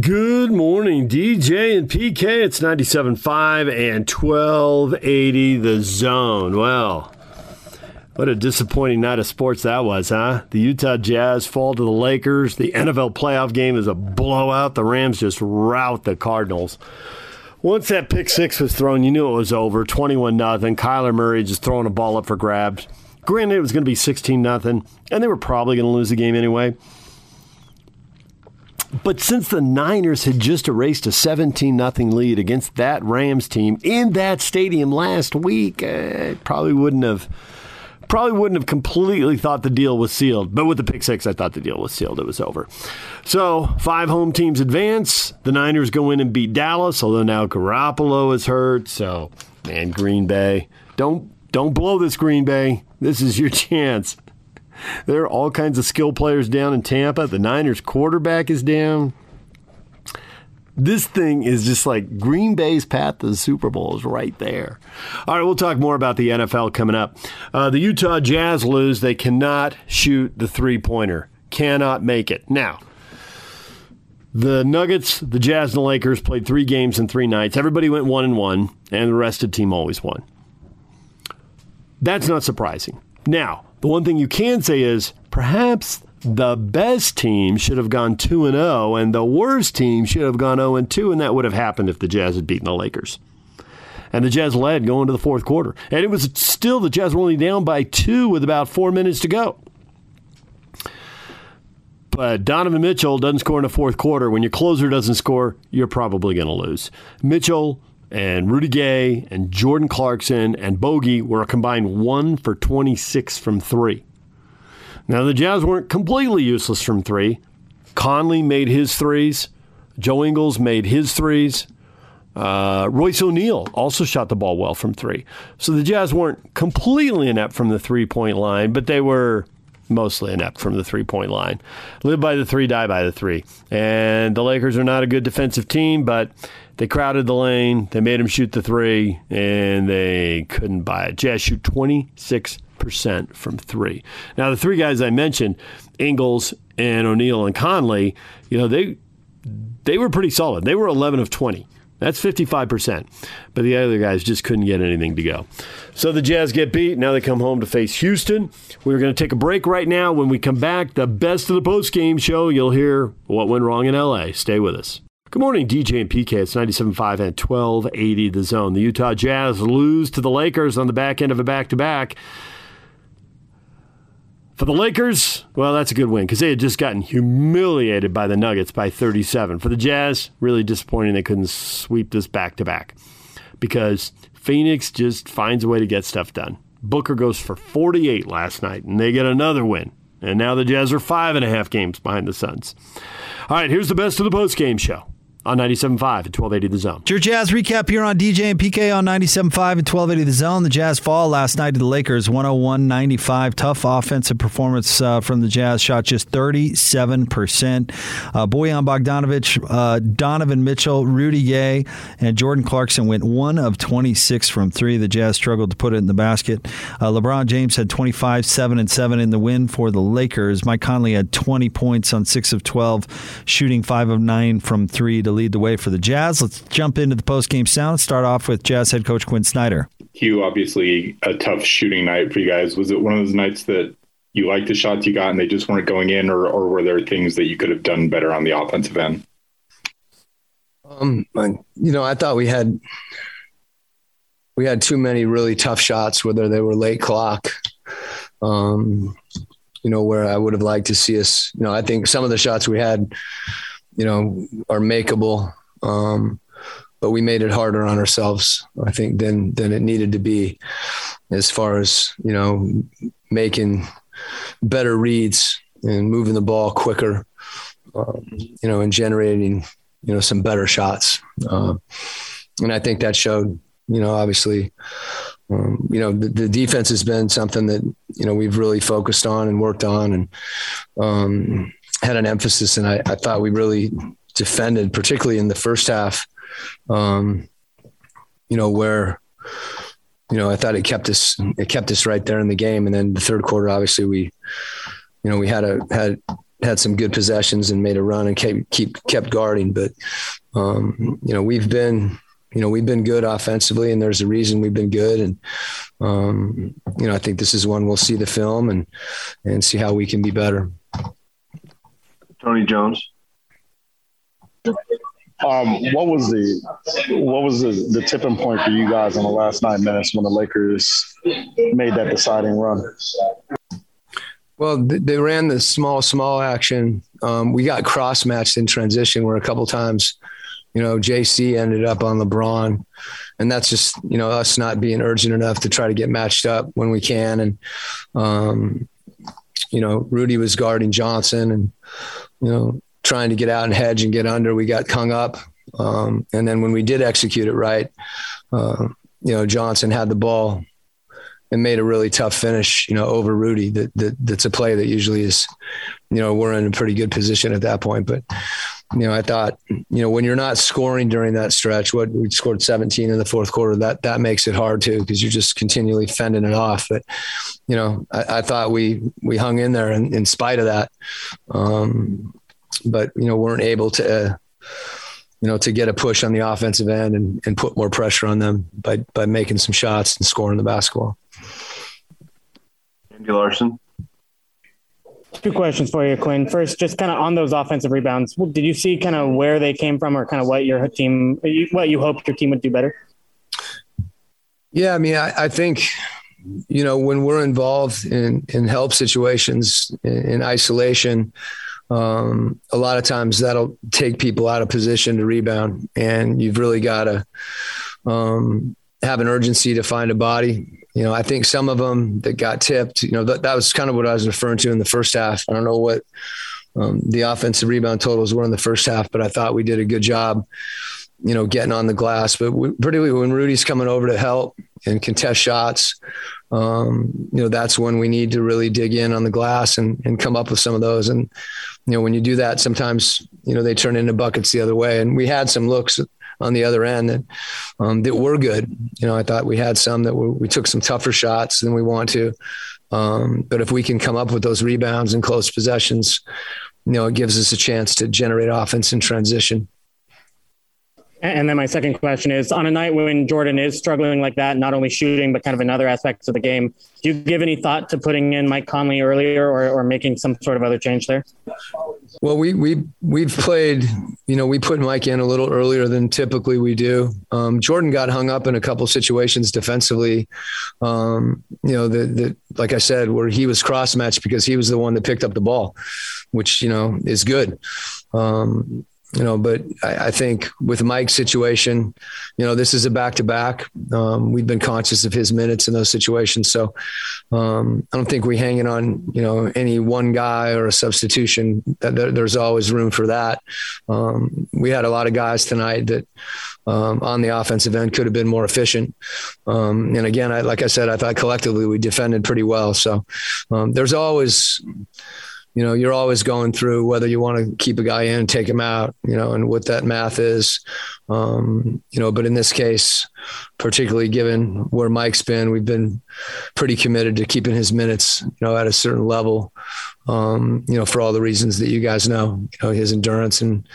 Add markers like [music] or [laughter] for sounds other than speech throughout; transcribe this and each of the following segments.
Good morning, DJ and PK. It's 97.5 and 1280 the zone. Well, what a disappointing night of sports that was, huh? The Utah Jazz fall to the Lakers. The NFL playoff game is a blowout. The Rams just rout the Cardinals. Once that pick six was thrown, you knew it was over. 21 nothing. Kyler Murray just throwing a ball up for grabs. Granted, it was going to be 16 nothing, and they were probably going to lose the game anyway. But since the Niners had just erased a 17 0 lead against that Rams team in that stadium last week, uh, probably wouldn't have probably wouldn't have completely thought the deal was sealed. But with the pick six, I thought the deal was sealed. It was over. So five home teams advance. The Niners go in and beat Dallas, although now Garoppolo is hurt. So man, Green Bay, don't don't blow this Green Bay. This is your [laughs] chance. There are all kinds of skill players down in Tampa. The Niners quarterback is down. This thing is just like Green Bay's path to the Super Bowl is right there. All right, we'll talk more about the NFL coming up. Uh, the Utah Jazz lose. They cannot shoot the three pointer, cannot make it. Now, the Nuggets, the Jazz, and the Lakers played three games in three nights. Everybody went one and one, and the rest of the team always won. That's not surprising. Now, the one thing you can say is perhaps the best team should have gone 2 and 0 and the worst team should have gone 0 and 2 and that would have happened if the Jazz had beaten the Lakers. And the Jazz led going to the fourth quarter. And it was still the Jazz were only down by 2 with about 4 minutes to go. But Donovan Mitchell doesn't score in the fourth quarter. When your closer doesn't score, you're probably going to lose. Mitchell and Rudy Gay and Jordan Clarkson and Bogey were a combined 1 for 26 from 3. Now, the Jazz weren't completely useless from three. Conley made his threes. Joe Ingles made his threes. Uh, Royce O'Neal also shot the ball well from three. So the Jazz weren't completely inept from the three point line, but they were mostly inept from the three point line. Live by the three, die by the three. And the Lakers are not a good defensive team, but they crowded the lane. They made him shoot the three, and they couldn't buy it. Jazz shoot 26 percent from three. Now the three guys I mentioned, Ingles and O'Neal and Conley, you know they they were pretty solid. They were 11 of 20. That's 55%. But the other guys just couldn't get anything to go. So the Jazz get beat. Now they come home to face Houston. We're going to take a break right now. When we come back, the best of the post game show, you'll hear what went wrong in LA. Stay with us. Good morning, DJ and PK. It's 97.5 and 1280 the zone. The Utah Jazz lose to the Lakers on the back end of a back to back. For the Lakers, well, that's a good win because they had just gotten humiliated by the Nuggets by 37. For the Jazz, really disappointing they couldn't sweep this back to back because Phoenix just finds a way to get stuff done. Booker goes for 48 last night, and they get another win. And now the Jazz are five and a half games behind the Suns. All right, here's the best of the post game show on 97.5 at 1280 The Zone. Your Jazz recap here on DJ and PK on 97.5 and 1280 The Zone. The Jazz fall last night to the Lakers 101 95. Tough offensive performance uh, from the Jazz. Shot just 37%. Uh, Bojan Bogdanovic, uh, Donovan Mitchell, Rudy Gay, and Jordan Clarkson went one of 26 from three. The Jazz struggled to put it in the basket. Uh, LeBron James had 25, 7 and 7 in the win for the Lakers. Mike Conley had 20 points on 6 of 12, shooting 5 of 9 from 3 to lead the way for the Jazz. Let's jump into the post-game sound. Start off with Jazz head coach Quinn Snyder. Hugh, obviously a tough shooting night for you guys. Was it one of those nights that you liked the shots you got and they just weren't going in, or, or were there things that you could have done better on the offensive end? Um, you know, I thought we had we had too many really tough shots, whether they were late clock. Um, you know, where I would have liked to see us. You know, I think some of the shots we had you know, are makeable. Um, but we made it harder on ourselves, I think, than than it needed to be, as far as you know, making better reads and moving the ball quicker, um, you know, and generating you know some better shots. Uh, and I think that showed. You know, obviously, um, you know, the, the, defense has been something that you know we've really focused on and worked on, and um, had an emphasis, and I, I thought we really defended, particularly in the first half. Um, you know where, you know, I thought it kept us it kept us right there in the game, and then the third quarter, obviously we, you know, we had a had had some good possessions and made a run and kept keep kept guarding. But um, you know, we've been you know we've been good offensively, and there's a reason we've been good. And um, you know, I think this is one we'll see the film and and see how we can be better. Tony Jones. Um, what was the what was the, the tipping point for you guys in the last nine minutes when the Lakers made that deciding run? Well, they ran the small small action. Um, we got cross matched in transition where a couple times, you know, JC ended up on LeBron, and that's just you know us not being urgent enough to try to get matched up when we can, and um, you know, Rudy was guarding Johnson, and you know, trying to get out and hedge and get under. We got hung up. Um, and then when we did execute it right, uh, you know, Johnson had the ball and made a really tough finish, you know, over Rudy. That, that that's a play that usually is, you know, we're in a pretty good position at that point. But, you know, I thought, you know, when you're not scoring during that stretch, what we scored 17 in the fourth quarter, that that makes it hard too because you're just continually fending it off. But, you know, I, I thought we we hung in there in, in spite of that. Um, but you know weren't able to uh, you know to get a push on the offensive end and, and put more pressure on them by by making some shots and scoring the basketball. Andy Larsen. Two questions for you, Quinn. First, just kind of on those offensive rebounds, did you see kind of where they came from, or kind of what your team, what you hoped your team would do better? Yeah, I mean, I, I think you know when we're involved in in help situations in, in isolation um, a lot of times that'll take people out of position to rebound, and you've really got to um, have an urgency to find a body. You know, I think some of them that got tipped, you know, that, that was kind of what I was referring to in the first half. I don't know what um, the offensive rebound totals were in the first half, but I thought we did a good job, you know, getting on the glass. But we, particularly when Rudy's coming over to help and contest shots, um, you know, that's when we need to really dig in on the glass and, and come up with some of those. And, you know, when you do that, sometimes, you know, they turn into buckets the other way. And we had some looks on the other end that, um, that were good. You know, I thought we had some that were, we took some tougher shots than we want to. Um, but if we can come up with those rebounds and close possessions, you know, it gives us a chance to generate offense in transition. And then my second question is on a night when Jordan is struggling like that, not only shooting, but kind of in other aspects of the game, do you give any thought to putting in Mike Conley earlier or, or making some sort of other change there? Well, we, we, we've played, you know, we put Mike in a little earlier than typically we do. Um, Jordan got hung up in a couple situations defensively. Um, you know, that, like I said, where he was cross matched because he was the one that picked up the ball, which, you know, is good. Um, you know, but I, I, think with Mike's situation, you know, this is a back to back. We've been conscious of his minutes in those situations. So um, I don't think we're hanging on, you know, any one guy or a substitution. That there's always room for that. Um, we had a lot of guys tonight that um, on the offensive end could have been more efficient. Um, and again, I, like I said, I thought collectively we defended pretty well. So um, there's always, you know, you're always going through whether you want to keep a guy in, take him out, you know, and what that math is. Um, you know, but in this case, particularly given where Mike's been, we've been pretty committed to keeping his minutes, you know, at a certain level. Um, you know, for all the reasons that you guys know, you know, his endurance and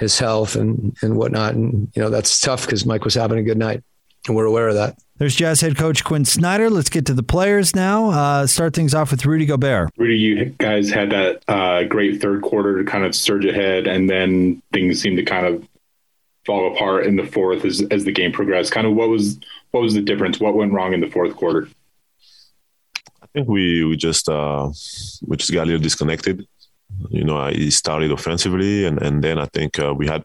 his health and and whatnot. And you know, that's tough because Mike was having a good night, and we're aware of that. There's Jazz head coach Quinn Snyder. Let's get to the players now. Uh, start things off with Rudy Gobert. Rudy, you guys had that uh, great third quarter to kind of surge ahead, and then things seemed to kind of fall apart in the fourth as, as the game progressed. Kind of what was what was the difference? What went wrong in the fourth quarter? I think we we just uh, we just got a little disconnected. You know, I started offensively, and and then I think uh, we had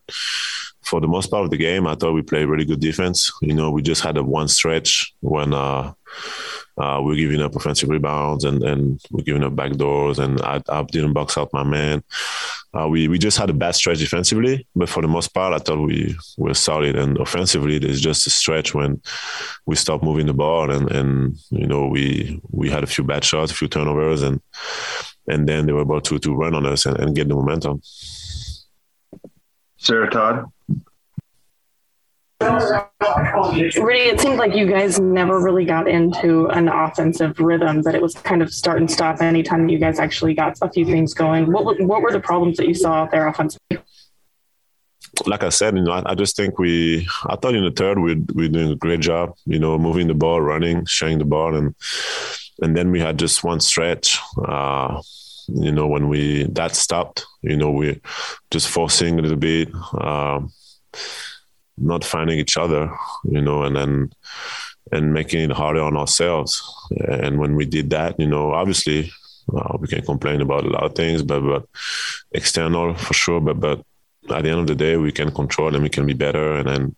for the most part of the game, I thought we played really good defense. You know, we just had a one stretch when uh, uh, we're giving up offensive rebounds and, and we're giving up back doors, and I, I didn't box out my man. Uh, we we just had a bad stretch defensively, but for the most part, I thought we were solid. And offensively, there's just a stretch when we stopped moving the ball, and and you know we we had a few bad shots, a few turnovers, and and then they were able to to run on us and, and get the momentum. Sarah Todd. Rudy, it seemed like you guys never really got into an offensive rhythm, that it was kind of start and stop anytime you guys actually got a few things going. What, what were the problems that you saw out there offensively? Like I said, you know, I, I just think we, I thought in the third we we're doing a great job, you know, moving the ball, running, sharing the ball. And, and then we had just one stretch, uh, you know, when we, that stopped, you know, we just forcing a little bit. Um, not finding each other, you know, and then and making it harder on ourselves. And when we did that, you know, obviously uh, we can complain about a lot of things, but but external for sure. But but at the end of the day, we can control and we can be better, and then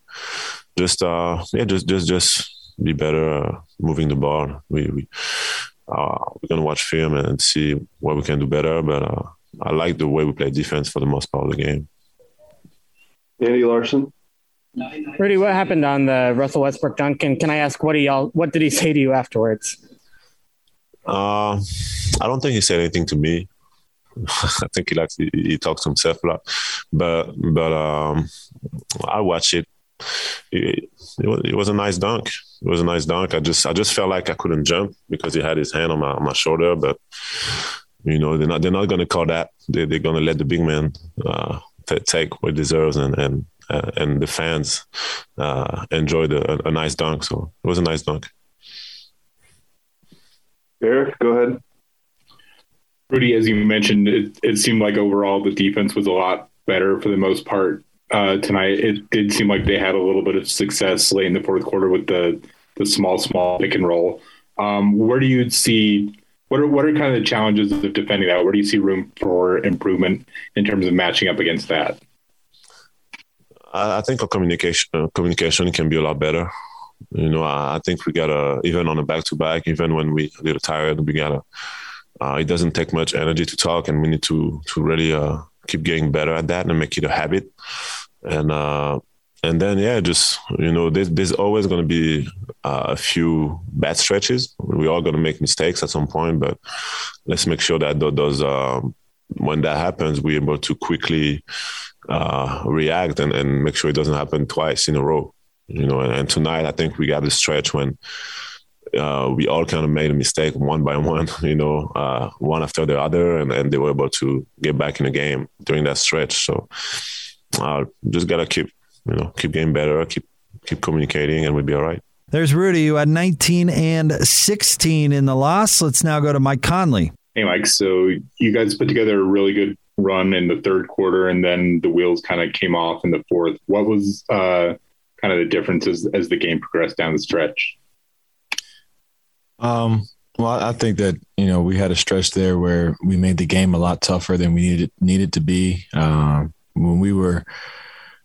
just uh yeah, just just just be better uh, moving the ball. We we uh, we're gonna watch film and see what we can do better, but. Uh, I like the way we play defense for the most part of the game. Andy Larsen. Rudy, what happened on the Russell Westbrook dunk? And can I ask what y'all what did he say to you afterwards? Uh, I don't think he said anything to me. [laughs] I think he likes he, he talks to himself a lot, but but um, I watched it. It, it, was, it was a nice dunk. It was a nice dunk. I just I just felt like I couldn't jump because he had his hand on my on my shoulder. But you know they're not they're not going to call that. They, they're going to let the big man uh, t- take what he deserves and and uh, and the fans uh, enjoyed a, a, nice dunk. So it was a nice dunk. Eric, go ahead. Rudy, as you mentioned, it, it seemed like overall the defense was a lot better for the most part uh, tonight. It did seem like they had a little bit of success late in the fourth quarter with the the small, small pick and roll. Um, where do you see what are what are kind of the challenges of defending that? Where do you see room for improvement in terms of matching up against that? I think our communication uh, communication can be a lot better. You know, I, think we gotta even on a back to back, even when we a little tired, we gotta. Uh, it doesn't take much energy to talk, and we need to to really uh, keep getting better at that and make it a habit. And uh, and then yeah, just you know, there's, there's always going to be uh, a few bad stretches. We're going to make mistakes at some point, but let's make sure that those um, when that happens, we're able to quickly uh, react and, and make sure it doesn't happen twice in a row. You know, and, and tonight I think we got a stretch when uh, we all kind of made a mistake one by [laughs] one, you know, uh, one after the other, and, and they were able to get back in the game during that stretch. So uh, just gotta keep, you know, keep getting better, keep keep communicating, and we'll be all right. There's Rudy, who had 19 and 16 in the loss. Let's now go to Mike Conley. Hey, Mike. So you guys put together a really good run in the third quarter, and then the wheels kind of came off in the fourth. What was uh, kind of the differences as the game progressed down the stretch? Um, well, I think that you know we had a stretch there where we made the game a lot tougher than we needed needed to be. Um, when we were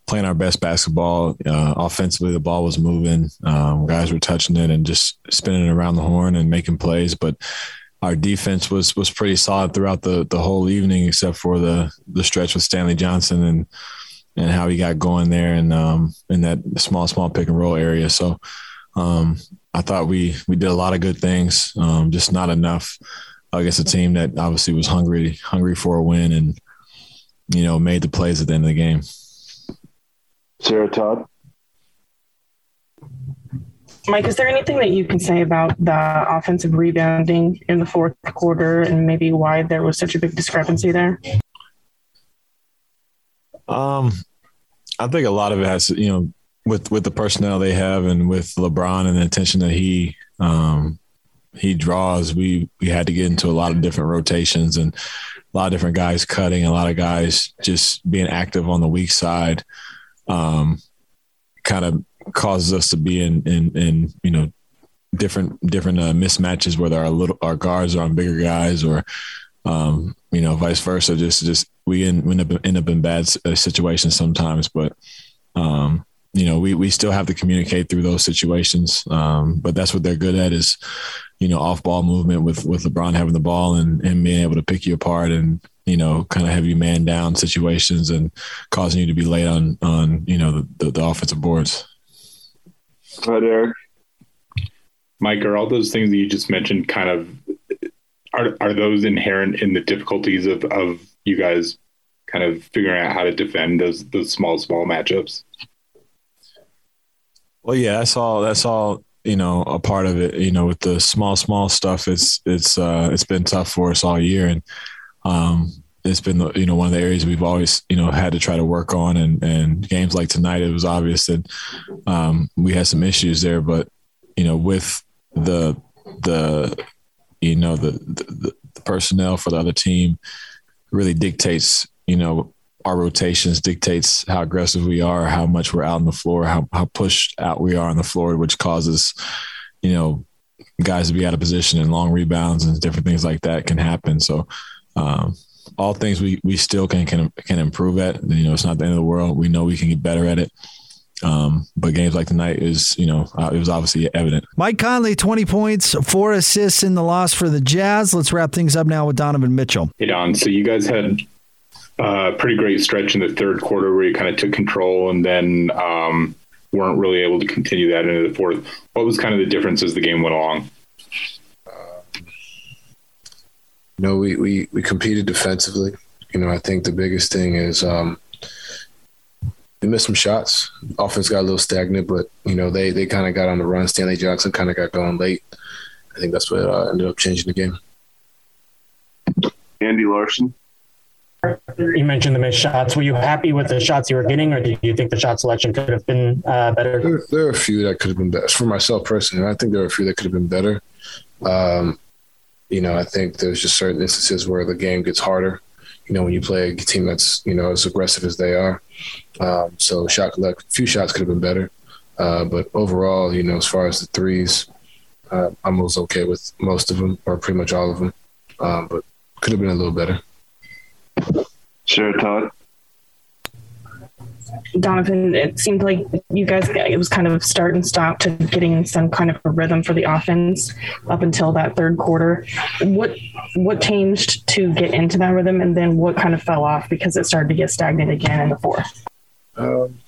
playing our best basketball, uh, offensively the ball was moving, um, guys were touching it and just spinning it around the horn and making plays, but our defense was was pretty solid throughout the the whole evening, except for the the stretch with Stanley Johnson and and how he got going there and um, in that small small pick and roll area. So um, I thought we we did a lot of good things, um, just not enough against a team that obviously was hungry hungry for a win and you know made the plays at the end of the game. Sarah Todd. Mike, is there anything that you can say about the offensive rebounding in the fourth quarter and maybe why there was such a big discrepancy there? Um, I think a lot of it has, you know, with with the personnel they have and with LeBron and the attention that he um, he draws, we we had to get into a lot of different rotations and a lot of different guys cutting, a lot of guys just being active on the weak side. Um, kind of causes us to be in in in you know different different uh, mismatches whether our little our guards are on bigger guys or um, you know vice versa just just we end, end up end up in bad uh, situations sometimes but um, you know we we still have to communicate through those situations um, but that's what they're good at is you know off ball movement with with LeBron having the ball and and being able to pick you apart and you know kind of have you man down situations and causing you to be late on on you know the, the, the offensive boards. Go ahead, Eric. Mike, are all those things that you just mentioned kind of are are those inherent in the difficulties of of you guys kind of figuring out how to defend those those small small matchups? Well, yeah, that's all. That's all. You know, a part of it. You know, with the small, small stuff, it's it's uh, it's been tough for us all year, and um, it's been you know one of the areas we've always you know had to try to work on. And and games like tonight, it was obvious that um, we had some issues there. But you know, with the the you know the, the the personnel for the other team really dictates you know our rotations dictates how aggressive we are, how much we're out on the floor, how how pushed out we are on the floor, which causes, you know, guys to be out of position and long rebounds and different things like that can happen. So, um, all things we we still can can can improve at. You know, it's not the end of the world. We know we can get better at it. Um, but games like tonight is, you know, uh, it was obviously evident. Mike Conley, 20 points, four assists in the loss for the Jazz. Let's wrap things up now with Donovan Mitchell. Hey, Don. So you guys had a pretty great stretch in the third quarter where you kind of took control and then um, weren't really able to continue that into the fourth. What was kind of the difference as the game went along? you know, we, we, we competed defensively. You know, I think the biggest thing is um, we missed some shots. Offense got a little stagnant, but you know they they kind of got on the run. Stanley Johnson kind of got going late. I think that's what uh, ended up changing the game. Andy Larsen. You mentioned the missed shots. Were you happy with the shots you were getting, or do you think the shot selection could have been uh, better? There, there, are a few that could have been better. For myself personally, I think there are a few that could have been better. Um, you know, I think there's just certain instances where the game gets harder. You know, when you play a team that's you know as aggressive as they are. Um, so shot a few shots could have been better. Uh, but overall, you know, as far as the threes, uh, I was okay with most of them or pretty much all of them. Um, but could have been a little better. Sarah Todd. Donovan, it seemed like you guys, it was kind of start and stop to getting some kind of a rhythm for the offense up until that third quarter. What what changed to get into that rhythm, and then what kind of fell off because it started to get stagnant again in the fourth? Um,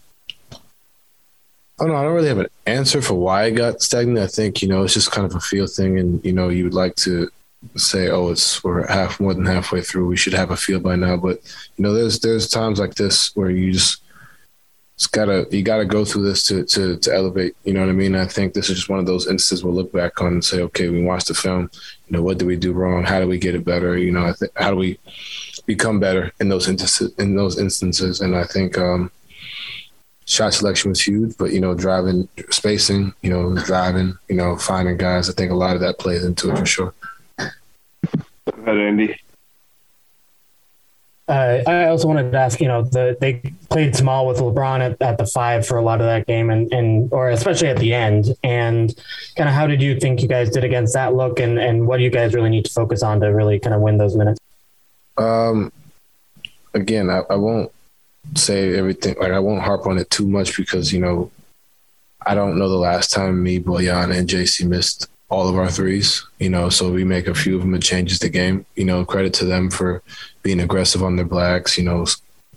I don't know. I don't really have an answer for why it got stagnant. I think you know it's just kind of a feel thing, and you know you would like to say, "Oh, it's we're half more than halfway through. We should have a feel by now." But you know, there's there's times like this where you just it's gotta you gotta go through this to to to elevate. You know what I mean? I think this is just one of those instances we'll look back on and say, "Okay, we watched the film. You know, what did we do wrong? How do we get it better? You know, I how do we become better in those instances in those instances?" And I think. um shot selection was huge, but you know, driving, spacing, you know, driving, you know, finding guys. I think a lot of that plays into it for sure. Go ahead, Andy. Uh, I also wanted to ask, you know, the, they played small with LeBron at, at the five for a lot of that game, and, and or especially at the end. And kind of how did you think you guys did against that look, and, and what do you guys really need to focus on to really kind of win those minutes? Um, again, I, I won't say everything. Like I won't harp on it too much because you know, I don't know the last time me, Bojan, and JC missed all of our threes. You know, so we make a few of them. It changes the game. You know, credit to them for being aggressive on their blacks. You know,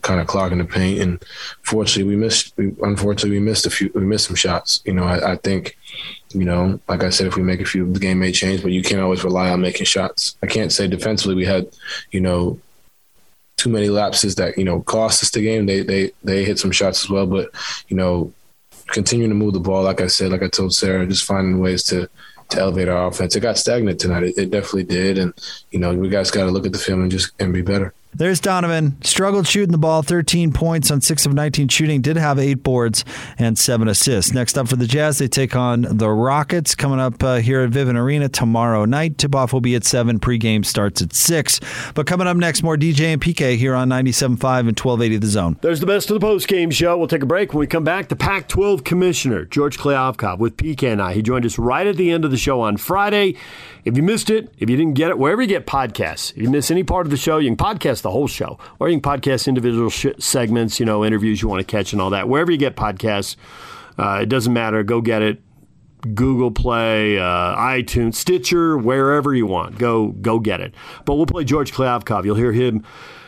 kind of clogging the paint. And fortunately, we missed. We, unfortunately, we missed a few. We missed some shots. You know, I, I think. You know, like I said, if we make a few, the game may change, but you can't always rely on making shots. I can't say defensively we had, you know, too many lapses that you know cost us the game. They they they hit some shots as well, but you know, continuing to move the ball, like I said, like I told Sarah, just finding ways to to elevate our offense. It got stagnant tonight. It, it definitely did, and you know, we guys got to look at the film and just and be better. There's Donovan. Struggled shooting the ball, 13 points on 6 of 19 shooting. Did have 8 boards and 7 assists. Next up for the Jazz, they take on the Rockets coming up uh, here at Vivint Arena tomorrow night. Tip off will be at 7. Pregame starts at 6. But coming up next, more DJ and PK here on 97.5 and 1280 The Zone. There's the best of the postgame show. We'll take a break. When we come back, the Pac 12 commissioner, George Kliavkoff, with PK and I. He joined us right at the end of the show on Friday. If you missed it, if you didn't get it, wherever you get podcasts, if you miss any part of the show, you can podcast the whole show, or you can podcast individual sh- segments, you know, interviews you want to catch and all that. Wherever you get podcasts, uh, it doesn't matter. Go get it. Google Play, uh, iTunes, Stitcher, wherever you want. Go, go get it. But we'll play George Kliavkoff. You'll hear him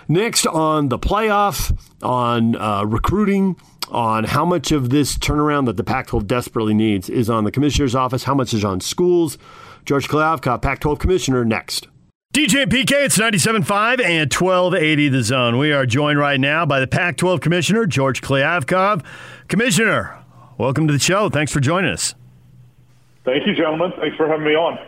next on the playoff, on uh, recruiting, on how much of this turnaround that the Pac-12 desperately needs is on the commissioner's office, how much is on schools. George Kliavkoff, Pac-12 commissioner, next. DJ and PK, it's 97.5 and 1280 The Zone. We are joined right now by the Pac 12 Commissioner, George Kliavkoff. Commissioner, welcome to the show. Thanks for joining us. Thank you, gentlemen. Thanks for having me on.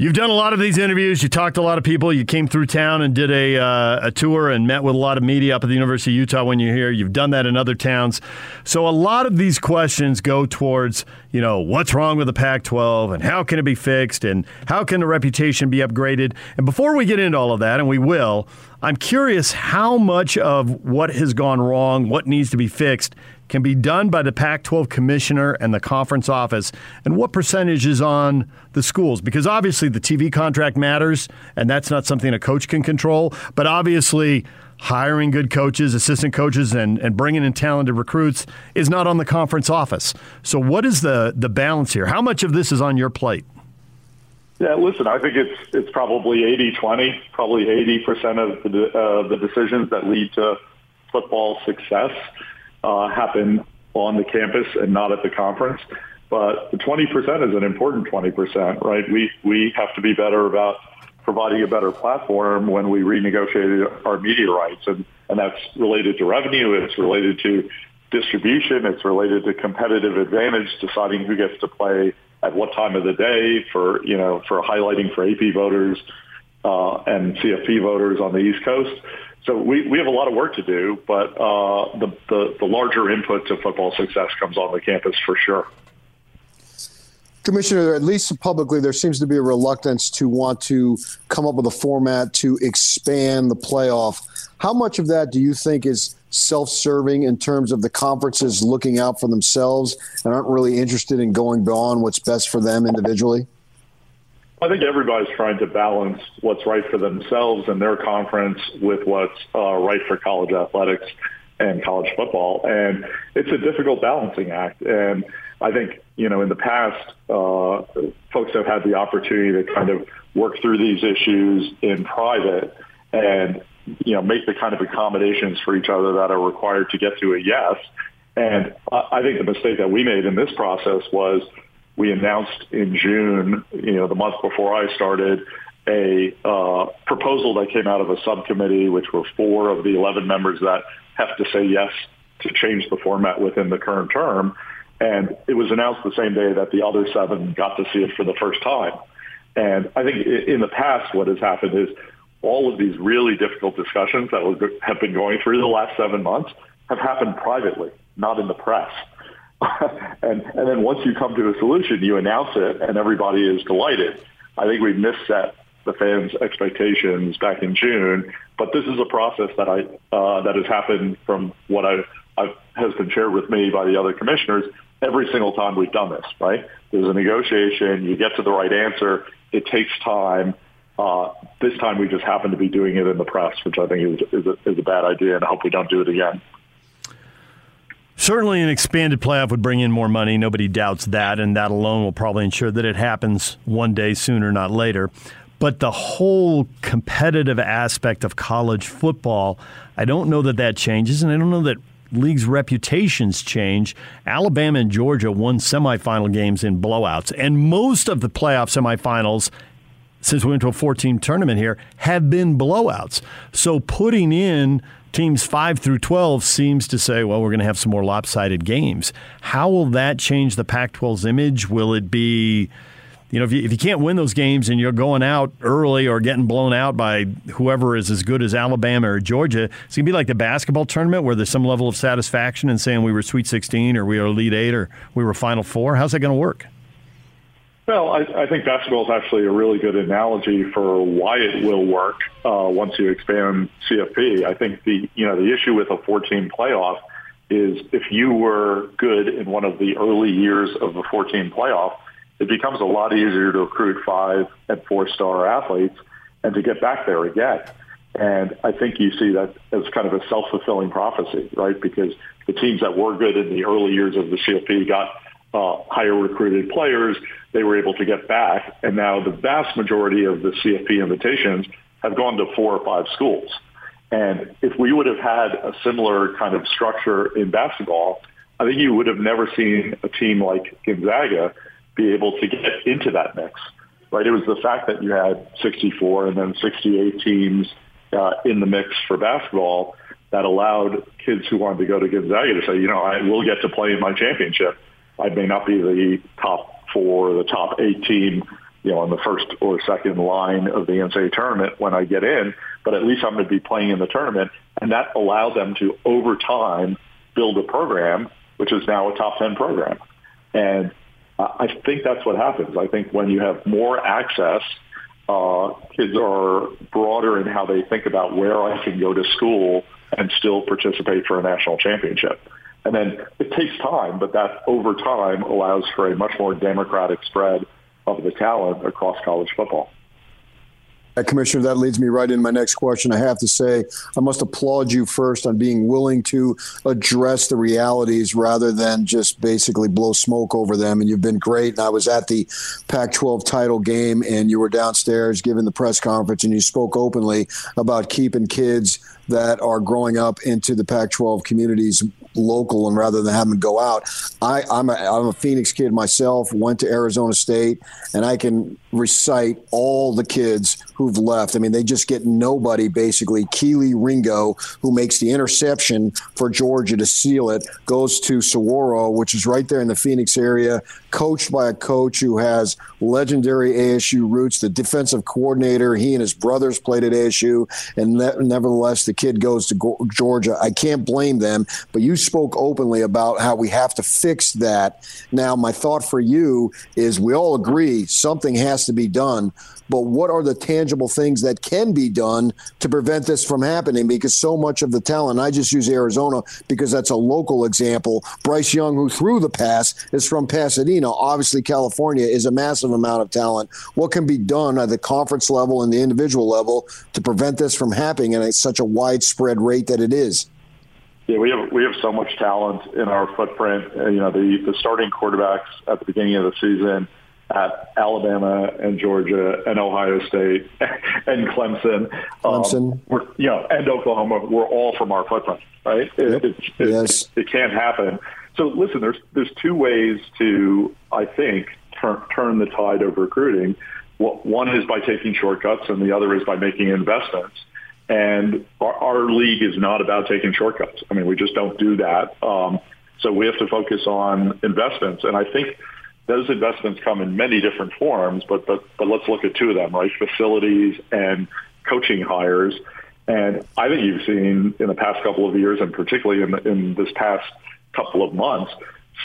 You've done a lot of these interviews. You talked to a lot of people. You came through town and did a, uh, a tour and met with a lot of media up at the University of Utah when you're here. You've done that in other towns. So a lot of these questions go towards, you know, what's wrong with the Pac 12 and how can it be fixed and how can the reputation be upgraded. And before we get into all of that, and we will, I'm curious how much of what has gone wrong, what needs to be fixed, can be done by the Pac 12 commissioner and the conference office, and what percentage is on the schools? Because obviously the TV contract matters, and that's not something a coach can control, but obviously hiring good coaches, assistant coaches, and, and bringing in talented recruits is not on the conference office. So, what is the, the balance here? How much of this is on your plate? Yeah, listen, I think it's it's probably 80-20, probably 80% of the, uh, the decisions that lead to football success uh, happen on the campus and not at the conference. But the 20% is an important 20%, right? We, we have to be better about providing a better platform when we renegotiate our media rights. And, and that's related to revenue. It's related to distribution. It's related to competitive advantage, deciding who gets to play at what time of the day for, you know, for highlighting for AP voters uh, and CFP voters on the East Coast. So we, we have a lot of work to do, but uh, the, the, the larger input to football success comes on the campus for sure. Commissioner, at least publicly, there seems to be a reluctance to want to come up with a format to expand the playoff. How much of that do you think is self serving in terms of the conferences looking out for themselves and aren't really interested in going beyond what's best for them individually? I think everybody's trying to balance what's right for themselves and their conference with what's uh, right for college athletics and college football. And it's a difficult balancing act. And I think, you know, in the past, uh, folks have had the opportunity to kind of work through these issues in private and, you know, make the kind of accommodations for each other that are required to get to a yes. And I think the mistake that we made in this process was we announced in June, you know, the month before I started, a uh, proposal that came out of a subcommittee, which were four of the 11 members that have to say yes to change the format within the current term. And it was announced the same day that the other seven got to see it for the first time. And I think in the past, what has happened is all of these really difficult discussions that have been going through the last seven months have happened privately, not in the press. [laughs] and and then once you come to a solution, you announce it, and everybody is delighted. I think we misset the fans' expectations back in June, but this is a process that I uh, that has happened from what I has been shared with me by the other commissioners every single time we've done this. Right? There's a negotiation. You get to the right answer. It takes time. Uh, this time we just happen to be doing it in the press, which I think is is a, is a bad idea, and I hope we don't do it again. Certainly, an expanded playoff would bring in more money. Nobody doubts that, and that alone will probably ensure that it happens one day sooner, not later. But the whole competitive aspect of college football, I don't know that that changes, and I don't know that leagues' reputations change. Alabama and Georgia won semifinal games in blowouts, and most of the playoff semifinals since we went to a 14 tournament here have been blowouts. So putting in teams 5 through 12 seems to say, well, we're going to have some more lopsided games. How will that change the Pac 12's image? Will it be, you know, if you, if you can't win those games and you're going out early or getting blown out by whoever is as good as Alabama or Georgia, it's going to be like the basketball tournament where there's some level of satisfaction in saying we were Sweet 16 or we were Elite 8 or we were Final Four. How's that going to work? Well, I, I think basketball is actually a really good analogy for why it will work uh, once you expand CFP. I think the you know the issue with a 14 playoff is if you were good in one of the early years of the 14 playoff, it becomes a lot easier to recruit five and four star athletes and to get back there again. And I think you see that as kind of a self fulfilling prophecy, right? Because the teams that were good in the early years of the CFP got uh, higher recruited players, they were able to get back. And now the vast majority of the CFP invitations have gone to four or five schools. And if we would have had a similar kind of structure in basketball, I think you would have never seen a team like Gonzaga be able to get into that mix, right? It was the fact that you had 64 and then 68 teams uh, in the mix for basketball that allowed kids who wanted to go to Gonzaga to say, you know, I will get to play in my championship. I may not be the top four, the top eight team, you know, on the first or second line of the NCAA tournament when I get in, but at least I'm going to be playing in the tournament. And that allowed them to, over time, build a program, which is now a top 10 program. And I think that's what happens. I think when you have more access, uh, kids are broader in how they think about where I can go to school and still participate for a national championship. And then it takes time, but that over time allows for a much more democratic spread of the talent across college football. Uh, Commissioner, that leads me right in my next question. I have to say, I must applaud you first on being willing to address the realities rather than just basically blow smoke over them. And you've been great. And I was at the Pac 12 title game, and you were downstairs giving the press conference, and you spoke openly about keeping kids that are growing up into the Pac 12 communities local and rather than having to go out. I, I'm, a, I'm a Phoenix kid myself, went to Arizona State, and I can recite all the kids who've left. I mean, they just get nobody basically. Kelee Ringo, who makes the interception for Georgia to seal it, goes to Saguaro, which is right there in the Phoenix area, coached by a coach who has legendary ASU roots, the defensive coordinator. He and his brothers played at ASU, and nevertheless, the kid goes to Georgia. I can't blame them, but you spoke openly about how we have to fix that. Now, my thought for you is we all agree something has to be done, but what are the tangible things that can be done to prevent this from happening? Because so much of the talent, I just use Arizona because that's a local example. Bryce Young, who threw the pass, is from Pasadena. Obviously, California is a massive amount of talent. What can be done at the conference level and the individual level to prevent this from happening at such a widespread rate that it is? Yeah, we have we have so much talent in our footprint. You know, the the starting quarterbacks at the beginning of the season at Alabama and Georgia and Ohio State [laughs] and Clemson. Um, Clemson. Um, you know, and Oklahoma. We're all from our footprint, right? It, yep. yes. It, it can't happen. So listen, there's there's two ways to I think turn turn the tide of recruiting. One is by taking shortcuts, and the other is by making investments. And our, our league is not about taking shortcuts. I mean, we just don't do that. Um, so we have to focus on investments. And I think those investments come in many different forms, but, but, but let's look at two of them, right? Facilities and coaching hires. And I think you've seen in the past couple of years, and particularly in, in this past couple of months,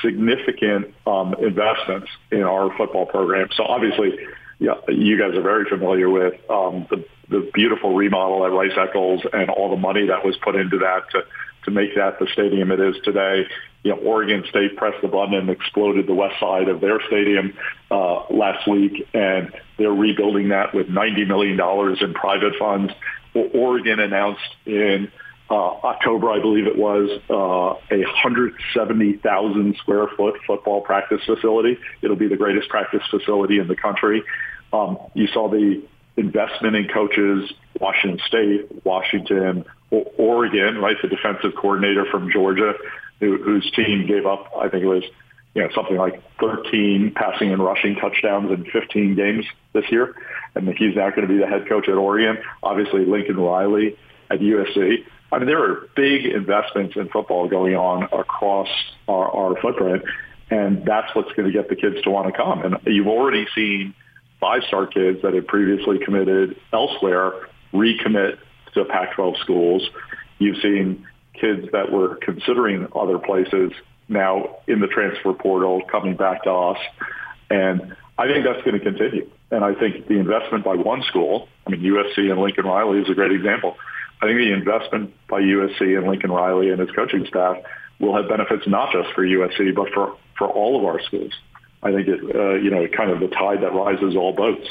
significant um, investments in our football program. So obviously, yeah, you guys are very familiar with um, the, the beautiful remodel at Rice Eccles and all the money that was put into that to, to make that the stadium it is today you know, Oregon State pressed the button and exploded the west side of their stadium uh, last week, and they're rebuilding that with $90 million in private funds. Oregon announced in uh, October, I believe it was, uh, a 170,000 square foot football practice facility. It'll be the greatest practice facility in the country. Um, you saw the investment in coaches, Washington State, Washington, Oregon, right? The defensive coordinator from Georgia who, whose team gave up, I think it was, you know, something like 13 passing and rushing touchdowns in 15 games this year. And he's now going to be the head coach at Oregon. Obviously, Lincoln Riley at USC. I mean, there are big investments in football going on across our, our footprint, and that's what's going to get the kids to want to come. And you've already seen five-star kids that had previously committed elsewhere recommit to Pac-12 schools. You've seen kids that were considering other places now in the transfer portal coming back to us. And I think that's going to continue. And I think the investment by one school, I mean, USC and Lincoln Riley is a great example. I think the investment by USC and Lincoln Riley and his coaching staff will have benefits not just for USC, but for, for all of our schools. I think it, uh, you know, kind of the tide that rises all boats.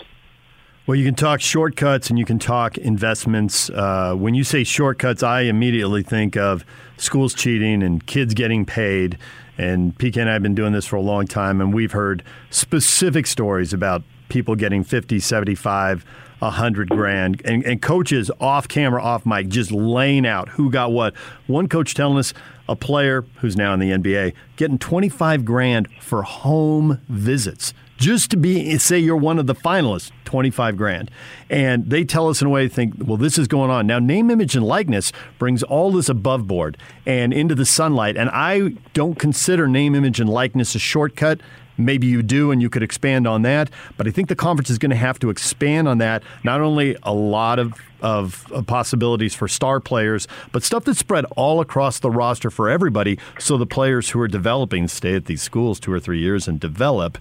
Well, you can talk shortcuts and you can talk investments. Uh, when you say shortcuts, I immediately think of schools cheating and kids getting paid. And PK and I have been doing this for a long time, and we've heard specific stories about people getting 50, 75, 100 grand, and, and coaches off camera, off mic, just laying out who got what. One coach telling us a player who's now in the NBA getting 25 grand for home visits just to be say you're one of the finalists 25 grand and they tell us in a way think well this is going on now name image and likeness brings all this above board and into the sunlight and i don't consider name image and likeness a shortcut Maybe you do, and you could expand on that. But I think the conference is going to have to expand on that. Not only a lot of, of, of, possibilities for star players, but stuff that's spread all across the roster for everybody so the players who are developing stay at these schools two or three years and develop.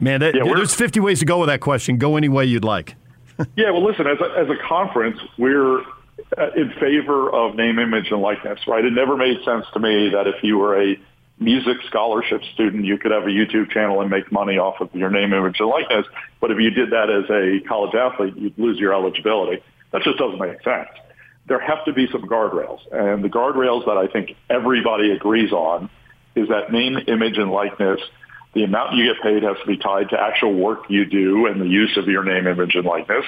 Man, that, yeah, there's 50 ways to go with that question. Go any way you'd like. [laughs] yeah, well, listen, as a, as a conference, we're uh, in favor of name, image, and likeness, right? It never made sense to me that if you were a music scholarship student, you could have a YouTube channel and make money off of your name, image, and likeness. But if you did that as a college athlete, you'd lose your eligibility. That just doesn't make sense. There have to be some guardrails. And the guardrails that I think everybody agrees on is that name, image, and likeness, the amount you get paid has to be tied to actual work you do and the use of your name, image, and likeness.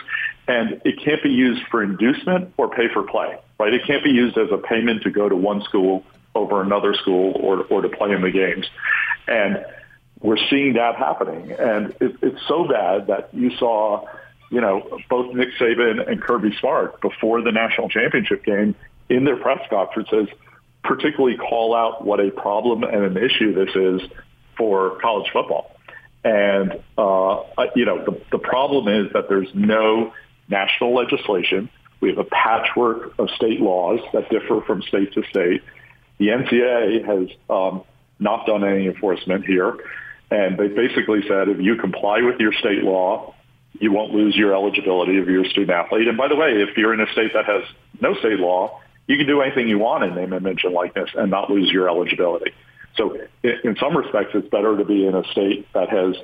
And it can't be used for inducement or pay for play, right? It can't be used as a payment to go to one school over another school or, or to play in the games. And we're seeing that happening. And it, it's so bad that you saw, you know, both Nick Saban and Kirby Smart before the national championship game in their press conferences particularly call out what a problem and an issue this is for college football. And, uh, you know, the, the problem is that there's no national legislation. We have a patchwork of state laws that differ from state to state. The NCAA has um, not done any enforcement here, and they basically said if you comply with your state law, you won't lose your eligibility if you're a student athlete. And by the way, if you're in a state that has no state law, you can do anything you want in name, image, and likeness and not lose your eligibility. So in some respects, it's better to be in a state that has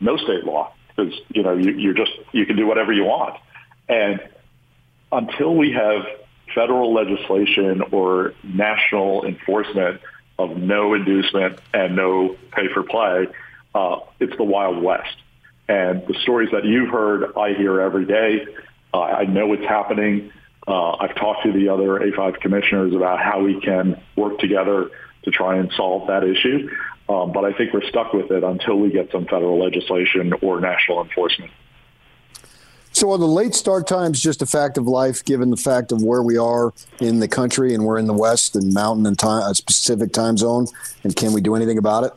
no state law because, you know, you, you're just, you can do whatever you want. And until we have federal legislation or national enforcement of no inducement and no pay for play, uh, it's the Wild West. And the stories that you've heard, I hear every day. Uh, I know it's happening. Uh, I've talked to the other A5 commissioners about how we can work together to try and solve that issue. Um, but I think we're stuck with it until we get some federal legislation or national enforcement. So are the late start times just a fact of life, given the fact of where we are in the country and we're in the West and mountain and time, a specific time zone? And can we do anything about it?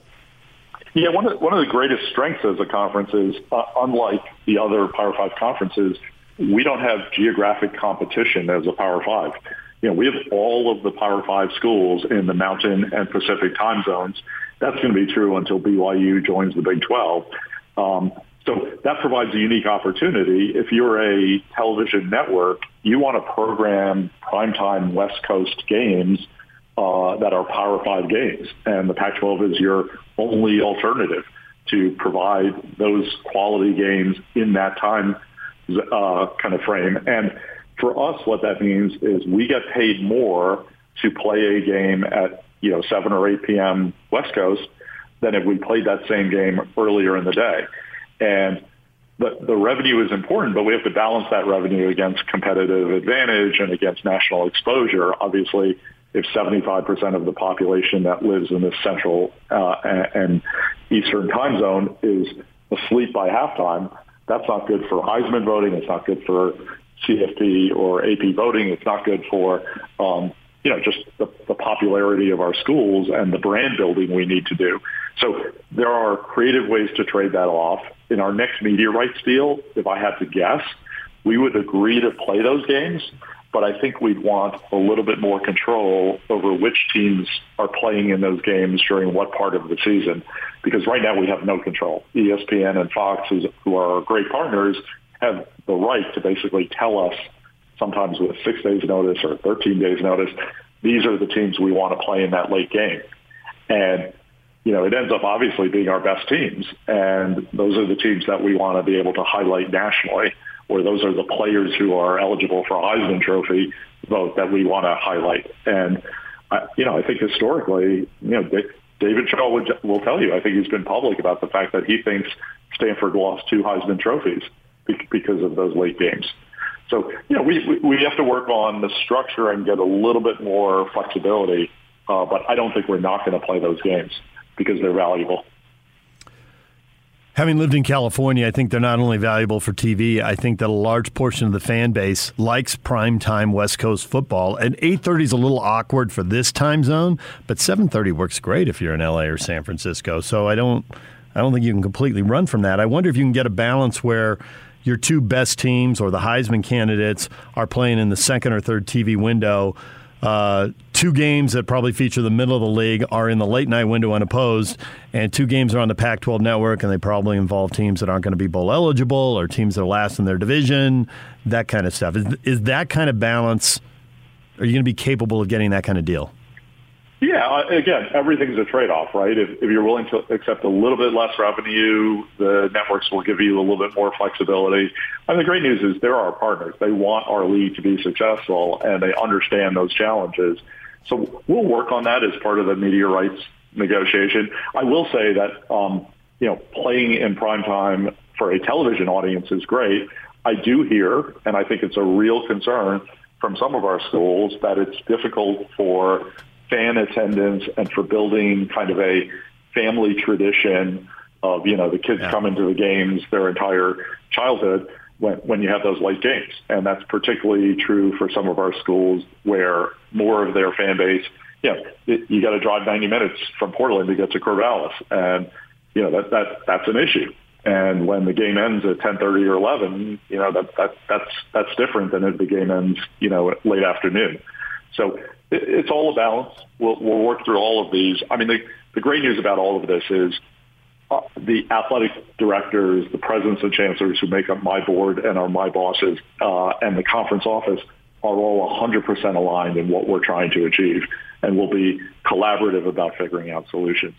Yeah, one of, one of the greatest strengths as a conference is, uh, unlike the other Power Five conferences, we don't have geographic competition as a Power Five. You know, we have all of the Power Five schools in the Mountain and Pacific time zones. That's going to be true until BYU joins the Big 12. Um, so that provides a unique opportunity. If you're a television network, you want to program primetime West Coast games uh, that are Power Five games, and the Pac-12 is your only alternative to provide those quality games in that time uh, kind of frame. And for us, what that means is we get paid more to play a game at you know 7 or 8 p.m. West Coast than if we played that same game earlier in the day. And the, the revenue is important, but we have to balance that revenue against competitive advantage and against national exposure. Obviously, if 75% of the population that lives in this central uh, and eastern time zone is asleep by halftime, that's not good for Heisman voting. It's not good for CFP or AP voting. It's not good for um, you know, just the, the popularity of our schools and the brand building we need to do. So there are creative ways to trade that off. In our next media rights deal, if I had to guess, we would agree to play those games, but I think we'd want a little bit more control over which teams are playing in those games during what part of the season, because right now we have no control. ESPN and Fox, who are great partners, have the right to basically tell us sometimes with six days notice or 13 days notice, these are the teams we want to play in that late game. And, you know, it ends up obviously being our best teams. And those are the teams that we want to be able to highlight nationally, or those are the players who are eligible for a Heisman Trophy vote that we want to highlight. And, uh, you know, I think historically, you know, David Shaw would, will tell you, I think he's been public about the fact that he thinks Stanford lost two Heisman trophies because of those late games. So, you know, we, we have to work on the structure and get a little bit more flexibility. Uh, but I don't think we're not going to play those games because they're valuable. Having lived in California, I think they're not only valuable for TV. I think that a large portion of the fan base likes primetime West Coast football. And 8:30 is a little awkward for this time zone, but 7:30 works great if you're in LA or San Francisco. So I don't, I don't think you can completely run from that. I wonder if you can get a balance where your two best teams or the Heisman candidates are playing in the second or third TV window. Uh, two games that probably feature the middle of the league are in the late night window unopposed, and two games are on the Pac 12 network, and they probably involve teams that aren't going to be bowl eligible or teams that are last in their division, that kind of stuff. Is, is that kind of balance, are you going to be capable of getting that kind of deal? Yeah, uh, again, everything's a trade-off, right? If, if you're willing to accept a little bit less revenue, the networks will give you a little bit more flexibility. And the great news is they're our partners. They want our league to be successful, and they understand those challenges. So we'll work on that as part of the media rights negotiation. I will say that, um, you know, playing in prime time for a television audience is great. I do hear, and I think it's a real concern from some of our schools, that it's difficult for fan attendance and for building kind of a family tradition of, you know, the kids yeah. coming to the games their entire childhood when, when you have those late games. And that's particularly true for some of our schools where more of their fan base, you know, it, you got to drive 90 minutes from Portland to get to Corvallis. And, you know, that, that, that's an issue. And when the game ends at 10:30 or 11, you know that that that's that's different than if the game ends, you know, late afternoon. So it's all a balance. We'll, we'll work through all of these. I mean, the, the great news about all of this is uh, the athletic directors, the presidents and chancellors who make up my board and are my bosses, uh, and the conference office are all 100% aligned in what we're trying to achieve, and will be collaborative about figuring out solutions.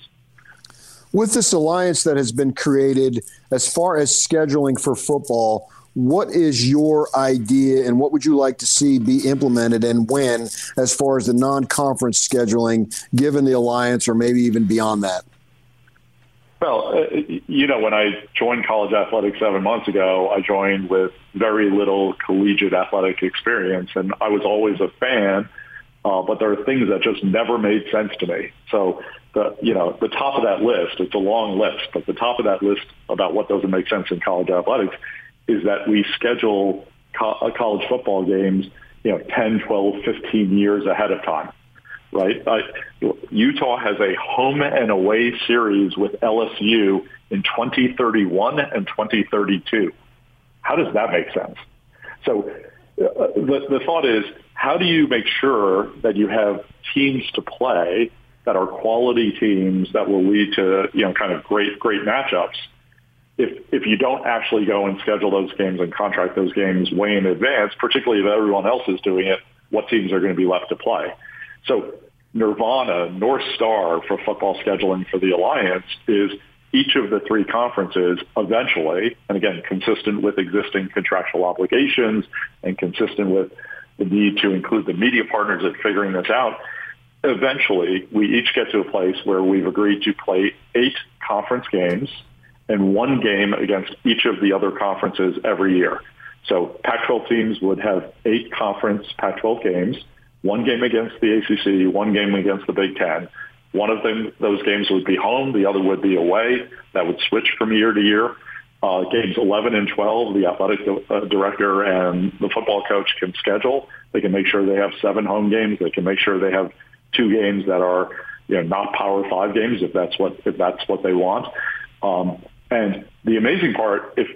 With this alliance that has been created, as far as scheduling for football, what is your idea and what would you like to see be implemented and when as far as the non-conference scheduling given the alliance or maybe even beyond that? Well uh, you know when i joined college athletics seven months ago i joined with very little collegiate athletic experience and i was always a fan uh, but there are things that just never made sense to me. So the you know the top of that list it's a long list but the top of that list about what doesn't make sense in college athletics is that we schedule co- uh, college football games, you know, 10, 12, 15 years ahead of time, right? Uh, Utah has a home and away series with LSU in 2031 and 2032. How does that make sense? So uh, the, the thought is, how do you make sure that you have teams to play that are quality teams that will lead to, you know, kind of great, great matchups if if you don't actually go and schedule those games and contract those games way in advance, particularly if everyone else is doing it, what teams are going to be left to play? So Nirvana, North Star for football scheduling for the Alliance is each of the three conferences eventually, and again, consistent with existing contractual obligations and consistent with the need to include the media partners in figuring this out, eventually we each get to a place where we've agreed to play eight conference games and one game against each of the other conferences every year. So Pac-12 teams would have eight conference Pac-12 games, one game against the ACC, one game against the Big Ten. One of them, those games would be home, the other would be away. That would switch from year to year. Uh, games 11 and 12, the athletic uh, director and the football coach can schedule. They can make sure they have seven home games. They can make sure they have two games that are, you know, not Power Five games if that's what if that's what they want. Um, and the amazing part, if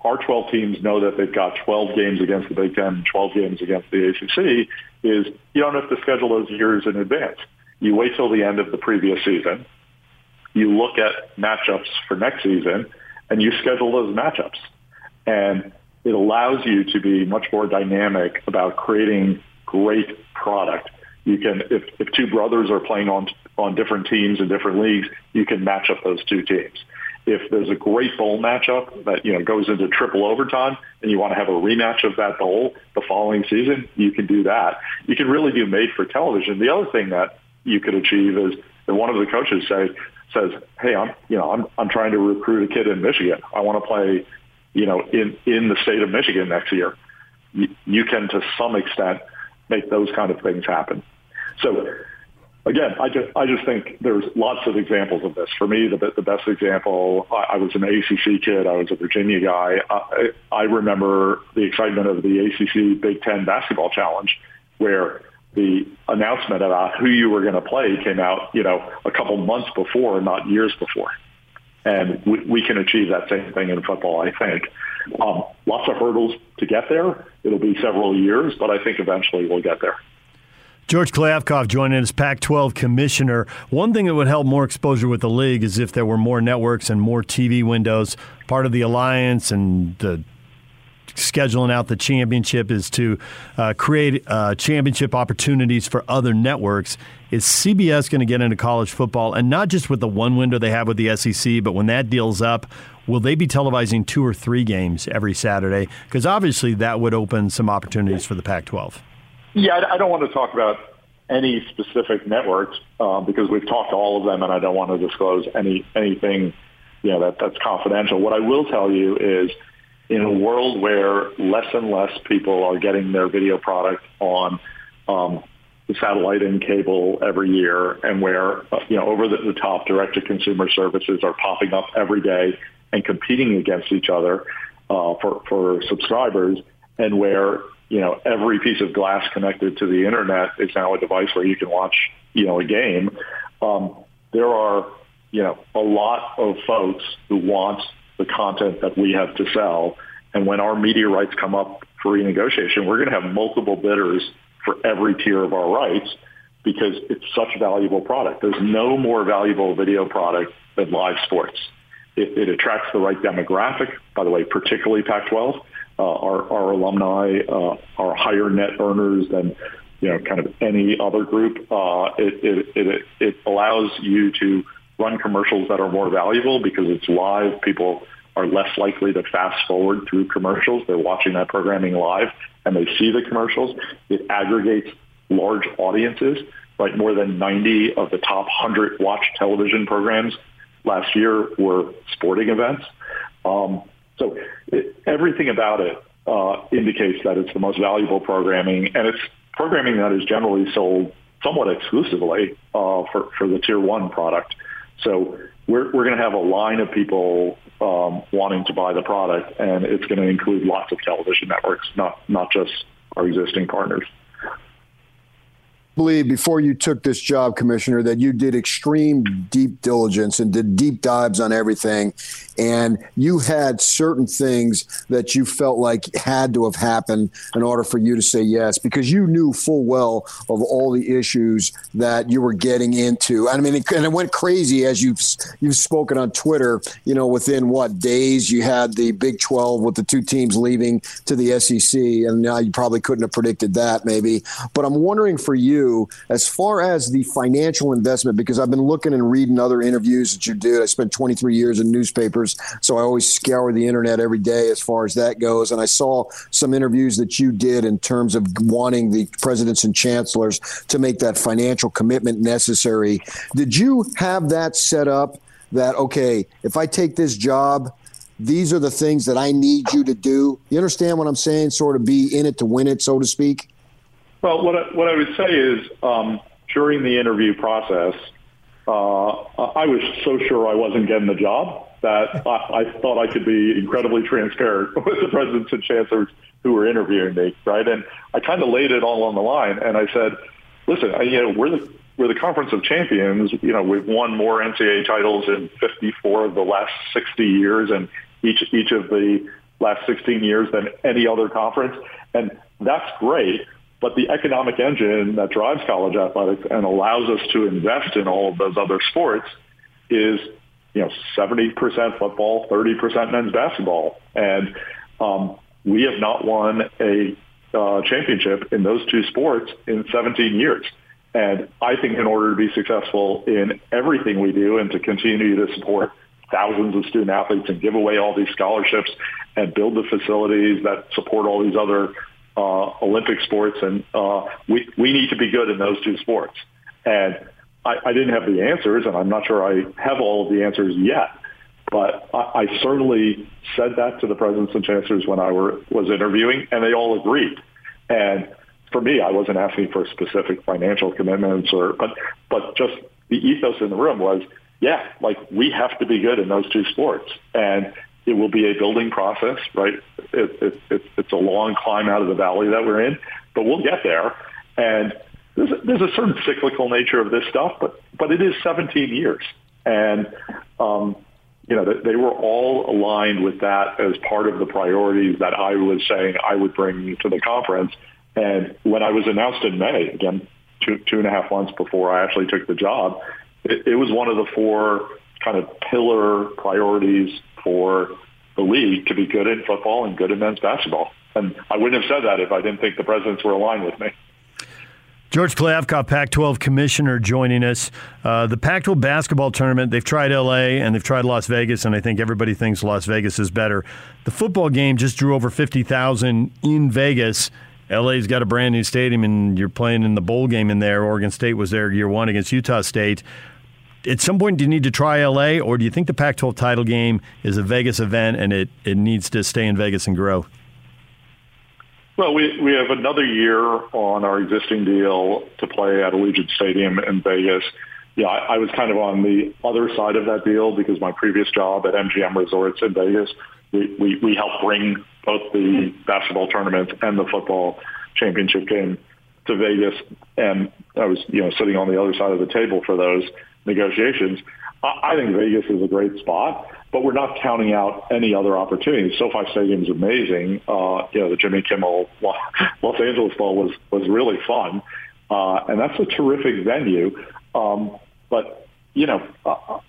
our 12 teams know that they've got 12 games against the Big Ten, 12 games against the ACC, is you don't have to schedule those years in advance. You wait till the end of the previous season. You look at matchups for next season, and you schedule those matchups. And it allows you to be much more dynamic about creating great product. You can, if, if two brothers are playing on on different teams in different leagues, you can match up those two teams if there's a great bowl matchup that you know goes into triple overtime and you want to have a rematch of that bowl the following season, you can do that. You can really do made for television. The other thing that you could achieve is that one of the coaches say says, "Hey, I'm you know I'm I'm trying to recruit a kid in Michigan. I want to play, you know, in in the state of Michigan next year." You, you can to some extent make those kind of things happen. So again, I just I just think there's lots of examples of this. For me, the the best example, I, I was an ACC kid. I was a Virginia guy. I, I remember the excitement of the ACC Big Ten basketball challenge, where the announcement about who you were going to play came out, you know, a couple months before, not years before. And we, we can achieve that same thing in football, I think. Um, lots of hurdles to get there. It'll be several years, but I think eventually we'll get there. George Kliavkoff joining as Pac 12 commissioner. One thing that would help more exposure with the league is if there were more networks and more TV windows. Part of the alliance and the scheduling out the championship is to uh, create uh, championship opportunities for other networks. Is CBS going to get into college football? And not just with the one window they have with the SEC, but when that deal's up, will they be televising two or three games every Saturday? Because obviously that would open some opportunities for the Pac 12. Yeah, I don't want to talk about any specific networks uh, because we've talked to all of them, and I don't want to disclose any anything you know that that's confidential. What I will tell you is, in a world where less and less people are getting their video product on um, satellite and cable every year, and where uh, you know over the, the top direct to consumer services are popping up every day and competing against each other uh, for for subscribers, and where you know, every piece of glass connected to the internet is now a device where you can watch, you know, a game. Um, there are, you know, a lot of folks who want the content that we have to sell. And when our media rights come up for renegotiation, we're going to have multiple bidders for every tier of our rights because it's such a valuable product. There's no more valuable video product than live sports. It, it attracts the right demographic, by the way, particularly Pac-12 uh, our, our alumni uh, are higher net earners than you know kind of any other group. Uh, it, it, it, it allows you to run commercials that are more valuable because it's live. People are less likely to fast forward through commercials. They're watching that programming live and they see the commercials. It aggregates large audiences. Right, more than 90 of the top 100 watched television programs last year were sporting events. Um, so it, everything about it uh, indicates that it's the most valuable programming, and it's programming that is generally sold somewhat exclusively uh, for, for the tier one product. So we're, we're going to have a line of people um, wanting to buy the product, and it's going to include lots of television networks, not not just our existing partners believe before you took this job, Commissioner, that you did extreme deep diligence and did deep dives on everything. And you had certain things that you felt like had to have happened in order for you to say yes, because you knew full well of all the issues that you were getting into. I mean, it, and it went crazy as you've, you've spoken on Twitter, you know, within what days you had the Big 12 with the two teams leaving to the SEC. And now you probably couldn't have predicted that maybe. But I'm wondering for you, as far as the financial investment because I've been looking and reading other interviews that you did. I spent 23 years in newspapers, so I always scour the internet every day as far as that goes. And I saw some interviews that you did in terms of wanting the presidents and chancellors to make that financial commitment necessary. Did you have that set up that, okay, if I take this job, these are the things that I need you to do. You understand what I'm saying? Sort of be in it to win it, so to speak. Well, what I, what I would say is um, during the interview process, uh, I was so sure I wasn't getting the job that I, I thought I could be incredibly transparent [laughs] with the presidents and chancellors who were interviewing me, right? And I kind of laid it all on the line, and I said, "Listen, I, you know, we're the we're the conference of champions. You know, we've won more NCAA titles in 54 of the last 60 years, and each each of the last 16 years than any other conference, and that's great." But the economic engine that drives college athletics and allows us to invest in all of those other sports is, you know, 70% football, 30% men's basketball. And um, we have not won a uh, championship in those two sports in 17 years. And I think in order to be successful in everything we do and to continue to support thousands of student athletes and give away all these scholarships and build the facilities that support all these other uh, Olympic sports, and uh, we we need to be good in those two sports. And I, I didn't have the answers, and I'm not sure I have all of the answers yet. But I, I certainly said that to the presidents and chancellors when I were was interviewing, and they all agreed. And for me, I wasn't asking for specific financial commitments or, but, but just the ethos in the room was, yeah, like we have to be good in those two sports. And it will be a building process, right? It, it, it, it's a long climb out of the valley that we're in, but we'll get there. And there's a, there's a certain cyclical nature of this stuff, but but it is 17 years, and um, you know they were all aligned with that as part of the priorities that I was saying I would bring to the conference. And when I was announced in May, again two two and a half months before I actually took the job, it, it was one of the four kind of pillar priorities for the league to be good in football and good in men's basketball. And I wouldn't have said that if I didn't think the presidents were aligned with me. George Kliavkoff, Pac 12 commissioner, joining us. Uh, the Pac 12 basketball tournament, they've tried LA and they've tried Las Vegas, and I think everybody thinks Las Vegas is better. The football game just drew over 50,000 in Vegas. LA's got a brand new stadium, and you're playing in the bowl game in there. Oregon State was there year one against Utah State at some point, do you need to try LA, or do you think the Pac 12 title game is a Vegas event and it, it needs to stay in Vegas and grow? Well, we, we have another year on our existing deal to play at Allegiant Stadium in Vegas. Yeah, I, I was kind of on the other side of that deal because my previous job at MGM Resorts in Vegas, we, we, we helped bring both the basketball tournament and the football championship game to Vegas. And I was, you know, sitting on the other side of the table for those negotiations. I think Vegas is a great spot, but we're not counting out any other opportunities. SoFi Stadium is amazing. Uh, you know, the Jimmy Kimmel Los Angeles Bowl was was really fun, uh, and that's a terrific venue. Um, but you know,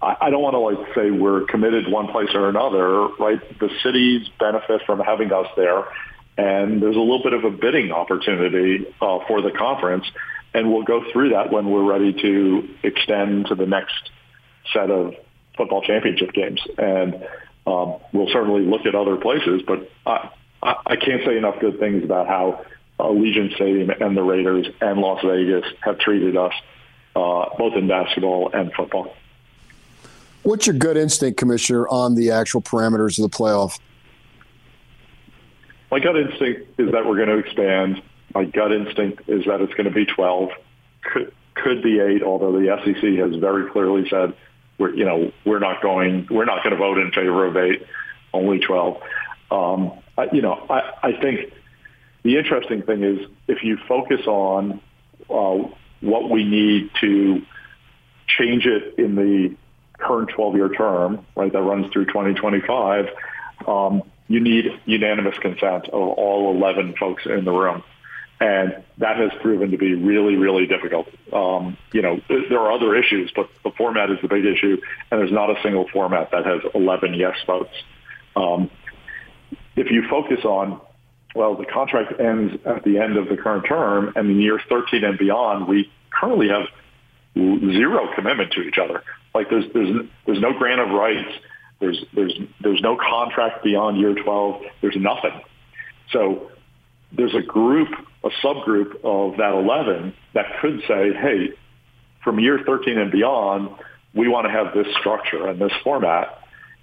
I, I don't want to like say we're committed one place or another. Right? The cities benefit from having us there, and there's a little bit of a bidding opportunity uh, for the conference and we'll go through that when we're ready to extend to the next set of football championship games. And um, we'll certainly look at other places, but I, I can't say enough good things about how Allegiant Stadium and the Raiders and Las Vegas have treated us, uh, both in basketball and football. What's your good instinct, Commissioner, on the actual parameters of the playoff? My gut instinct is that we're going to expand my gut instinct is that it's going to be 12. Could, could be eight, although the SEC has very clearly said we're, you know, we're not going, we're not going to vote in favor of eight, only 12. Um, I, you know, I, I think the interesting thing is if you focus on uh, what we need to change it in the current 12-year term, right, that runs through 2025, um, you need unanimous consent of all 11 folks in the room. And that has proven to be really, really difficult. Um, you know, there are other issues, but the format is the big issue, and there's not a single format that has 11 yes votes. Um, if you focus on, well, the contract ends at the end of the current term, and in year 13 and beyond, we currently have zero commitment to each other. Like there's there's there's no grant of rights. There's there's there's no contract beyond year 12. There's nothing. So there's a group, a subgroup of that 11 that could say, hey, from year 13 and beyond, we want to have this structure and this format.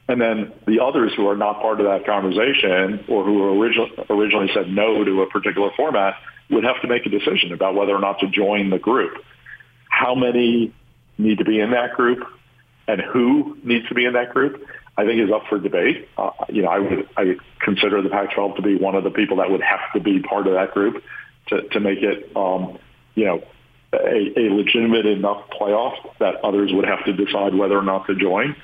And then the others who are not part of that conversation or who originally, originally said no to a particular format would have to make a decision about whether or not to join the group. How many need to be in that group and who needs to be in that group I think is up for debate. Uh, you know, I would I consider the Pac-12 to be one of the people that would have to be part of that group to to make it, um, you know, a, a legitimate enough playoff that others would have to decide whether or not to join.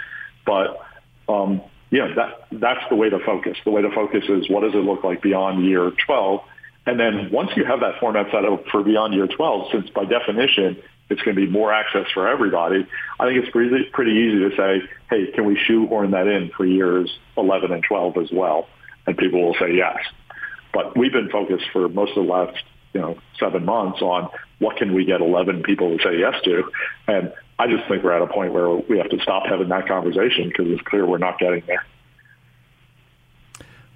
But um, yeah, that that's the way to focus. The way to focus is what does it look like beyond year 12, and then once you have that format set up for beyond year 12, since by definition it's going to be more access for everybody. I think it's pretty, pretty easy to say, hey, can we shoehorn that in for years 11 and 12 as well? And people will say yes. But we've been focused for most of the last, you know, seven months on what can we get 11 people to say yes to. And I just think we're at a point where we have to stop having that conversation because it's clear we're not getting there.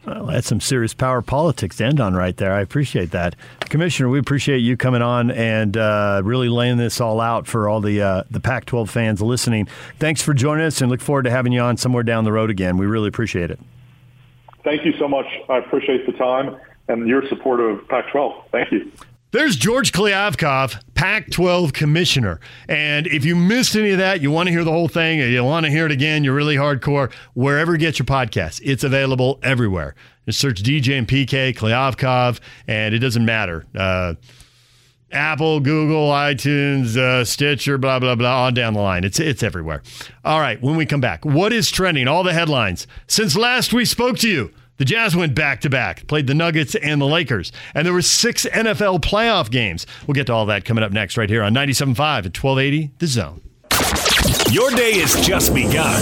Well, that's some serious power politics to end on right there. I appreciate that, Commissioner. We appreciate you coming on and uh, really laying this all out for all the uh, the Pac-12 fans listening. Thanks for joining us, and look forward to having you on somewhere down the road again. We really appreciate it. Thank you so much. I appreciate the time and your support of Pac-12. Thank you. There's George Kliavkoff, Pac 12 commissioner. And if you missed any of that, you want to hear the whole thing, you want to hear it again, you're really hardcore, wherever you get your podcast, it's available everywhere. Just search DJ and PK, Klyavkov, and it doesn't matter. Uh, Apple, Google, iTunes, uh, Stitcher, blah, blah, blah, on down the line. It's, it's everywhere. All right, when we come back, what is trending? All the headlines. Since last we spoke to you, the Jazz went back to back, played the Nuggets and the Lakers, and there were six NFL playoff games. We'll get to all that coming up next, right here on 97.5 at 1280 The Zone. Your day has just begun.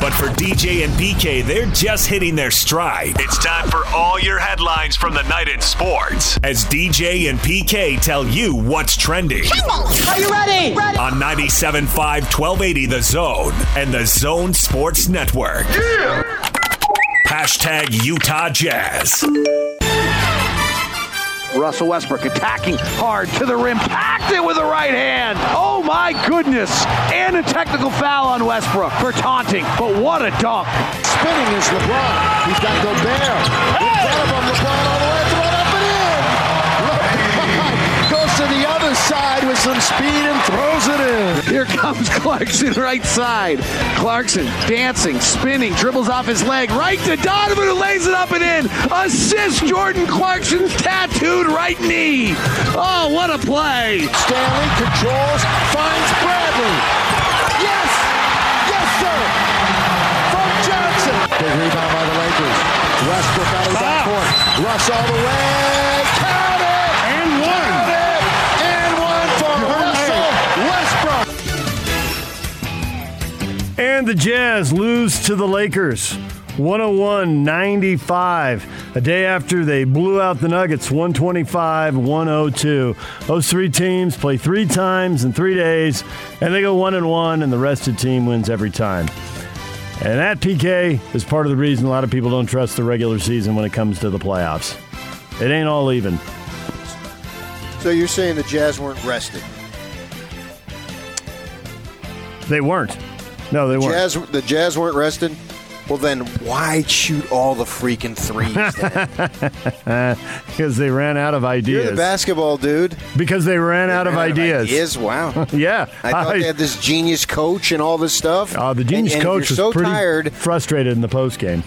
But for DJ and PK, they're just hitting their stride. It's time for all your headlines from the night in sports as DJ and PK tell you what's trending. Are you ready? ready? On 97.5 1280 The Zone and the Zone Sports Network. Hashtag Utah Jazz. Russell Westbrook attacking hard to the rim, packed it with the right hand. Oh my goodness. And a technical foul on Westbrook for taunting. But what a dunk. Spinning is LeBron. He's got Gobert. In front of him, LeBron all the way some speed and throws it in. Here comes Clarkson [laughs] right side. Clarkson dancing, spinning, dribbles off his leg right to Donovan who lays it up and in. Assist Jordan Clarkson's tattooed right knee. Oh, what a play. Stanley controls, finds Bradley. Yes! Yes, sir! From Johnson. Big rebound by the Lakers. Westbrook out of the backcourt. Ah! Russ all the way. And the Jazz lose to the Lakers. 101 95. A day after they blew out the Nuggets 125 102. Those three teams play three times in three days, and they go one and one, and the rest of the team wins every time. And that PK is part of the reason a lot of people don't trust the regular season when it comes to the playoffs. It ain't all even. So you're saying the Jazz weren't rested? They weren't. No, they weren't. Jazz, the Jazz weren't rested. Well, then why shoot all the freaking threes? Because [laughs] they ran out of ideas. You're the basketball dude. Because they ran out of out of ideas. ideas? Wow. [laughs] yeah. I thought they had this genius coach and all this stuff. Oh, the genius And- and coach was so pretty tired. frustrated in the post game.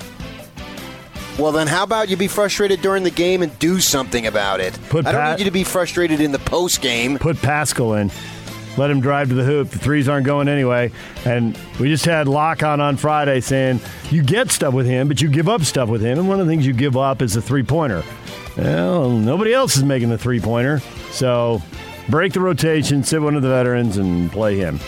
Well, then how about you be frustrated during the game and do something about it? Put I don't Pat- need you to be frustrated in the post game. Put Paschall in. Let him drive to the hoop. The threes aren't going anyway. And we just had Lock on on Friday saying you get stuff with him, but you give up stuff with him. And one of the things you give up is the three pointer. Well, nobody else is making the three pointer. So break the rotation, sit one of the veterans, and play him.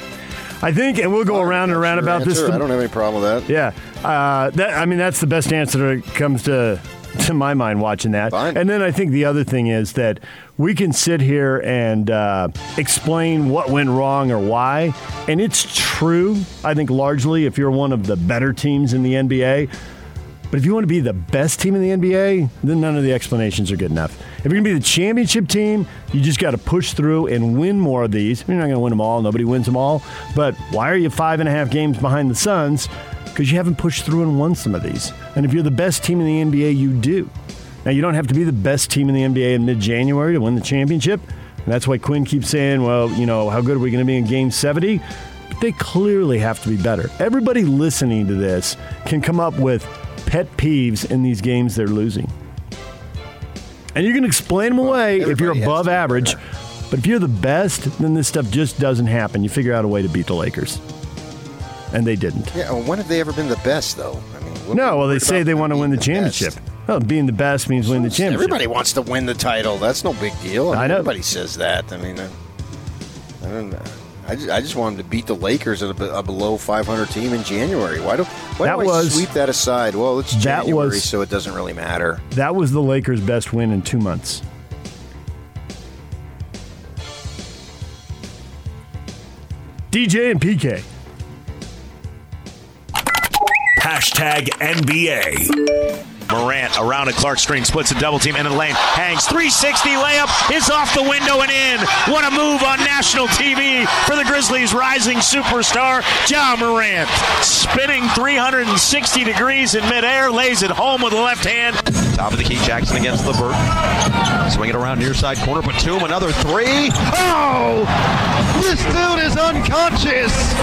I think, and we'll go around and around about this. I don't have any problem with that. Yeah, uh, that I mean that's the best answer that comes to to my mind watching that. And then I think the other thing is that we can sit here and uh, explain what went wrong or why, and it's true. I think largely if you're one of the better teams in the NBA. But if you want to be the best team in the NBA, then none of the explanations are good enough. If you're going to be the championship team, you just got to push through and win more of these. You're not going to win them all. Nobody wins them all. But why are you five and a half games behind the Suns? Because you haven't pushed through and won some of these. And if you're the best team in the NBA, you do. Now, you don't have to be the best team in the NBA in mid January to win the championship. And that's why Quin keeps saying, well, you know, how good are we going to be in game 70? But they clearly have to be better. Everybody listening to this can come up with pet peeves in these games they're losing. And you can explain them away if you're above average. But if you're the best, then this stuff just doesn't happen. You figure out a way to beat the Lakers. And they didn't. Yeah, well, when have they ever been the best, though? I mean, what- No, well, they say they want to win the best? championship. Well, being the best means winning the championship. Everybody wants to win the title. That's no big deal. I, mean, I know. Everybody says that. I mean, I, I don't know. I just, I just want them to beat the Lakers at a, a below 500 team in January. Why do why That do I was- sweep that aside? Well, it's That January, was- so it doesn't really matter. That was the Lakers' best win in two months. DJ and PK. Hashtag NBA. Morant around a Clarke screen, splits a double team into the lane, hangs 360 layup is off the window and in. What a move on national TV for the Grizzlies' rising superstar, Ja Morant. Spinning 360 degrees in midair, lays it home with the left hand. Top of the key, Jackson against Levert. Swing it around near side corner. Batum, another three. Oh! This dude is unconscious.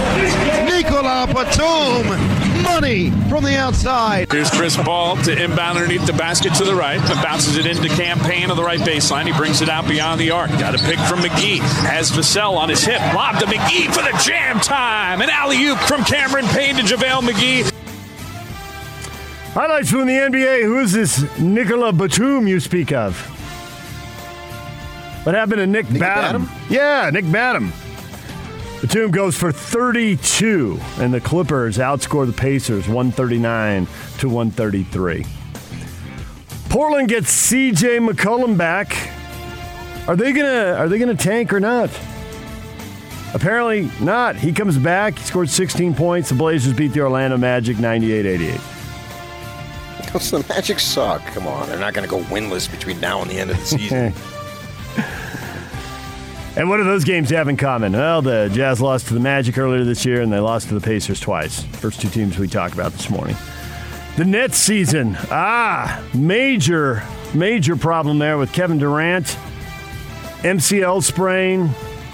Nikola Batum. Money from the outside. Here's Chris Paul to inbound underneath the basket to the right, but bounces it into Cam Payne of the right baseline. He brings it out beyond the arc. Got a pick from McGee. Has Vassell on his hip. Lob to McGee for the jam time. An alley oop from Cameron Payne to JaVale McGee. Highlights from the NBA. Who is this Nicola Batum you speak of? What happened to Nick, Nick Batum? Batum? Yeah, Nick Batum. Batum goes for 32, and the Clippers outscore the Pacers 139 to 133. Portland gets C.J. McCollum back. Are they gonna Are they gonna tank or not? Apparently not. He comes back. He scored 16 points. The Blazers beat the Orlando Magic 98-88. Because the Magic suck. Come on, they're not going to go winless between now and the end of the season. [laughs] And what do those games have in common? Well, the Jazz lost to the Magic earlier this year, and they lost to the Pacers twice. First two teams we talked about this morning. The Nets season. Ah, major, major problem there with Kevin Durant. MCL sprain.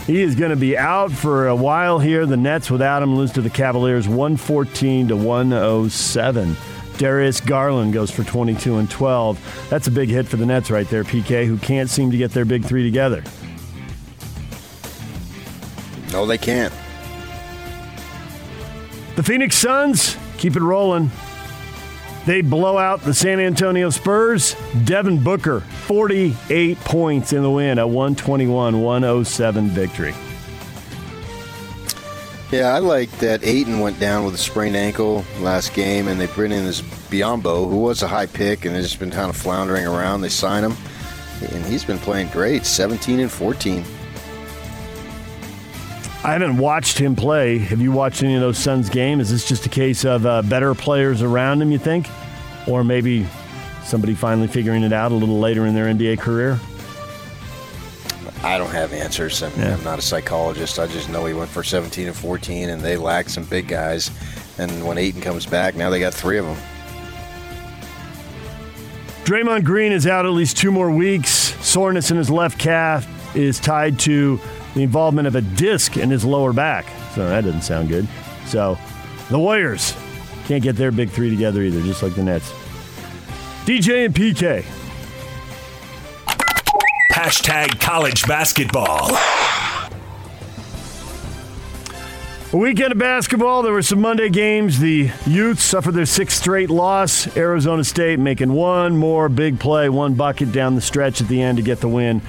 He is going to be out for a while here. The Nets without him lose to the Cavaliers 114 to 107. Darius Garland goes for 22 and 12. That's a big hit for the Nets right there, PK, who can't seem to get their big three together. No, they can't. The Phoenix Suns keep it rolling. They blow out the San Antonio Spurs. Devin Booker, 48 points in the win, a 121 107 victory. Yeah, I like that Ayton went down with a sprained ankle last game, and they bring in this Biyombo, who was a high pick and has just been kind of floundering around. They sign him, and he's been playing great 17 and 14. I haven't watched him play. Have you watched any of those Suns games? Is this just a case of uh, better players around him, you think? Or maybe somebody finally figuring it out a little later in their NBA career? I don't have answers. I mean, Yeah. I'm not a psychologist. I just know he went for 17 and 14, and they lack some big guys. And when Ayton comes back, now they got three of them. Draymond Green is out at least two more weeks. Soreness in his left calf is tied to the involvement of a disc in his lower back. So that doesn't sound good. So the Warriors can't get their big three together either, just like the Nets. DJ and PK. Hashtag college basketball. A weekend of basketball. There were some Monday games. The Utes suffered their sixth straight loss. Arizona State making one more big play, one bucket down the stretch at the end to get the win.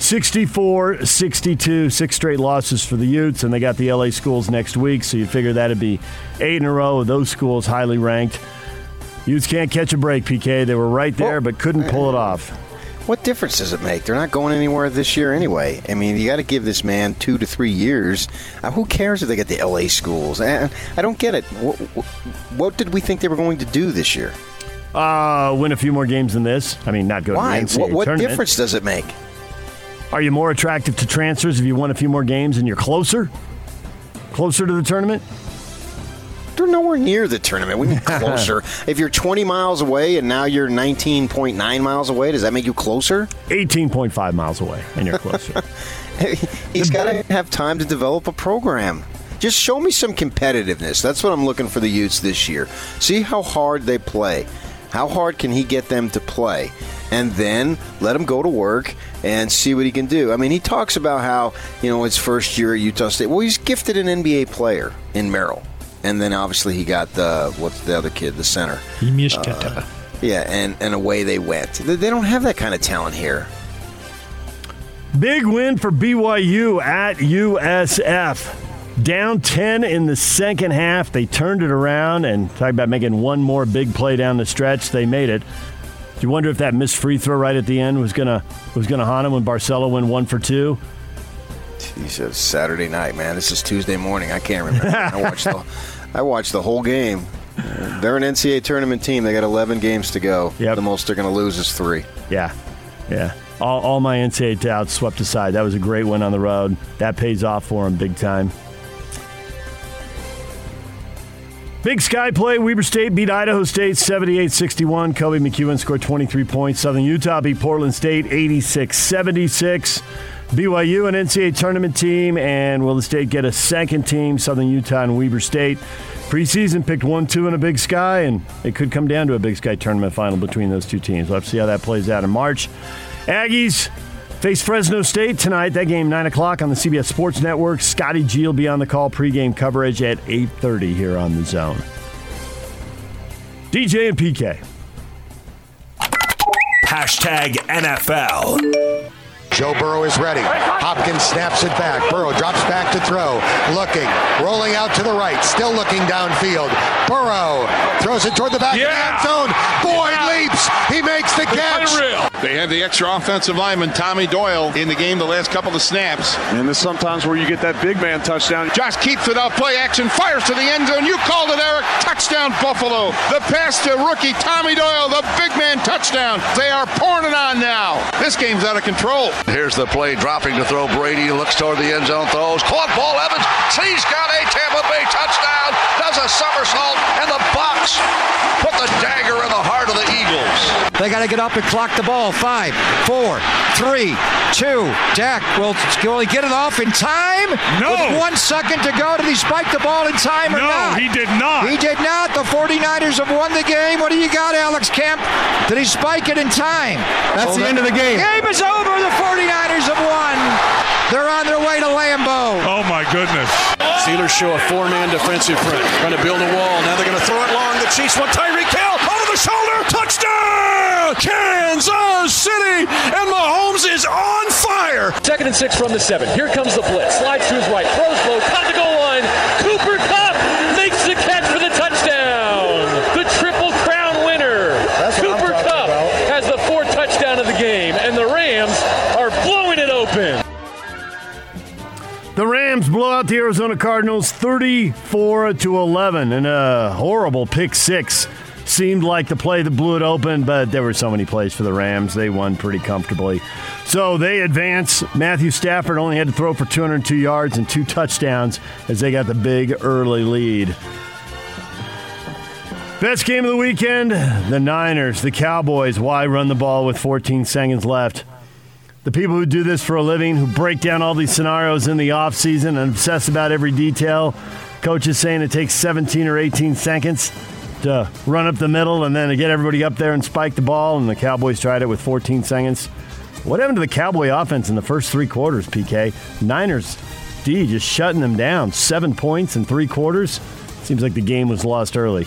64 62, six straight losses for the Utes, and they got the LA schools next week, so you figure that'd be eight in a row of those schools highly ranked. Utes can't catch a break, PK. They were right there, but couldn't pull it off. What difference does it make? They're not going anywhere this year anyway. I mean, you got to give this man two to three years. Uh, who cares if they get the LA schools? I, I don't get it. What, what did we think they were going to do this year? Uh, win a few more games than this. I mean, not go Why? to the NCAA What, what tournament. difference does it make? Are you more attractive to transfers if you won a few more games and you're closer? Closer to the tournament? They're nowhere near the tournament. We mean closer. [laughs] if you're 20 miles away and now you're 19.9 miles away, does that make you closer? 18.5 miles away, and you're closer. [laughs] He's got to have time to develop a program. Just show me some competitiveness. That's what I'm looking for the Utes this year. See how hard they play. How hard can he get them to play? And then let him go to work and see what he can do. I mean, he talks about how, you know, his first year at Utah State, well, he's gifted an NBA player in Merrill. And then obviously he got the, what's the other kid, the center. Uh, yeah, and, and away they went. They don't have that kind of talent here. Big win for BYU at USF. Down 10 in the second half. They turned it around and talk about making one more big play down the stretch. They made it. Do you wonder if that missed free throw right at the end was gonna was gonna haunt him when Barcello went one for two? Jesus, Saturday night, man. This is Tuesday morning. I can't remember. I watched the, [laughs] I watched the whole game. They're an NCAA tournament team. They got 11 games to go. The most they're going to lose is three. Yeah, yeah. All, all my NCAA doubts swept aside. That was a great win on the road. That pays off for him big time. Big Sky play. Weber State beat Idaho State 78 61. Koby McEwen scored 23 points. Southern Utah beat Portland State 86 76. BYU, an NCAA tournament team, and will the state get a second team? Southern Utah and Weber State. Preseason picked 1 2 in a Big Sky, and it could come down to a Big Sky tournament final between those two teams. We'll have to see how that plays out in March. Aggies face Fresno State tonight. That game, 9 o'clock on the CBS Sports Network. Scotty G will be on the call pregame coverage at 8.30 here on The Zone. DJ and PK. Hashtag NFL. Joe Burrow is ready. Hopkins snaps it back. Burrow drops back to throw. Looking. Rolling out to the right. Still looking downfield. Burrow throws it toward the back Yeah. of the end zone. Boyd leaps. He makes the catch. They have the extra offensive lineman, Tommy Doyle, in the game the last couple of snaps. And there's sometimes where you get that big man touchdown. Josh keeps it out, play action, fires to the end zone. You called it, Eric. Touchdown, Buffalo. The pass to rookie Tommy Doyle, the big man touchdown. They are pouring it on now. This game's out of control. Here's the play, dropping to throw. Brady looks toward the end zone, throws. Caught ball, Evans. He's got a Tampa Bay touchdown. Does a somersault, and the Bucs put the dagger in the heart of the Eagles. They got to get up and clock the ball. Five, four, three, two. Dak will will he get it off in time? No. With one second to go, did he spike the ball in time or No, not? he did not. He did not. The 49ers have won the game. What do you got, Alex Kemp? Did he spike it in time? That's the end of the game. Game is over. The 49ers have won. They're on their way to Lambeau. Oh, my goodness. Steelers show a four-man defensive front, trying to build a wall. Now they're going to throw it long. The Chiefs want Tyreek Hill over the shoulder, touchdown! Kansas City, and Mahomes is on fire. Second and six from the seven. Here comes the blitz. Slides to his right. Throws low. Rams blow out the Arizona Cardinals 34 to 11 in a horrible pick six. Seemed like the play that blew it open, but there were so many plays for the Rams. They won pretty comfortably. So they advance. Matthew Stafford only had to throw for 202 yards and two touchdowns as they got the big early lead. Best game of the weekend the Niners, the Cowboys. Why run the ball with 14 seconds left? The people who do this for a living, who break down all these scenarios in the offseason and obsess about every detail. Coach is saying it takes 17 or 18 seconds to run up the middle and then to get everybody up there and spike the ball, and the Cowboys tried it with 14 seconds. What happened to the Cowboy offense in the first three quarters, PK? Niners D just shutting them down. Seven points in three quarters. Seems like the game was lost early.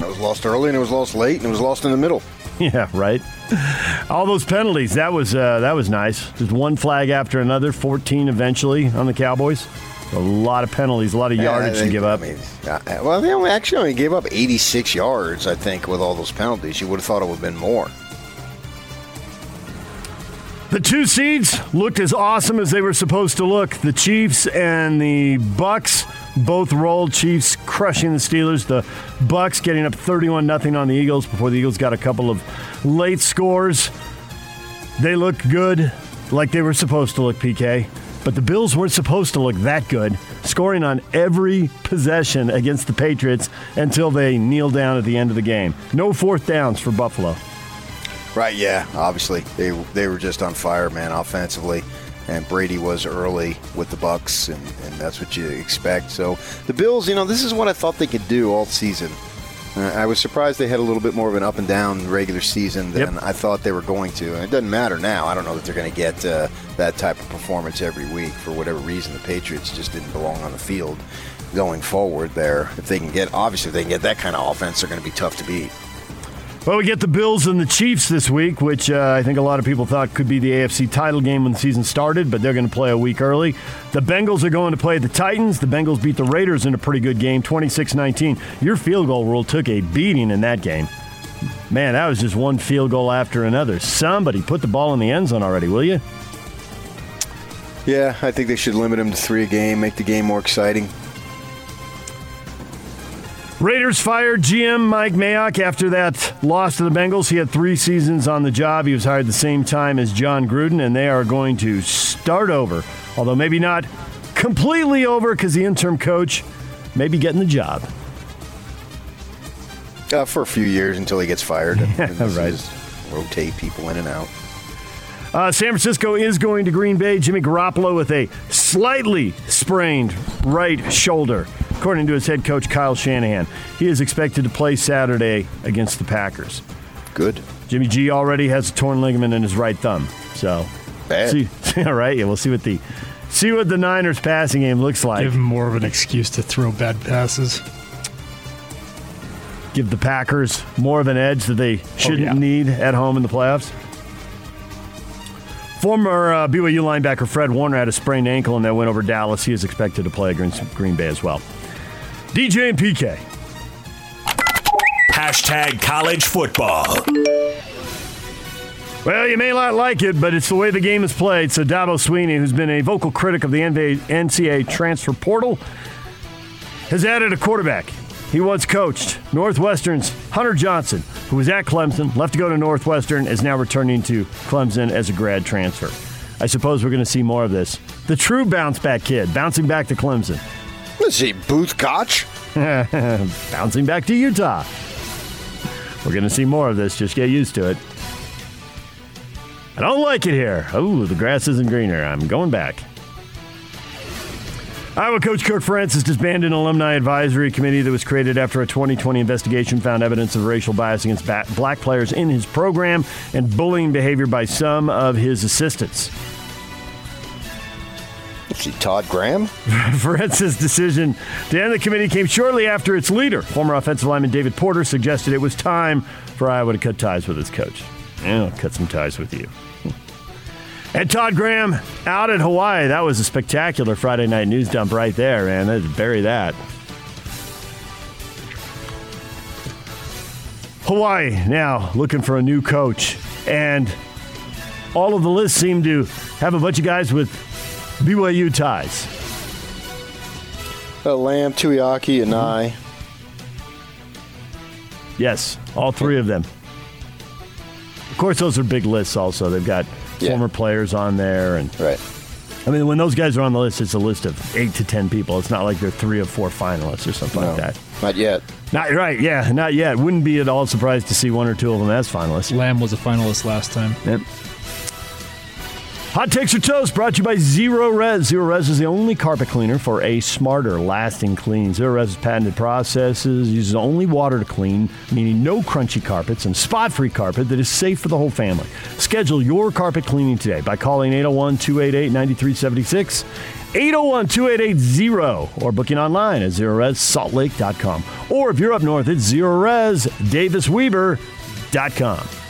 It was lost early and it was lost late and it was lost in the middle. [laughs] Yeah, right. [laughs] All those penalties. That was uh, that was nice. Just one flag after another. Fourteen eventually on the Cowboys. A lot of penalties, a lot of yardage Yeah, to give up. I mean, uh, well, they only, actually only gave up 86 yards, I think, with all those penalties. You would have thought it would have been more. The two seeds looked as awesome as they were supposed to look. The Chiefs and the Bucs both rolled. Chiefs crushing the Steelers. The Bucs getting up 31 nothing on the Eagles before the Eagles got a couple of late scores. They looked good, like they were supposed to look, PK. But the Bills weren't supposed to look that good, scoring on every possession against the Patriots until they kneel down at the end of the game. No fourth downs for Buffalo. Right, yeah. Obviously, they they were just on fire, man, offensively. And Brady was early with the Bucs, and, and that's what you expect. So the Bills, you know, this is what I thought they could do all season. Uh, I was surprised they had a little bit more of an up and down regular season than I thought they were going to. And it doesn't matter now. I don't know that they're going to get uh, that type of performance every week for whatever reason. The Patriots just didn't belong on the field going forward there. If they can get, obviously, if they can get that kind of offense, they're going to be tough to beat. Well, we get the Bills and the Chiefs this week, which uh, I think a lot of people thought could be the AFC title game when the season started, but they're going to play a week early. The Bengals are going to play the Titans. The Bengals beat the Raiders in a pretty good game, 26 19. Your field goal rule took a beating in that game. Man, that was just one field goal after another. Somebody put the ball in the end zone already, will you? Yeah, I think they should limit them to three a game, make the game more exciting. Raiders fired GM Mike Mayock after that loss to the Bengals. He had three seasons on the job. He was hired the same time as Jon Gruden, and they are going to start over. Although maybe not completely over because the interim coach may be getting the job. Uh, for a few years until he gets fired. [laughs] Yeah, right. Rotate people in and out. Uh, San Francisco is going to Green Bay. Jimmy Garoppolo with a slightly sprained right shoulder, according to his head coach Kyle Shanahan. He is expected to play Saturday against the Packers. Good. Jimmy G already has a torn ligament in his right thumb, so Bad. See, [laughs] all right, yeah, we'll see what the see what the Niners passing game looks like. Give him more of an excuse to throw bad passes. Give the Packers more of an edge that they shouldn't yeah. need at home in the playoffs. Former uh, BYU linebacker Fred Warner had a sprained ankle in that win over Dallas. He is expected to play against Green Bay as well. DJ and PK. Hashtag college football. Well, you may not like it, but it's the way the game is played. So Dabo Sweeney, who's been a vocal critic of the NCAA transfer portal, has added a quarterback. He once coached Northwestern's Hunter Johnson, who was at Clemson, left to go to Northwestern, is now returning to Clemson as a grad transfer. I suppose we're going to see more of this. The true bounce back kid, bouncing back to Clemson. Let's see, Booth Koch? [laughs] bouncing back to Utah. We're going to see more of this. Just get used to it. I don't like it here. Oh, the grass isn't greener. I'm going back. Iowa coach Kirk Ferentz disbanded an alumni advisory committee that was created after a 2020 investigation found evidence of racial bias against black players in his program and bullying behavior by some of his assistants. See Todd Graham? [laughs] Ferentz's decision to end the committee came shortly after its leader, former offensive lineman David Porter, suggested it was time for Iowa to cut ties with its coach. Yeah, I'll cut some ties with you. [laughs] And Todd Graham out at Hawaii. That was a spectacular Friday night news dump right there, man. Let's bury that. Hawaii now looking for a new coach. And all of the lists seem to have a bunch of guys with BYU ties. Uh, Lamb, Tuiaki, and I. Yes, all three of them. Of course, those are big lists. Also, they've got Yeah. former players on there, and right. I mean, when those guys are on the list, it's a list of eight to ten people. It's not like they're three or four finalists or something like that. Not yet. Not right, yeah, not yet. Wouldn't be at all surprised to see one or two of them as finalists. Lamb was a finalist last time. Yep. Hot Takes or Toast brought to you by Zerorez. Zero Res is the only carpet cleaner for a smarter, lasting clean. Zerorez's patented processes uses only water to clean, meaning no crunchy carpets and spot free carpet that is safe for the whole family. Schedule your carpet cleaning today by calling 801 288 9376. 801 2880 or booking online at zeroressaltlake.com. Or if you're up north, it's zeroresdavisweber.com.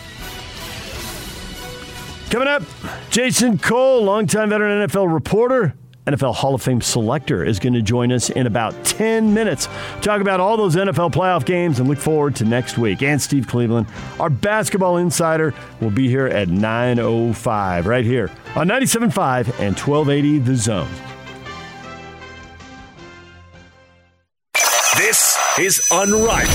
Coming up, Jason Cole, longtime veteran NFL reporter, NFL Hall of Fame selector, is going to join us in about 10 minutes. Talk about all those NFL playoff games and look forward to next week. And Steve Cleveland, our basketball insider, will be here at 9.05 right here on 97.5 and 1280 The Zone. This is Unrivaled.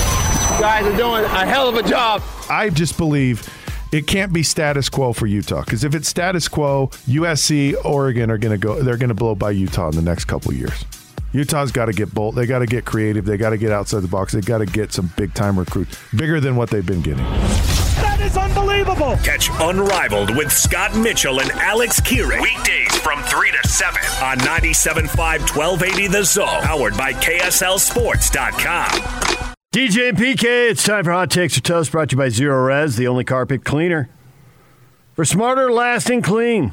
Guys are doing a hell of a job. I just believe it can't be status quo for Utah because if it's status quo, USC, Oregon are going to go. They're going to blow by Utah in the next couple years. Utah's got to get bold. They got to get creative. They got to get outside the box. They got to get some big time recruits, bigger than what they've been getting. That is unbelievable. Catch Unrivaled with Scott Mitchell and Alex Kirry. Weekdays from 3 to 7 on 97.5 1280 The Zone. Powered by KSLSports.com. DJ and PK, it's time for Hot Takes or Toast brought to you by Zerorez, the only carpet cleaner. For smarter, lasting clean.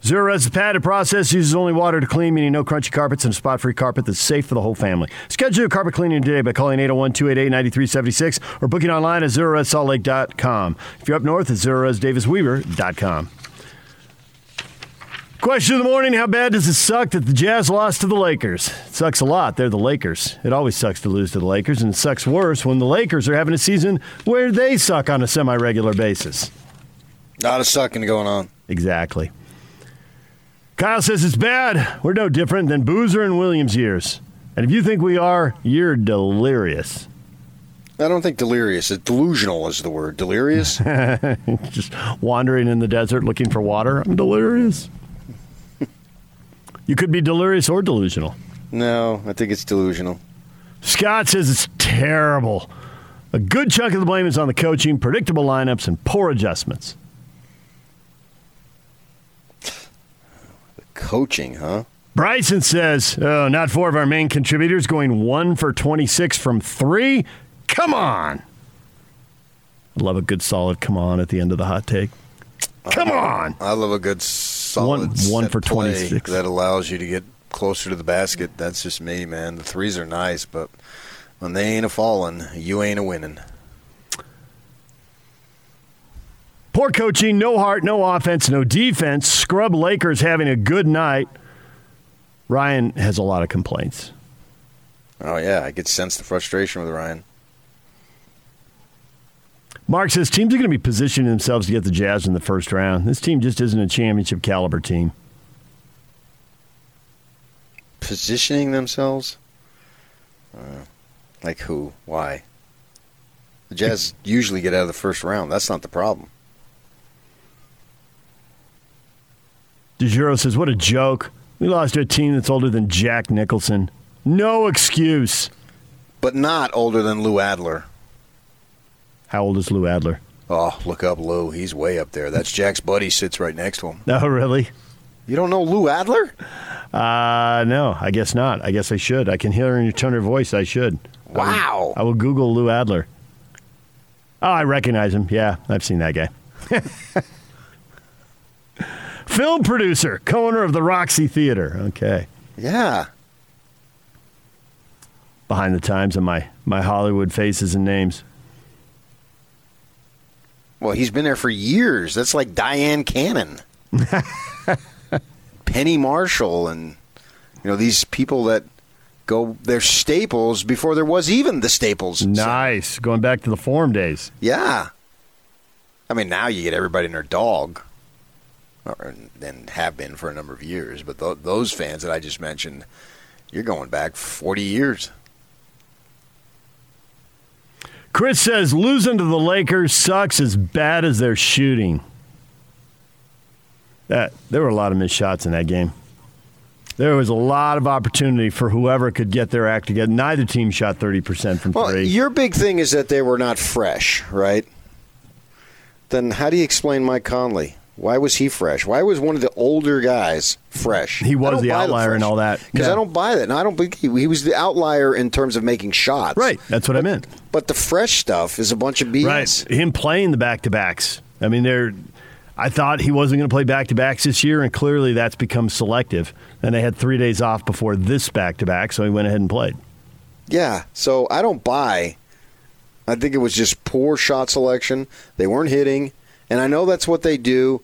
Zerorez's patented process uses only water to clean, meaning no crunchy carpets and spot free carpet that's safe for the whole family. Schedule your carpet cleaning today by calling 801 288 9376 or booking online at zeroressaltlake.com. If you're up north, it's zeroresdavisweber.com. Question of the morning How bad does it suck that the Jazz lost to the Lakers? It sucks a lot. They're the Lakers. It always sucks to lose to the Lakers, and it sucks worse when the Lakers are having a season where they suck on a semi regular basis. Not a sucking going on. Exactly. Kyle says it's bad. We're no different than Boozer and Williams years. And if you think we are, you're delirious. I don't think delirious. Delusional is the word. Delirious? [laughs] Just wandering in the desert looking for water. I'm delirious. You could be delirious or delusional. no, I think it's delusional. Scott says it's terrible. A good chunk of the blame is on the coaching, predictable lineups, and poor adjustments. The Coaching, huh? Bryson says, oh, not four of our main contributors going one for 26 from three? Come on. I love a good solid come on at the end of the hot take. Come on. I love a good solid One- one for play 26. that allows you to get closer to the basket. That's just me, man. The threes are nice, but when they ain't a falling, you ain't a winning. Poor coaching, no heart, no offense, no defense. Scrub Lakers having a good night. Ryan has a lot of complaints. Oh yeah, I could sense the frustration with Ryan. Mark says teams are going to be positioning themselves to get the Jazz in the first round. This team just isn't a championship caliber team. Positioning themselves, uh, like who? Why? The Jazz usually get out of the first round. That's not the problem. DeJuro says, What a joke. We lost to a team that's older than Jack Nicholson. No excuse. But not older than Lou Adler. How old is Lou Adler? Oh, look up Lou. He's way up there. That's Jack's buddy. Sits right next to him. [laughs] Oh, really? You don't know Lou Adler? Uh, no, I guess not. I guess I should. I can hear in your tone of voice. I should. Wow. I will Google Lou Adler. Oh, I recognize him. Yeah, I've seen that guy. [laughs] Film producer, co-owner of the Roxy Theater. Okay. Yeah. Behind the times of my, my Hollywood faces and names. Well, he's been there for years. That's like Dyan Cannon, [laughs] Penny Marshall, and you know these people that go. They're staples before there was even the Staples. Nice. Going back to the forum days. Yeah. I mean, now you get everybody and their dog, or, and have been for a number of years. But th- those fans that I just mentioned, you're going back 40 years. Chris says losing to the Lakers sucks as bad as their shooting. That there were a lot of missed shots in that game. There was a lot of opportunity for whoever could get their act together. Neither team shot thirty percent from Well, three. your big thing is that they were not fresh, right? Then how do you explain Mike Conley? Why was he fresh? Why was one of the older guys fresh? He was the outlier and all that. Because Yeah. I don't buy that. And I don't think he, he was the outlier in terms of making shots. Right. That's what I meant. But the fresh stuff is a bunch of BS. Right. Him playing the back to backs. I mean, they're. I thought he wasn't going to play back to backs this year, and clearly that's become selective. And they had three days off before this back to back, so he went ahead and played. Yeah. So I don't buy. I think it was just poor shot selection. They weren't hitting. And I know that's what they do.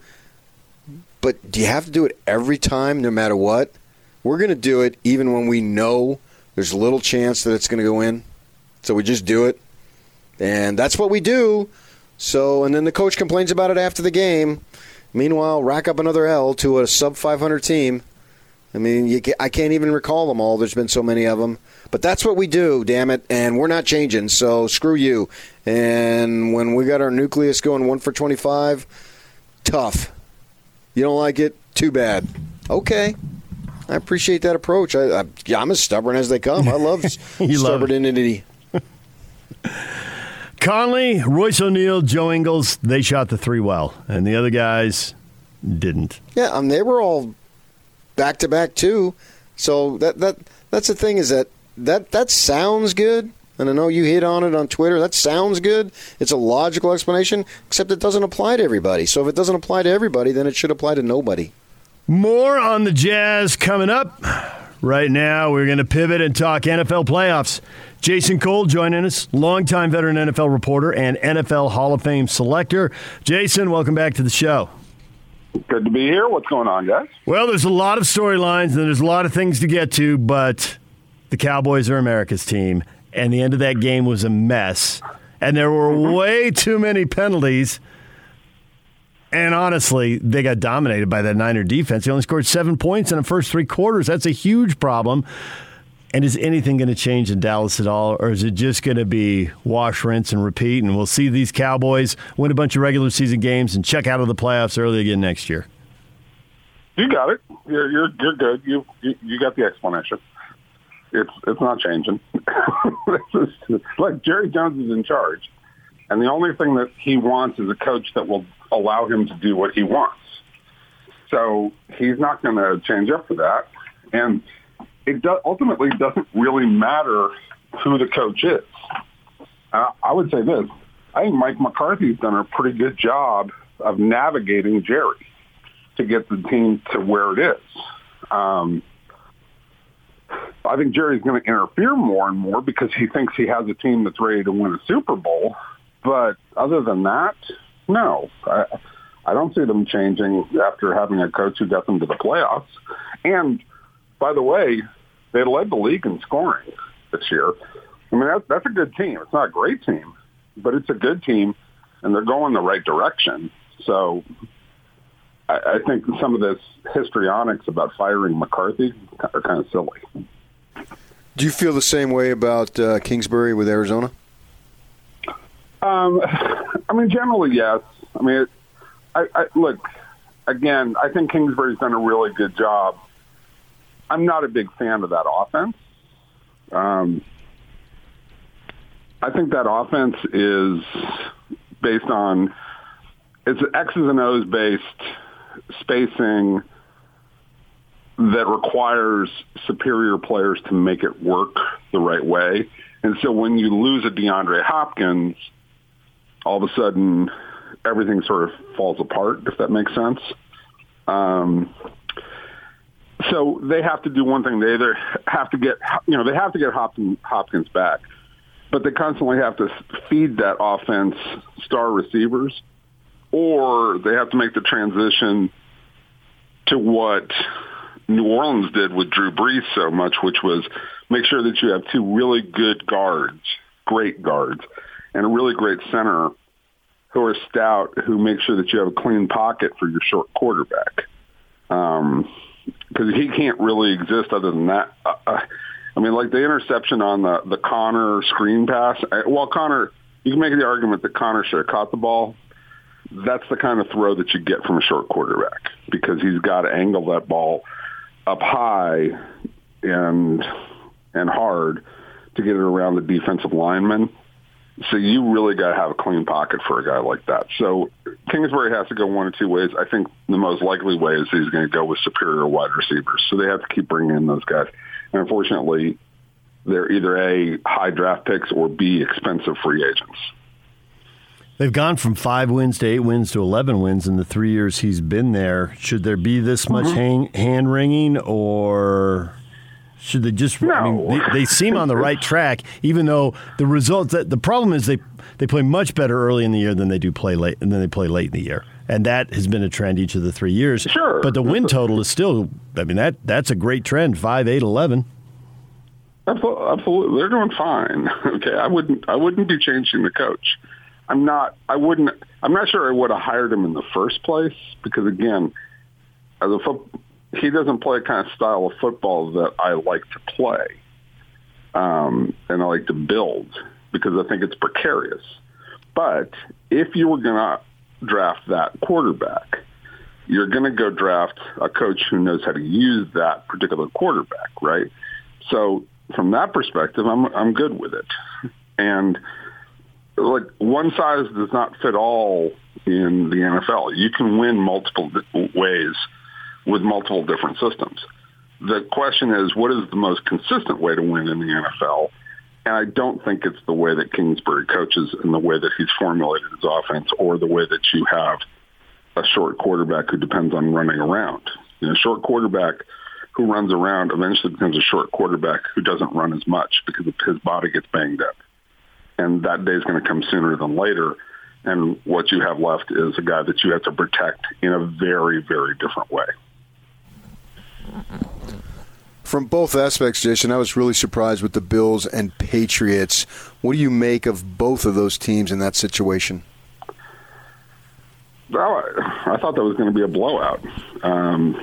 But do you have to do it every time, no matter what? We're going to do it even when we know there's little chance that it's going to go in. So we just do it. And that's what we do. So, and then the coach complains about it after the game. Meanwhile, rack up another L to a sub 500 team. I mean, you, ca- I can't even recall them all. There's been so many of them. But that's what we do, damn it. And we're not changing. So screw you. And when we got our nucleus going one for 25, tough. You don't like it? Too bad. Okay. I appreciate that approach. I, I, I'm as stubborn as they come. I love [laughs] stubbornity. [laughs] Conley, Royce O'Neale, Joe Ingles, they shot the three well, and the other guys didn't. Yeah, um, they were all back to back too. So that that that's the thing is that that that sounds good, and I know you hit on it on Twitter. That sounds good. It's a logical explanation, except it doesn't apply to everybody. So if it doesn't apply to everybody, then it should apply to nobody. More on the Jazz coming up. Right now, we're going to pivot and talk NFL playoffs. Jason Cole joining us, longtime veteran NFL reporter and NFL Hall of Fame selector. Jason, welcome back to the show. Good to be here. What's going on, guys? Well, there's a lot of storylines and there's a lot of things to get to, but the Cowboys are America's team, and the end of that game was a mess. And there were way too many penalties. And honestly, they got dominated by that Niner defense. They only scored seven points in the first three quarters. That's a huge problem. And is anything going to change in Dallas at all, or is it just going to be wash, rinse, and repeat? And we'll see these Cowboys win a bunch of regular season games and check out of the playoffs early again next year. You got it. You're you're you're good. You you, you got the explanation. It's it's not changing. [laughs] Look, Jerry Jones is in charge, and the only thing that he wants is a coach that will allow him to do what he wants. So he's not going to change up for that, and it do, ultimately doesn't really matter who the coach is. Uh, I would say this: I think Mike McCarthy's done a pretty good job of navigating Jerry to get the team to where it is. Um, I think Jerry's going to interfere more and more because he thinks he has a team that's ready to win a Super Bowl. But other than that, no, I, I don't see them changing after having a coach who got them to the playoffs. And by the way, they led the league in scoring this year. I mean, that, that's a good team. It's not a great team, but it's a good team, and they're going the right direction. So I, I think some of this histrionics about firing McCarthy are kind of silly. Do you feel the same way about uh, Kingsbury with Arizona? Um, I mean, generally, yes. I mean, it, I, I look again. I think Kingsbury's done a really good job. I'm not a big fan of that offense. Um, I think that offense is based on it's X's and O's based spacing that requires superior players to make it work the right way. And so when you lose a DeAndre Hopkins, all of a sudden everything sort of falls apart, if that makes sense. Um, so they have to do one thing. They either have to get, you know, they have to get Hopkins, Hopkins back, but they constantly have to feed that offense star receivers, or they have to make the transition to what New Orleans did with Drew Brees so much, which was make sure that you have two really good guards, great guards, and a really great center who are stout, who make sure that you have a clean pocket for your short quarterback. Um, because he can't really exist other than that. Uh, uh, I mean, like the interception on the the Conner screen pass. uh, Well, Conner, you can make the argument that Conner should have caught the ball. That's the kind of throw that you get from a short quarterback because he's got to angle that ball up high and and hard to get it around the defensive lineman. So you really got to have a clean pocket for a guy like that. So Kingsbury has to go one of two ways. I think the most likely way is he's going to go with superior wide receivers. So they have to keep bringing in those guys. And unfortunately, they're either a high draft picks or b expensive free agents. They've gone from five wins to eight wins to 11 wins in the three years he's been there. Should there be this much mm-hmm. hang, hand wringing, or should they just? I mean, they, they seem on the [laughs] right track, even though the results. That the problem is they they play much better early in the year than they do play late, and then they play late in the year, and that has been a trend each of the three years. Sure, but the win total is still. I mean that that's a great trend. Five, eight, eleven. Absol- Absolutely, they're doing fine. [laughs] Okay, I wouldn't I wouldn't be changing the coach. I'm not. I wouldn't. I'm not sure I would have hired him in the first place because again, as a foot, he doesn't play a kind of style of football that I like to play, um, and I like to build because I think it's precarious. But if you were going to draft that quarterback, you're going to go draft a coach who knows how to use that particular quarterback, right? So from that perspective, I'm I'm good with it. And like one size does not fit all in the NFL. You can win multiple ways with multiple different systems. The question is, what is the most consistent way to win in the NFL? And I don't think it's the way that Kingsbury coaches and the way that he's formulated his offense or the way that you have a short quarterback who depends on running around. You know, a short quarterback who runs around eventually becomes a short quarterback who doesn't run as much because his body gets banged up. And that day is going to come sooner than later. And what you have left is a guy that you have to protect in a very, very different way. From both aspects, Jason, I was really surprised with the Bills and Patriots. What do you make of both of those teams in that situation? Well, I, I thought that was going to be a blowout. Um,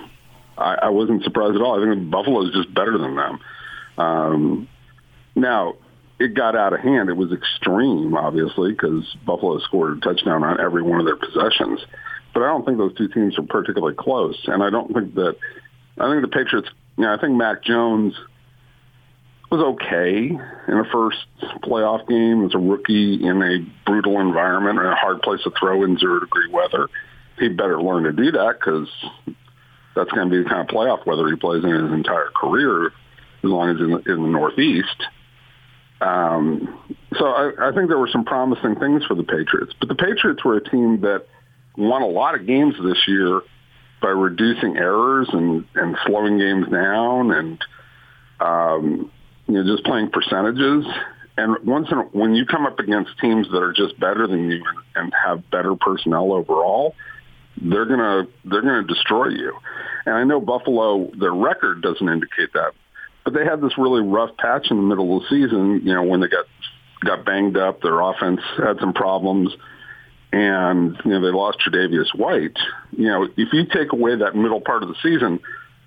I, I wasn't surprised at all. I think Buffalo is just better than them. Um, now, it got out of hand. It was extreme, obviously, because Buffalo scored a touchdown on every one of their possessions. But I don't think those two teams are particularly close. And I don't think that, I think the Patriots, you know, I think Mac Jones was okay in the first playoff game as a rookie in a brutal environment and a hard place to throw in zero degree weather. He better learn to do that because that's going to be the kind of playoff weather he plays in his entire career, as long as in the, in the Northeast. Um, so I, I think there were some promising things for the Patriots, but the Patriots were a team that won a lot of games this year by reducing errors and, and slowing games down and um, you know just playing percentages. And once in, when you come up against teams that are just better than you and have better personnel overall, they're gonna they're gonna destroy you. And I know Buffalo, their record doesn't indicate that, but they had this really rough patch in the middle of the season. You know, when they got got banged up, their offense had some problems, and you know they lost Tre'Davious White. You know, if you take away that middle part of the season,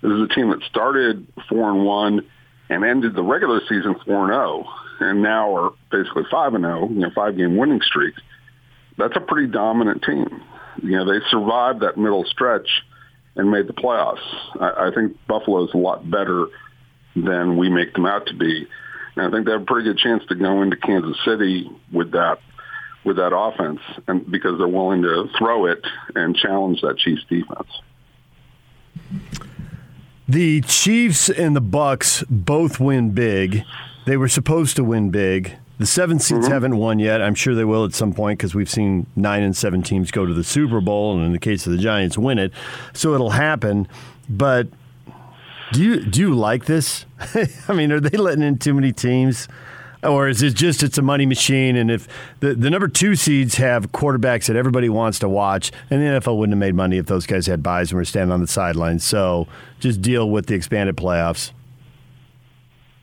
this is a team that started four and one and ended the regular season four and zero, and now are basically five and zero. You know, five game winning streak. That's a pretty dominant team. You know, they survived that middle stretch and made the playoffs. I, I think Buffalo is a lot better than we make them out to be. And I think they have a pretty good chance to go into Kansas City with that with that offense, and because they're willing to throw it and challenge that Chiefs defense. The Chiefs and the Bucs both win big. They were supposed to win big. The seven seeds mm-hmm. haven't won yet. I'm sure they will at some point because we've seen nine and seven teams go to the Super Bowl, and in the case of the Giants, win it. So it'll happen. But do you do you like this? [laughs] I mean, are they letting in too many teams? Or is it just it's a money machine? And if the, the number two seeds have quarterbacks that everybody wants to watch, and the NFL wouldn't have made money if those guys had buys and were standing on the sidelines. So just deal with the expanded playoffs.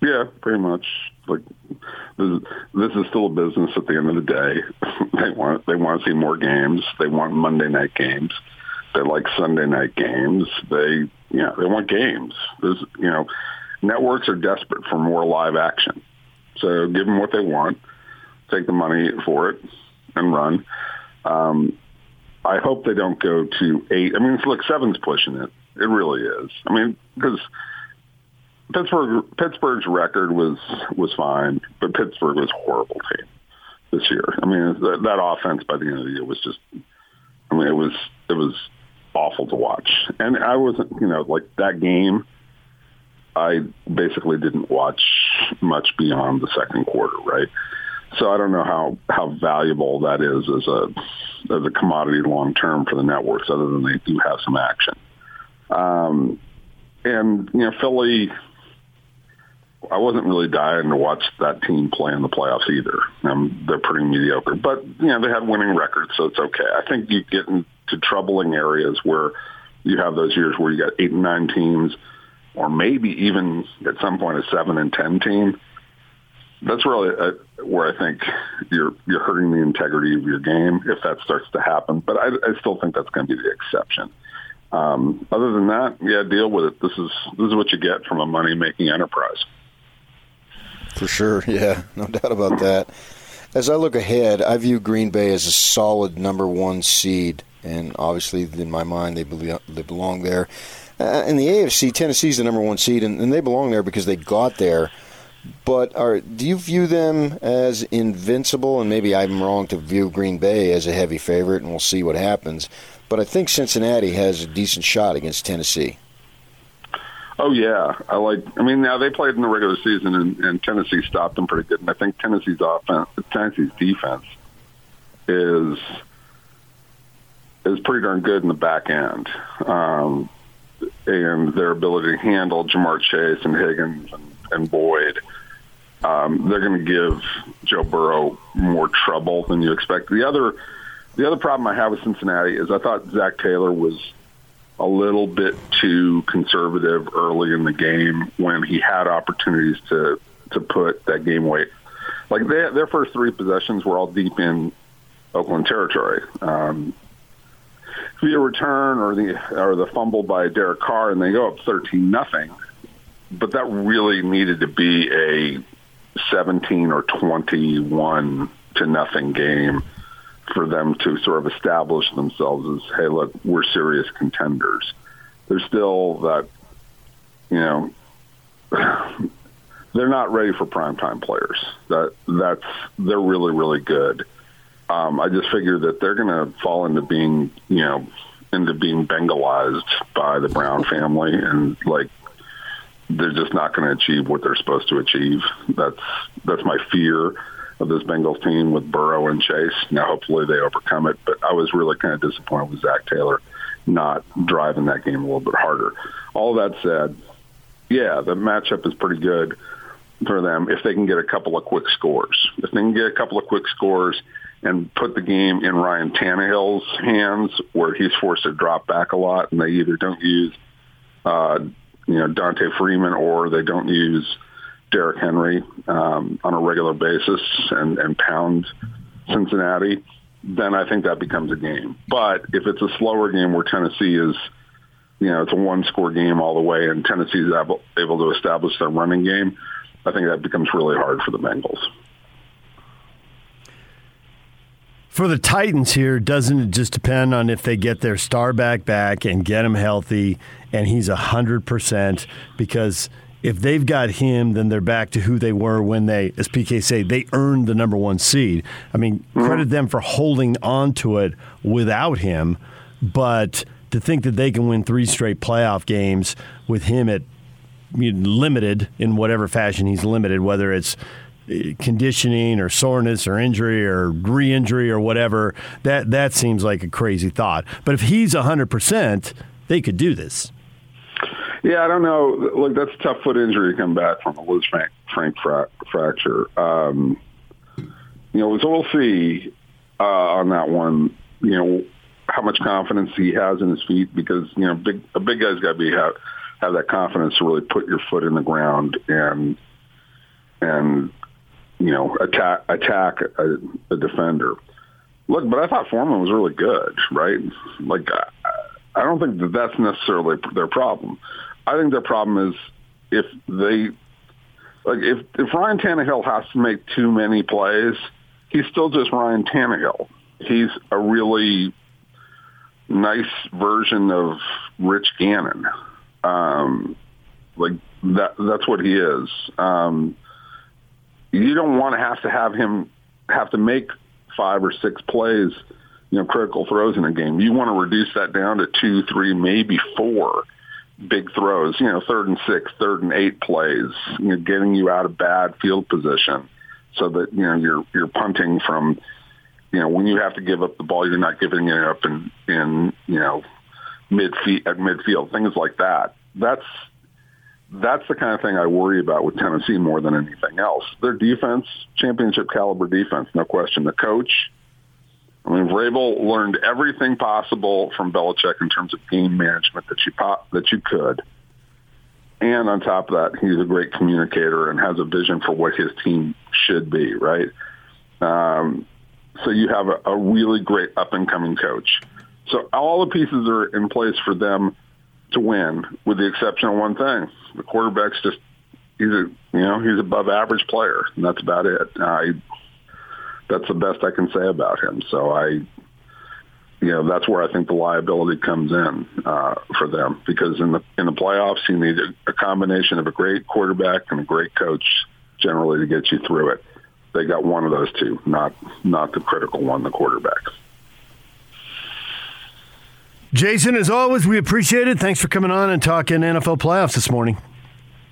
Yeah, pretty much. Like this is, this is still a business at the end of the day. [laughs] they want they want to see more games. They want Monday night games. They like Sunday night games. They you know they want games. There's you know networks are desperate for more live action. So give them what they want, take the money for it, and run. Um, I hope they don't go to eight. I mean, look, seven's pushing it. It really is. I mean, because Pittsburgh Pittsburgh's record was was fine, but Pittsburgh was a horrible team this year. I mean, that, that offense by the end of the year was just. I mean, it was it was awful to watch, and I wasn't, you know, like that game I basically didn't watch much beyond the second quarter, right? So I don't know how how valuable that is as a as a commodity long term for the networks, other than they do have some action. Um, and you know, Philly, I wasn't really dying to watch that team play in the playoffs either. Um, they're pretty mediocre, but you know they had winning records, so it's okay. I think you get into troubling areas where you have those years where you got eight and nine teams or maybe even at some point a seven and ten team. That's really a, uh, where I think you're you're hurting the integrity of your game if that starts to happen. But I, I still think that's going to be the exception. Um, other than that, yeah, deal with it. This is this is what you get from a money making enterprise. For sure, [laughs] yeah, no doubt about that. As I look ahead, I view Green Bay as a solid number one seed, and obviously, in my mind, they belong, they belong there. Uh, in the AFC, Tennessee's the number one seed, and, and, they belong there because they got there. But are, do you view them as invincible? And maybe I'm wrong to view Green Bay as a heavy favorite, and we'll see what happens. But I think Cincinnati has a decent shot against Tennessee. Oh yeah, I like. I mean, now they played in the regular season, and, and Tennessee stopped them pretty good. And I think Tennessee's offense, Tennessee's defense, is is pretty darn good in the back end. Um, and their ability to handle Ja'Marr Chase and Higgins and, and Boyd, um, they're going to give Joe Burrow more trouble than you expect. The other, the other problem I have with Cincinnati is I thought Zac Taylor was a little bit too conservative early in the game when he had opportunities to to put that game weight. Like they, their first three possessions were all deep in Oakland territory. Um, via return or the or the fumble by Derek Carr, and they go up thirteen nothing. But that really needed to be a seventeen or twenty one to nothing game for them to sort of establish themselves as, hey, look, we're serious contenders. There's still that, you know, [sighs] they're not ready for primetime players. That that's they're really really good. Um, I just figure that they're going to fall into being you know into being Bengalized by the Brown family, and like they're just not going to achieve what they're supposed to achieve. That's that's my fear of this Bengals team with Burrow and Chase. Now, hopefully, they overcome it. But I was really kind of disappointed with Zac Taylor not driving that game a little bit harder. All that said, yeah, the matchup is pretty good for them if they can get a couple of quick scores. If they can get a couple of quick scores and put the game in Ryan Tannehill's hands, where he's forced to drop back a lot, and they either don't use, uh, you know, D'Onta Foreman or they don't use Derrick Henry um, on a regular basis and, and pound Cincinnati, then I think that becomes a game. But if it's a slower game where Tennessee is, you know, it's a one-score game all the way, and Tennessee is able, able to establish their running game, I think that becomes really hard for the Bengals. For the Titans here, doesn't it just depend on if they get their star back back and get him healthy and he's 100% because if they've got him, then they're back to who they were when they, as PK say, they earned the number one seed. I mean, Mm-hmm. credit them for holding on to it without him, but to think that they can win three straight playoff games with him at limited in whatever fashion he's limited, whether it's conditioning or soreness or injury or re-injury or whatever, that that seems like a crazy thought. But if he's 100%, they could do this. Yeah, I don't know. Look, that's a tough foot injury to come back from a loose frank, frank fra- fracture. Um, you know, so we'll see uh, on that one. You know, how much confidence he has in his feet because you know, big a big guy's got to be have have that confidence to really put your foot in the ground and and you know attack attack a, a defender. Look, but I thought Foreman was really good, right? Like, I, I don't think that that's necessarily their problem. I think their problem is if they like if if Ryan Tannehill has to make too many plays, he's still just Ryan Tannehill. He's a really nice version of Rich Gannon. Um, like that that's what he is. Um, you don't want to have to have him have to make five or six plays, you know, critical throws in a game. You want to reduce that down to two, three, maybe four big throws, you know, third and six, third and eight plays, you know, getting you out of bad field position so that, you know, you're you're punting from you know, when you have to give up the ball, you're not giving it up in, in you know, mid at midfield, things like that. That's that's the kind of thing I worry about with Tennessee more than anything else. Their defense, championship caliber defense, no question. The coach, I mean, Vrabel learned everything possible from Belichick in terms of game management that you pop, that you could. And on top of that, he's a great communicator and has a vision for what his team should be. Right. Um, so you have a, a really great up and coming coach. So all the pieces are in place for them to win, with the exception of one thing: the quarterback's just he's a you know he's above average player, and that's about it. I that's the best I can say about him. So I, you know, that's where I think the liability comes in uh, for them because in the in the playoffs you need a, a combination of a great quarterback and a great coach generally to get you through it. They got one of those two, not not the critical one, the quarterback. Jason, as always, we appreciate it. Thanks for coming on and talking NFL playoffs this morning.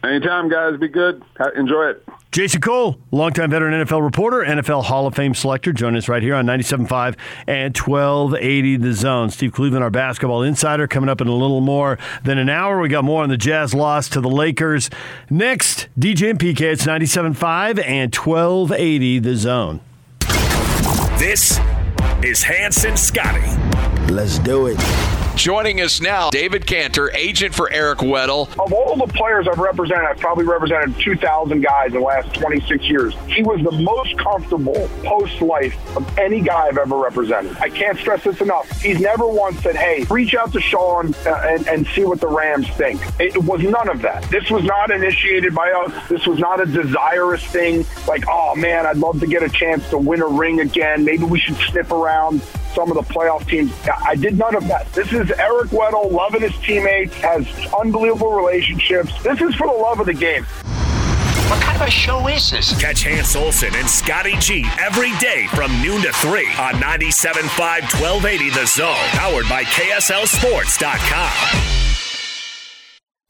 Anytime, guys. Be good. Enjoy it. Jason Cole, longtime veteran NFL reporter, NFL Hall of Fame selector, join us right here on 97.5 and 1280 The Zone. Steve Cleveland, our basketball insider, coming up in a little more than an hour. We got more on the Jazz loss to the Lakers. Next, DJ and PK, it's 97.5 and 1280 The Zone. This is Hanson Scotty. Let's do it. Joining us now, David Canter, agent for Eric Weddle. Of all the players I've represented, I've probably represented 2,000 guys in the last 26 years. He was the most comfortable post life of any guy I've ever represented. I can't stress this enough. He's never once said, hey, reach out to Sean uh, and, and see what the Rams think. It was none of that. This was not initiated by us. This was not a desirous thing like, oh man, I'd love to get a chance to win a ring again. Maybe we should sniff around some of the playoff teams. I did none of that. This is Eric Weddle loving his teammates, has unbelievable relationships. This is for the love of the game. What kind of a show is this? Catch Hans Olsen and Scotty G every day from noon to 3 on 97.5 1280 The Zone, powered by KSLSports.com.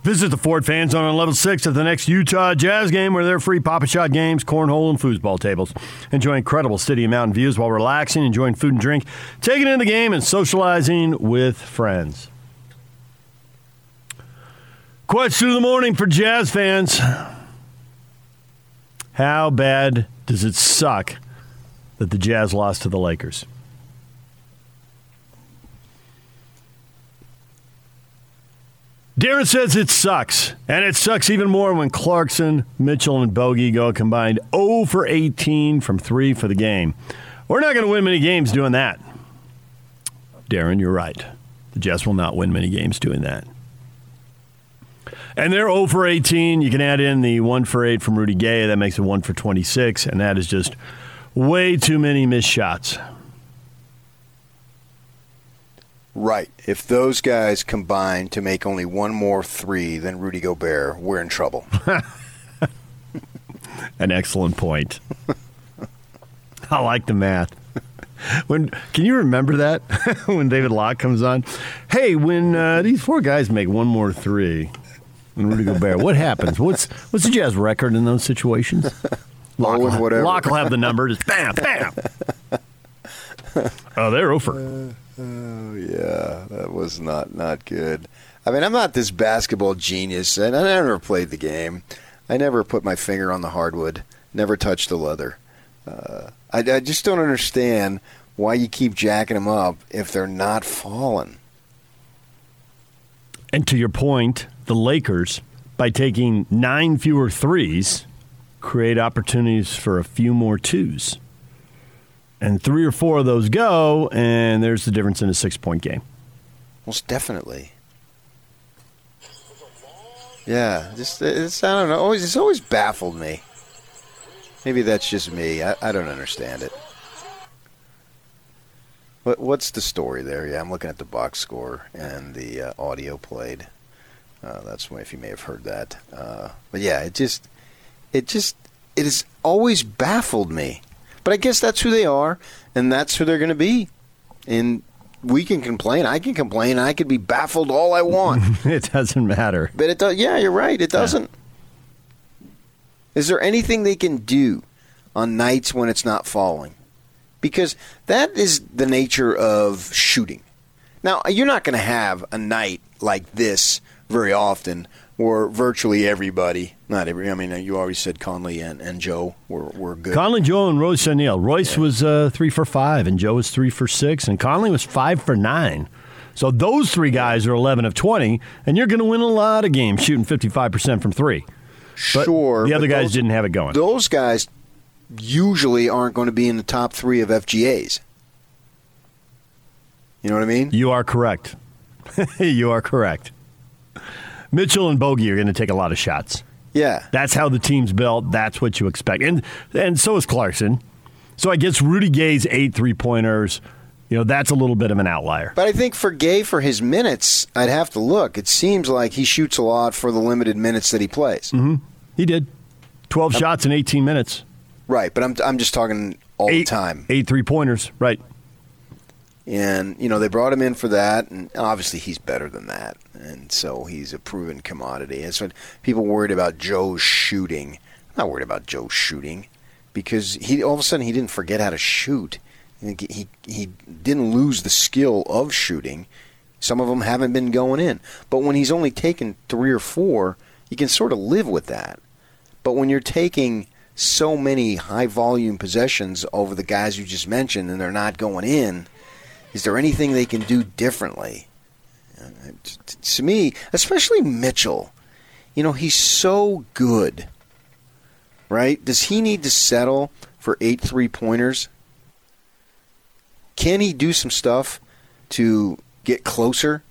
Visit the Ford Fan Zone on level six at the next Utah Jazz game, where there are free Pop-A-Shot games, cornhole, and foosball tables. Enjoy incredible city and mountain views while relaxing, enjoying food and drink, taking in the game, and socializing with friends. Question of the morning for Jazz fans How bad does it suck that the Jazz lost to the Lakers? Darren says it sucks, and it sucks even more when Clarkson, Mitchell, and Bogey go combined 0 for 18 from 3 for the game. We're not going to win many games doing that. Darren, you're right. The Jets will not win many games doing that. And they're 0 for 18. You can add in the 1 for 8 from Rudy Gay. That makes it 1 for 26, and that is just way too many missed shots. Right. If those guys combine to make only one more three than Rudy Gobert, we're in trouble. [laughs] An excellent point. [laughs] I like the math. When can you remember that [laughs] when David Locke comes on? Hey, when uh, these four guys make one more three, and Rudy Gobert, what happens? What's what's the Jazz record in those situations? Locke, will, whatever. Locke will have the number. Just bam, bam. oh, they're over. Oh yeah, that was not not good. I mean, I'm not this basketball genius, and I never played the game. I never put my finger on the hardwood, never touched the leather. Uh, I, I just don't understand why you keep jacking them up if they're not falling. And to your point, the Lakers, by taking nine fewer threes, create opportunities for a few more twos and three or four of those go, and there's the difference in a six point game. Most definitely. Yeah, just it's I don't know. Always it's always baffled me. Maybe that's just me. I, I don't understand it. What what's the story there? Yeah, I'm looking at the box score and the uh, audio played. Uh, that's if you may have heard that. Uh, but yeah, it just it just it has always baffled me. But I guess that's who they are, and that's who they're going to be. And we can complain. I can complain. I could be baffled all I want. [laughs] it doesn't matter. But it does. Yeah, you're right. It doesn't. Yeah. Is there anything they can do on nights when it's not falling? Because that is the nature of shooting. Now, you're not going to have a night like this very often were virtually everybody. Not every. I mean, you already said Conley and, and Joe were, were good. Conley, Joe, and Royce O'Neale. Royce yeah. was uh, three for five, and Joe was three for six, and Conley was five for nine. So those three guys are 11 of 20, and you're going to win a lot of games shooting 55% from three. But sure. The other guys those, didn't have it going. Those guys usually aren't going to be in the top three of FGAs. You know what I mean? You are correct. [laughs] you are correct. Mitchell and Bogey are going to take a lot of shots. Yeah. That's how the team's built. That's what you expect. And and so is Clarkson. So I guess Rudy Gay's eight three pointers, you know, that's a little bit of an outlier. But I think for Gay, for his minutes, I'd have to look. It seems like he shoots a lot for the limited minutes that he plays. Mm-hmm. He did. 12 shots in 18 minutes. Right, but I'm, I'm just talking all eight, the time. Eight three pointers, right. And, you know, they brought him in for that, and obviously he's better than that. And so he's a proven commodity. And so people worried about Joe's shooting. I'm not worried about Joe's shooting because he all of a sudden he didn't forget how to shoot. He, he, he didn't lose the skill of shooting. Some of them haven't been going in. But when he's only taken three or four, you can sort of live with that. But when you're taking so many high volume possessions over the guys you just mentioned and they're not going in, is there anything they can do differently? To me, especially Mitchell, you know, he's so good, right? Does he need to settle for eight three pointers? Can he do some stuff to get closer?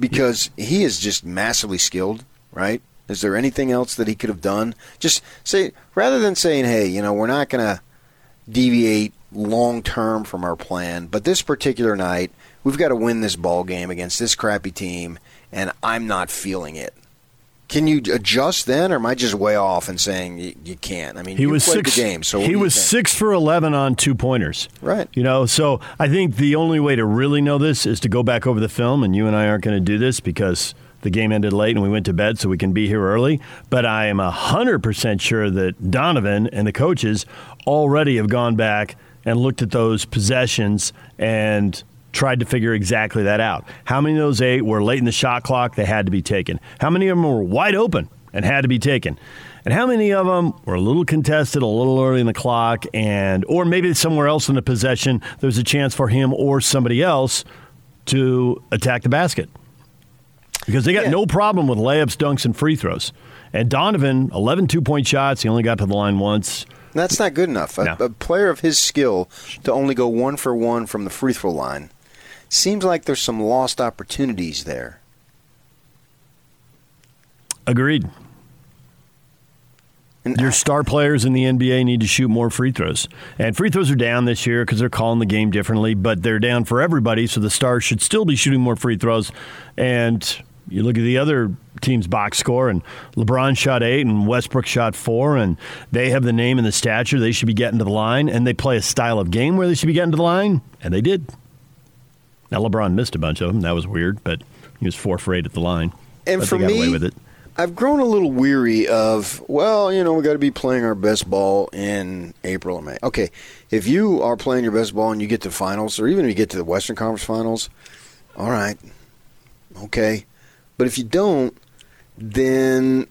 Because he is just massively skilled, right? Is there anything else that he could have done? Just say, rather than saying, hey, you know, we're not going to deviate long term from our plan. But this particular night, we've got to win this ball game against this crappy team, and I'm not feeling it. Can you adjust then, or am I just way off and saying you, you can't? I mean, He you was played six. the game, so he was six for eleven on two pointers. Right. You know, so I think the only way to really know this is to go back over the film, and you and I aren't going to do this because the game ended late and we went to bed, so we can be here early. But I am hundred percent sure that Donovan and the coaches already have gone back and looked at those possessions and tried to figure exactly that out. How many of those eight were late in the shot clock? They had to be taken. How many of them were wide open and had to be taken? And how many of them were a little contested, a little early in the clock, and or maybe somewhere else in the possession, there's a chance for him or somebody else to attack the basket because they got no problem with layups, dunks, and free throws. And Donovan, 11 two point shots. He only got to the line once. That's not good enough. A, a player of his skill to only go one for one from the free throw line seems like there's some lost opportunities there. Agreed. Your star players in the NBA need to shoot more free throws. And free throws are down this year because they're calling the game differently, but they're down for everybody, so the stars should still be shooting more free throws. And you look at the other team's box score, and LeBron shot eight, and Westbrook shot four, and they have the name and the stature. They should be getting to the line, and they play a style of game where they should be getting to the line, and they did. Now, LeBron missed a bunch of them. That was weird, but he was four for eight at the line. And but for me, away with it. I've grown a little weary of, well, you know, we got to be playing our best ball in April or May. Okay, if you are playing your best ball and you get to finals, or even if you get to the Western Conference Finals, all right, okay. But if you don't, then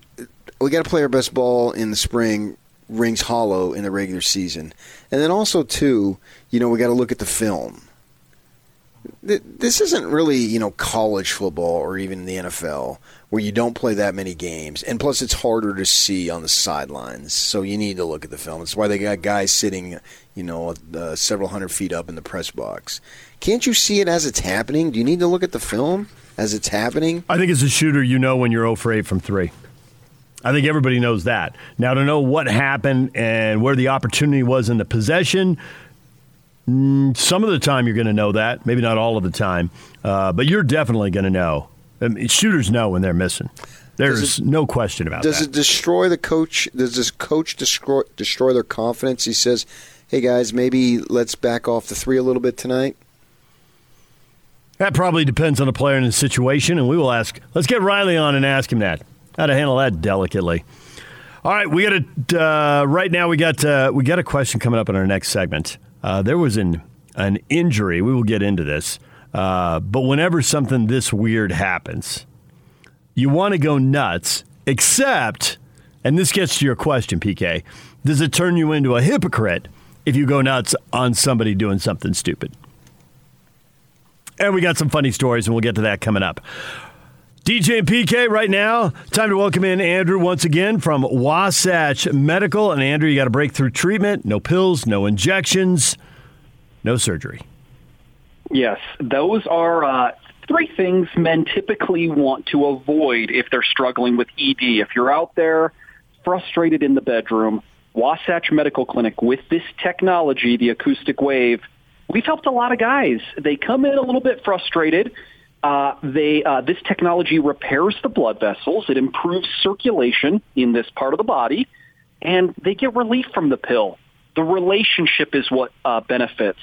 we got to play our best ball in the spring. Rings hollow in the regular season, and then also too, you know, we got to look at the film. This isn't really, you know, college football or even the NFL where you don't play that many games, and plus it's harder to see on the sidelines. So you need to look at the film. That's why they got guys sitting, you know, uh, several hundred feet up in the press box. Can't you see it as it's happening? Do you need to look at the film as it's happening? I think as a shooter, you know when you're 0 for 8 from three. I think everybody knows that. Now, to know what happened and where the opportunity was in the possession, mm, some of the time you're going to know that. Maybe not all of the time, uh, but you're definitely going to know. I mean, shooters know when they're missing. There's no question about Does that. it destroy the coach? Does this coach destroy destroy their confidence? He says, "Hey guys, maybe let's back off the three a little bit tonight." That probably depends on the player and the situation, and we will ask. Let's get Riley on and ask him that. How to handle that delicately. All right, we got a uh, right now. We got uh, we got a question coming up in our next segment. Uh, there was an an injury. We will get into this, uh, but whenever something this weird happens, you want to go nuts. Except, and this gets to your question, PK. Does it turn you into a hypocrite if you go nuts on somebody doing something stupid? And we got some funny stories, and we'll get to that coming up. DJ and PK right now. Time to welcome in Andrew once again from Wasatch Medical. And Andrew, you got a breakthrough treatment, no pills, no injections, no surgery. Yes, those are uh, three things men typically want to avoid if they're struggling with ED. If you're out there frustrated in the bedroom, Wasatch Medical Clinic with this technology, the acoustic wave, we've helped a lot of guys. They come in a little bit frustrated. Uh, they uh, this technology repairs the blood vessels. It improves circulation in this part of the body, and they get relief from the pill. The relationship is what uh, benefits.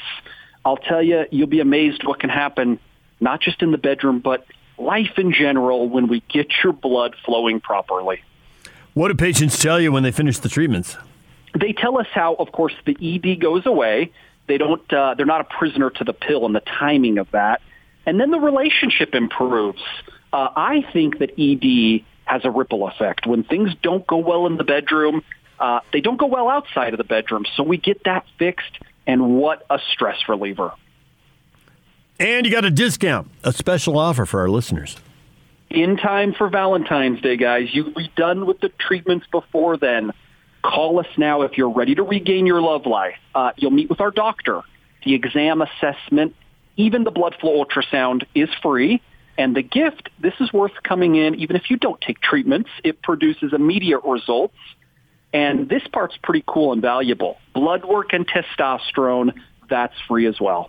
I'll tell you, you'll be amazed what can happen, not just in the bedroom, but life in general when we get your blood flowing properly. What do patients tell you when they finish the treatments? They tell us how, of course, the ED goes away. They don't. Uh, they're not a prisoner to the pill and the timing of that, and then the relationship improves. Uh, I think that ED has a ripple effect. When things don't go well in the bedroom, uh, they don't go well outside of the bedroom. So we get that fixed, and what a stress reliever. And you got a discount, a special offer for our listeners. in time for Valentine's Day, guys. You'll be done with the treatments before then. Call us now if you're ready to regain your love life. Uh, you'll meet with our doctor. The exam assessment, even the blood flow ultrasound is free. And the gift, this is worth coming in even if you don't take treatments. It produces immediate results. And this part's pretty cool and valuable. Blood work and testosterone, that's free as well.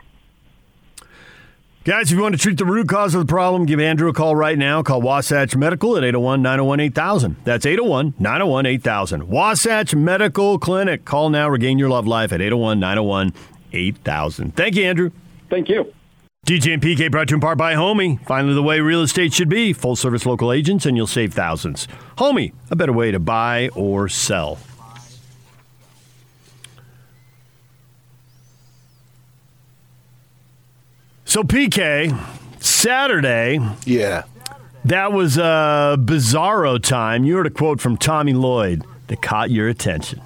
Guys, if you want to treat the root cause of the problem, give Andrew a call right now. Call Wasatch Medical at 801 901 8000. That's 801 901 8000. Wasatch Medical Clinic. Call now, regain your love life at 801 901 8000. Thank you, Andrew. Thank you. DJ and PK brought to you in part by Homie. Finally, the way real estate should be. Full service local agents, and you'll save thousands. Homie, a better way to buy or sell. So, PK, Saturday. Yeah. That was a bizarro time. You heard a quote from Tommy Lloyd that caught your attention.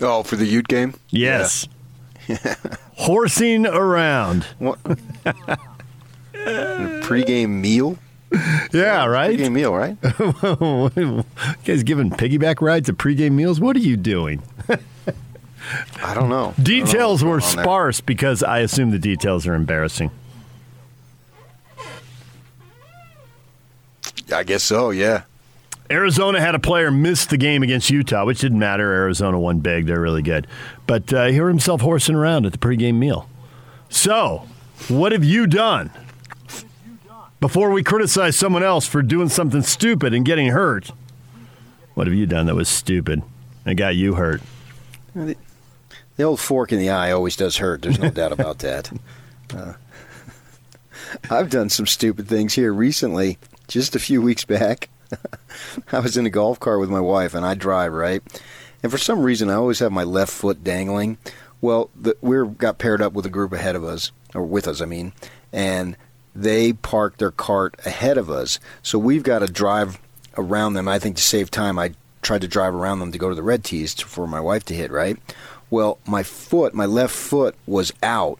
Oh, for the Ute game? Yes. [laughs] Horsing around. What? A pregame meal? Yeah, right? Pregame meal, right? [laughs] you guys giving piggyback rides at pregame meals? What are you doing? [laughs] I don't know. Details don't know were what's going on there. sparse because I assume the details are embarrassing. I guess so, yeah. Arizona had a player miss the game against Utah, which didn't matter. Arizona won big. They're really good. But uh, he heard himself horsing around at the pregame meal. So, what have you done? Before we criticize someone else for doing something stupid and getting hurt, what have you done that was stupid and got you hurt? The, old fork in the eye always does hurt. There's no doubt about that. [laughs] Uh, I've done some stupid things here recently. Just a few weeks back, [laughs] I was in a golf cart with my wife, and I drive right. And for some reason, I always have my left foot dangling. Well, the, we got paired up with a group ahead of us, or with us, I mean, and they parked their cart ahead of us. So we've got to drive around them. I think to save time, I tried to drive around them to go to the red tees for my wife to hit, right? Well, my foot, my left foot was out,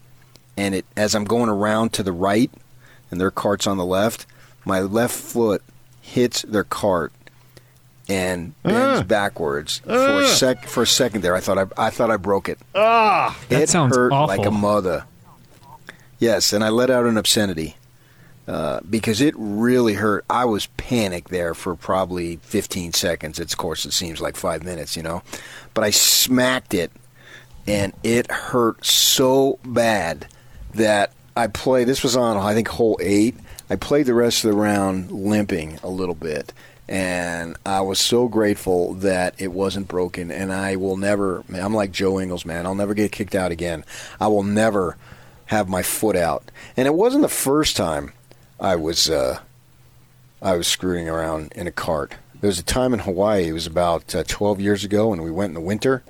and it as I'm going around to the right, and their cart's on the left, my left foot hits their cart and bends backwards for a Uh. sec. For a second there, I thought I, I thought I broke it. Ah, it sounds hurt like a mother. Yes, and I let out an obscenity uh, because it really hurt. I was panicked there for probably 15 seconds. It's, of course, it seems like five minutes, you know. But I smacked it, and it hurt so bad that I played. This was on, I think, hole eight. I played the rest of the round limping a little bit. And I was so grateful that it wasn't broken. And I will never, I'm like Joe Ingles, man. I'll never get kicked out again. I will never have my foot out. And it wasn't the first time I was uh, I was screwing around in a cart. There was a time in Hawaii. It was about uh, 12 years ago, and we went in the winter.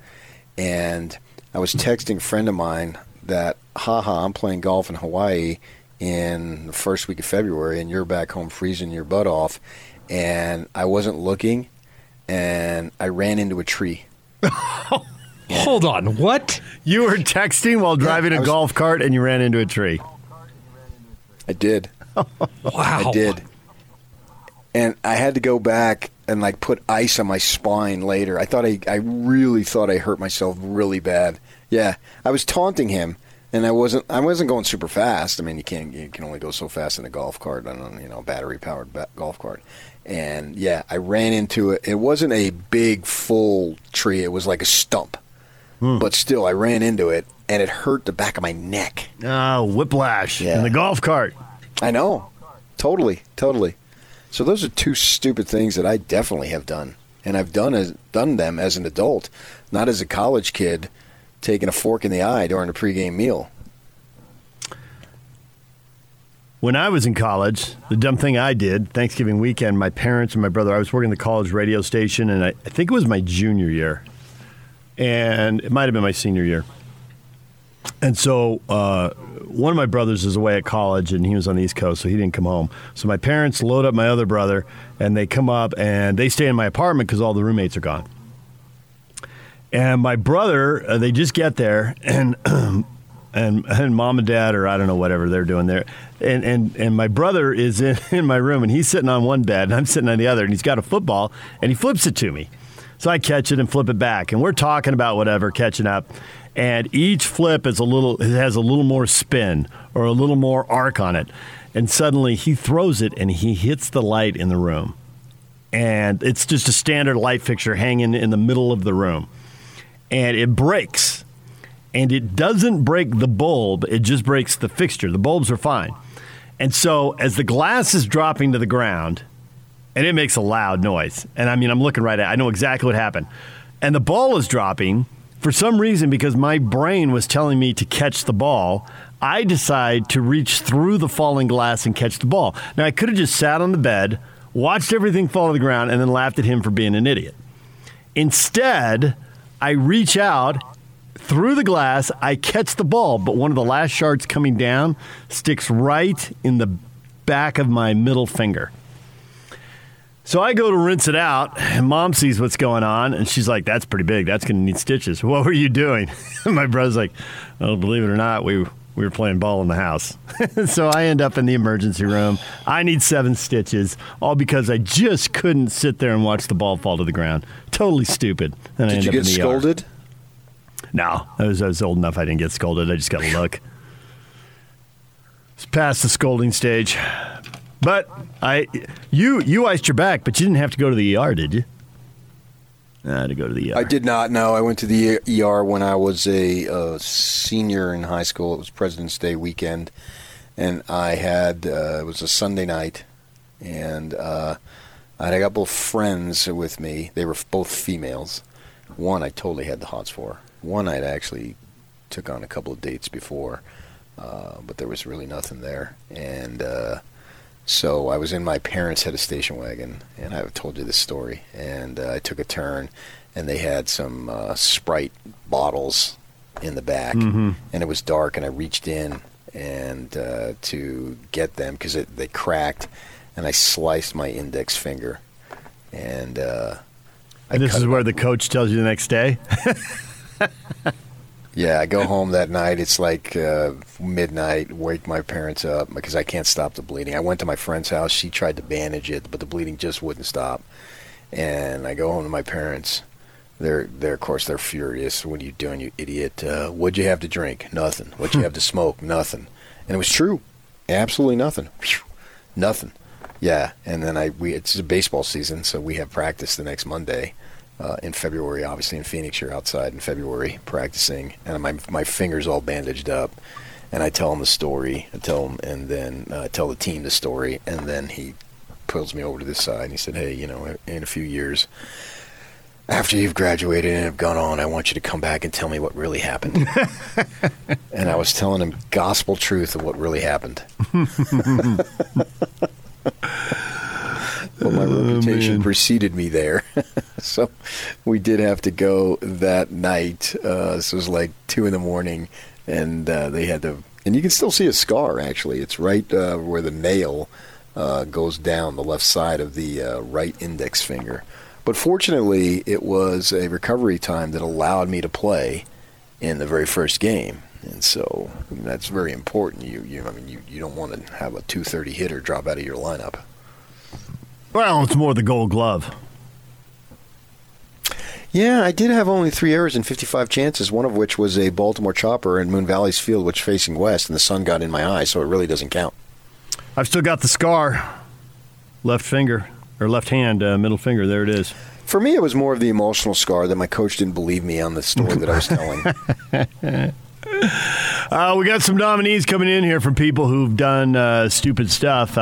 And I was texting a friend of mine that, haha, I'm playing golf in Hawaii in the first week of February, and you're back home freezing your butt off. And I wasn't looking, and I ran into a tree. [laughs] Hold on, what? You were texting while driving a was- golf cart and you ran into a tree. I did. [laughs] wow. I did. And I had to go back and like put ice on my spine later. I thought I, I really thought I hurt myself really bad. Yeah, I was taunting him, and I wasn't. I wasn't going super fast. I mean, you can't. You can only go so fast in a golf cart on a you know battery powered ba- golf cart. And yeah, I ran into it. It wasn't a big full tree. It was like a stump. Hmm. But still, I ran into it, and it hurt the back of my neck. Oh, whiplash in the golf cart. I know. Totally, totally. So those are two stupid things that I definitely have done, and I've done as done them as an adult, not as a college kid taking a fork in the eye during a pregame meal. When I was in college, the dumb thing I did, Thanksgiving weekend, my parents and my brother, I was working the college radio station, and I, I think it was my junior year. And it might have been my senior year. And so uh, one of my brothers is away at college, and he was on the East Coast, so he didn't come home. So my parents load up my other brother, and they come up, and they stay in my apartment because all the roommates are gone. And my brother, uh, they just get there, and [clears throat] and and mom and dad, or I don't know whatever they're doing there, and and and my brother is in, [laughs] in my room, and he's sitting on one bed, and I'm sitting on the other, and he's got a football, and he flips it to me, so I catch it and flip it back, and we're talking about whatever, catching up, and each flip is a little it has a little more spin or a little more arc on it, and suddenly he throws it and he hits the light in the room, and it's just a standard light fixture hanging in the middle of the room and it breaks. and it doesn't break the bulb, it just breaks the fixture. The bulbs are fine. And so as the glass is dropping to the ground, and it makes a loud noise. And I mean, I'm looking right at it. I know exactly what happened. And the ball is dropping for some reason because my brain was telling me to catch the ball. I decide to reach through the falling glass and catch the ball. Now, I could have just sat on the bed, watched everything fall to the ground, and then laughed at him for being an idiot. Instead, I reach out through the glass, I catch the ball, but one of the last shards coming down sticks right in the back of my middle finger. So I go to rinse it out, and mom sees what's going on, and she's like, That's pretty big. That's going to need stitches. [laughs] What were you doing? [laughs] my brother's like, Well, believe it or not, we, we were playing ball in the house. [laughs] so I end up in the emergency room. I need seven stitches, all because I just couldn't sit there and watch the ball fall to the ground. Totally stupid. And I Did you get in the ER. scolded? No, I was, I was old enough I didn't get scolded. I just got a look. It's past the scolding stage. But I, you, you iced your back, but you didn't have to go to the ER, did you? Had to go to the ER. I did not know. I went to the ER when I was a uh, senior in high school. It was President's Day weekend, and I had uh, it was a Sunday night, and uh, I had a couple of friends with me. They were both females. One I totally had the hots for. One I'd actually took on a couple of dates before, uh, but there was really nothing there, and. So I was in my parents' had a station wagon, and I've told you this story. And uh, I took a turn, and they had some uh, Sprite bottles in the back, Mhm. and it was dark. And I reached in and uh, to get them because they cracked, and I sliced my index finger. And uh, and this is where the coach tells you the next day. [laughs] Yeah, I go home that night. It's like uh, midnight. Wake my parents up because I can't stop the bleeding. I went to my friend's house. She tried to bandage it, but the bleeding just wouldn't stop. And I go home to my parents. They're, they're of course, they're furious. What are you doing, you idiot? Uh, what'd you have to drink? Nothing. What'd you have to smoke? Nothing. And it was true. Absolutely nothing. Phew. Nothing. Yeah. And then I we it's a baseball season, so we have practice the next Monday uh, in February. Obviously, in Phoenix, you're outside in February practicing, and my my fingers all bandaged up. And I tell him the story. I tell him, and then uh, tell the team the story, and then he pulls me over to this side and he said, "Hey, you know, in a few years." After you've graduated and have gone on, I want you to come back and tell me what really happened. [laughs] and I was telling him gospel truth of what really happened. [laughs] Well, my reputation preceded me there, [laughs] so we did have to go that night. Uh, this was like two in the morning, and uh, they had to. And you can still see a scar. Actually, it's right uh, where the nail uh, goes down the left side of the uh, right index finger. But fortunately, it was a recovery time that allowed me to play in the very first game. And so that's very important. You, you, I mean, you, you don't want to have a 230 hitter drop out of your lineup. Well, it's more the gold glove. Yeah, I did have only three errors and 55 chances, one of which was a Baltimore chopper in Moon Valley's field, which facing west, and the sun got in my eye, so it really doesn't count. I've still got the scar. Left finger, or left hand, uh, middle finger. There it is. For me, it was more of the emotional scar that my coach didn't believe me on the story that I was telling. [laughs] Uh, we got some nominees coming in here from people who've done uh, stupid stuff.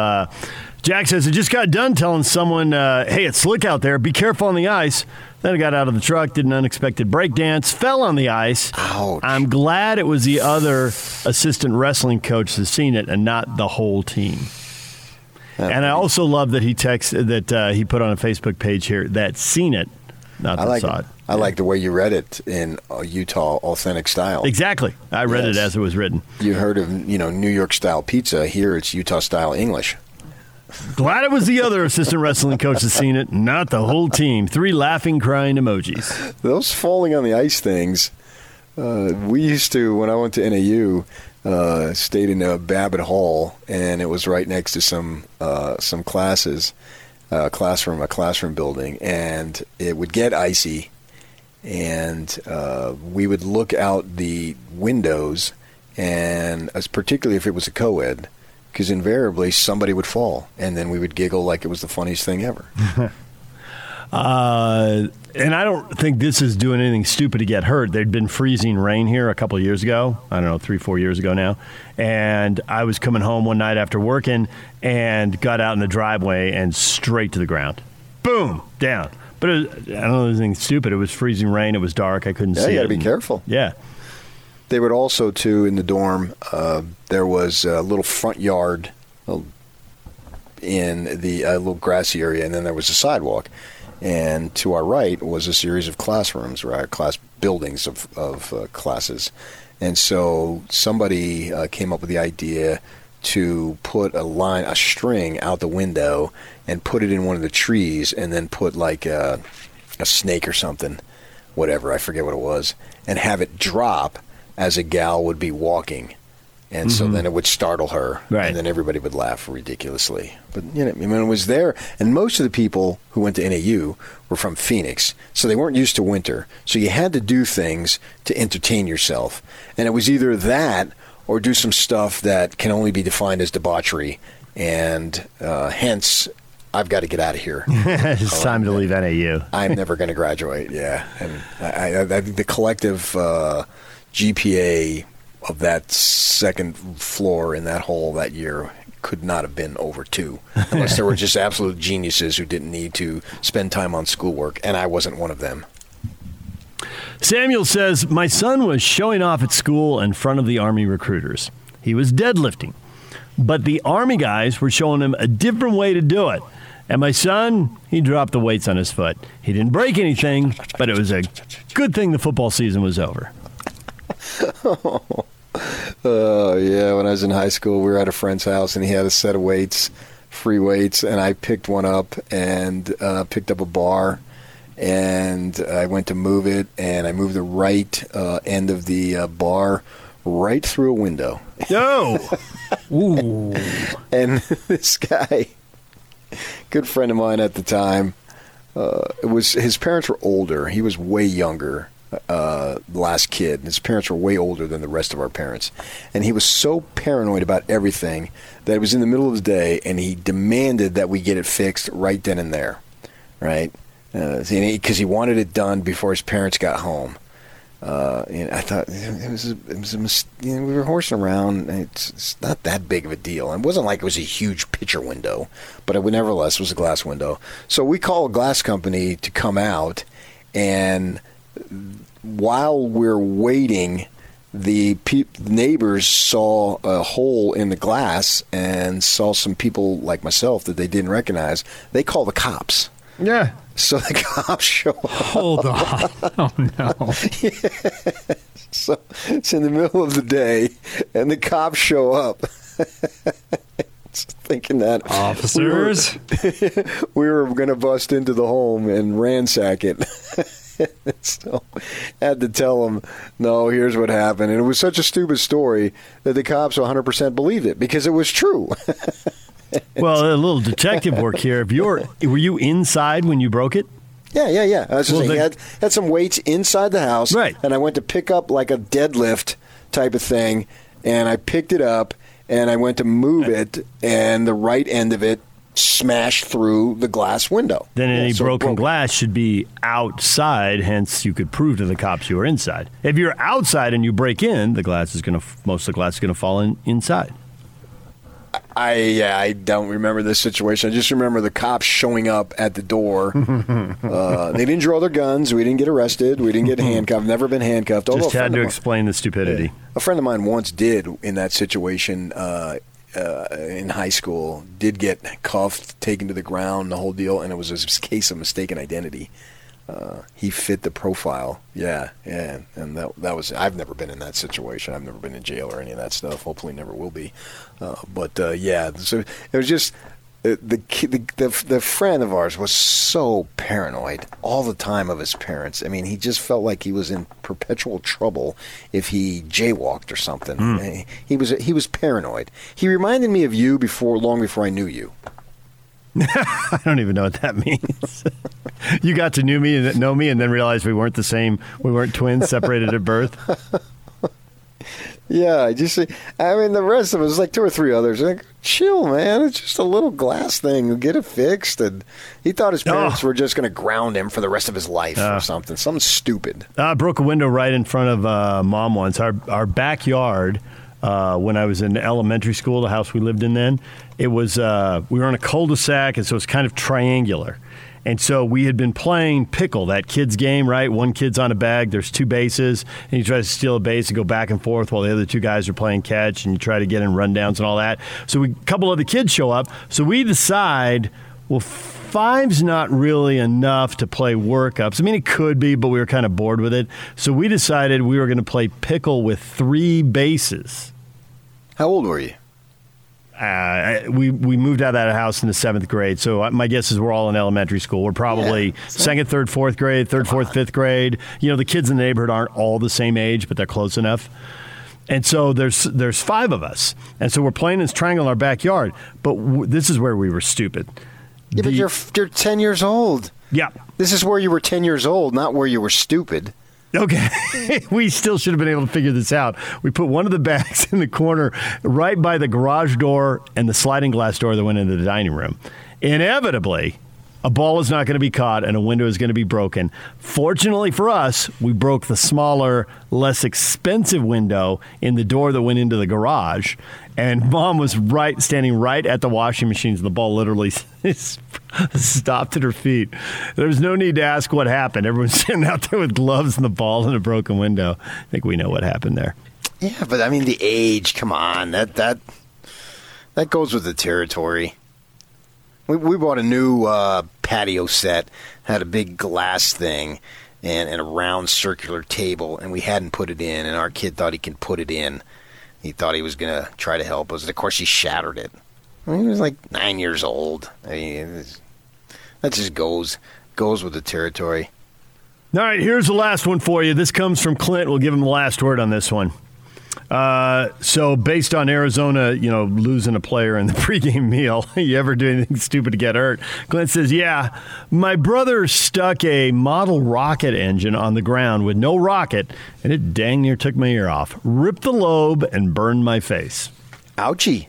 Jack says, I just got done telling someone, uh, hey, it's slick out there. Be careful on the ice. Then I got out of the truck, did an unexpected break dance, fell on the ice. Ouch. I'm glad it was the other assistant wrestling coach that's seen it and not the whole team. and I also love that he texted that uh, he put on a Facebook page here that seen it, not I that like saw it. I like the way you read it in uh, Utah authentic style. Exactly. I read it as it was written. You heard of you know New York style pizza. Here it's Utah style English. Glad it was the other assistant wrestling coach that's seen it, not the whole team. Three laughing, crying emojis. Those falling on the ice things. Uh, we used to when I went to NAU. Uh, stayed in uh, Babbitt Hall, and it was right next to some uh, some classes, uh, classroom, a classroom building, and it would get icy, and uh, we would look out the windows, and as particularly if it was a co-ed, because invariably somebody would fall, and then we would giggle like it was the funniest thing ever. [laughs] Uh, and I don't think this is doing anything stupid to get hurt. There'd been freezing rain here a couple of years ago. I don't know, three, four years ago now. And I was coming home one night after working and got out in the driveway and straight to the ground. Boom, down. But it was, I don't know anything stupid. It was freezing rain. It was dark. I couldn't Yeah, see you got to be careful. Yeah. They would also too in the dorm. Uh, there was a little front yard in the uh, little grassy area, and then there was a sidewalk. And to our right was a series of classrooms, right? Class buildings of of uh, classes. And so somebody uh, came up with the idea to put a line, a string out the window, and put it in one of the trees, and then put like a, a snake or something, whatever I forget what it was, and have it drop as a gal would be walking. And so Mhm. then it would startle her, Right. and then everybody would laugh ridiculously. But you know, I mean, it was there, and most of the people who went to NAU were from Phoenix, so they weren't used to winter. So you had to do things to entertain yourself, and it was either that or do some stuff that can only be defined as debauchery, and uh, hence. I've got to get out of here. [laughs] it's time to leave NAU. I'm never going to graduate. Yeah, and I, I, I think the collective uh, GPA of that second floor in that hall that year could not have been over two, unless there were [laughs] just absolute geniuses who didn't need to spend time on schoolwork, and I wasn't one of them. Samuel says, My son was showing off at school in front of the Army recruiters. He was deadlifting, but the Army guys were showing him a different way to do it. And my son, he dropped the weights on his foot. He didn't break anything, but it was a good thing the football season was over. [laughs] Oh yeah, when I was in high school, we were at a friend's house, and he had a set of weights, free weights, and I picked one up and uh, picked up a bar, and I went to move it, and I moved the right uh, end of the uh, bar right through a window. No. [laughs] Ooh. and [laughs] this guy, good friend of mine at the time, uh, it was his parents were older. He was way younger. Uh, last kid. His parents were way older than the rest of our parents, and he was so paranoid about everything that it was in the middle of the day, and he demanded that we get it fixed right then and there, right? Because he wanted it done before his parents got home. Uh, and I thought it was a, it was a mis- you know, we were horsing around. It's, it's not that big of a deal. It wasn't like it was a huge picture window, but it nevertheless was a glass window. So we call a glass company to come out, and while we're waiting, the pe- neighbors saw a hole in the glass and saw some people like myself that they didn't recognize. They call the cops. Yeah. So the [laughs] cops show up. Hold on. [laughs] Oh, no. [laughs] So it's in the middle of the day, and the cops show up. Thinking that Officers? we were, we were going to bust into the home and ransack it. [laughs] so had to tell them, no, here's what happened. And it was such a stupid story that the cops 100% believed it because it was true. [laughs] Well, a little detective work here. If you're, were you inside when you broke it? Yeah, yeah, yeah. I was just Well, saying, the- had, had some weights inside the house. Right. And I went to pick up like a deadlift type of thing, and I picked it up, and I went to move uh, it, and the right end of it smashed through the glass window. Then any So broken broke. glass should be outside. Hence, you could prove to the cops you were inside. If you're outside and you break in, the glass is going to most of the glass is going to fall in inside. I yeah, I don't remember this situation. I just remember the cops showing up at the door. [laughs] uh, they didn't draw their guns. We didn't get arrested. We didn't get handcuffed. Never been handcuffed. Although Just had to mine- explain the stupidity. A friend of mine once did in that situation uh, uh, in high school. Did get cuffed, taken to the ground, the whole deal, and it was a case of mistaken identity. Uh, he fit the profile. Yeah, yeah, and that that was. I've never been in that situation. I've never been in jail or any of that stuff. Hopefully, never will be. Uh, but uh, yeah, so it was just. Uh, The, the the the friend of ours was so paranoid all the time of his parents. I mean, he just felt like he was in perpetual trouble if he jaywalked or something. Eh, He was he was paranoid. He reminded me of you before long before I knew you. [laughs] I don't even know what that means. [laughs] you got to know me and know me, and then realized we weren't the same. We weren't twins, separated at birth. [laughs] Yeah, I just I mean the rest of us like two or three others like chill, man. It's just a little glass thing. Get it fixed. And he thought his parents were just going to ground him for the rest of his life Oh. or something. Something stupid. I broke a window right in front of uh, mom once. Our our backyard. Uh, when I was in elementary school, the house we lived in then, it was uh, we were on a cul-de-sac, and so it's kind of triangular. And so we had been playing pickle, that kid's game, right? One kid's on a bag, there's two bases, and you try to steal a base and go back and forth while the other two guys are playing catch, and you try to get in rundowns and all that. So we, a couple other kids show up, so we decide, well, five's not really enough to play workups. I mean, it could be, but we were kind of bored with it. So we decided we were going to play pickle with three bases. How old were you? Uh, we we moved out of that house in the seventh grade, so my guess is we're all in elementary school. We're probably second, third, fourth grade, third, fourth, fifth grade. You know, the kids in the neighborhood aren't all the same age, but they're close enough. And so there's there's five of us, and so we're playing this triangle in our backyard. But w- this is where we were stupid. Yeah, but you're you're ten years old. Yeah, this is where you were ten years old, not where you were stupid. [laughs] Okay. we still should have been able to figure this out. We put one of the bags [laughs] in the corner right by the garage door and the sliding glass door that went into the dining room. Inevitably, a ball is not going to be caught and a window is going to be broken. Fortunately for us, we broke the smaller, less expensive window in the door that went into the garage. And mom was right, standing right at the washing machines, the ball literally [laughs] stopped at her feet. There was no need to ask what happened. Everyone's [laughs] sitting out there with gloves and the ball and a broken window. I think we know what happened there. Yeah, but I mean the age. Come on, that that that goes with the territory. We we bought a new uh, patio set, had a big glass thing, and, and a round circular table, and we hadn't put it in, and our kid thought he could put it in. He thought he was gonna try to help us, and of course he shattered it. I mean, he was like nine years old. I mean, was- that just goes goes with the territory. All right, here's the last one for you. This comes from Clint. We'll give him the last word on this one. Uh, so, based on Arizona, you know, losing a player in the [laughs] pregame meal, [laughs] you ever do anything stupid to get hurt? Glenn says, "Yeah, my brother stuck a model rocket engine on the ground with no rocket, and it dang near took my ear off, ripped the lobe, and burned my face." Ouchie.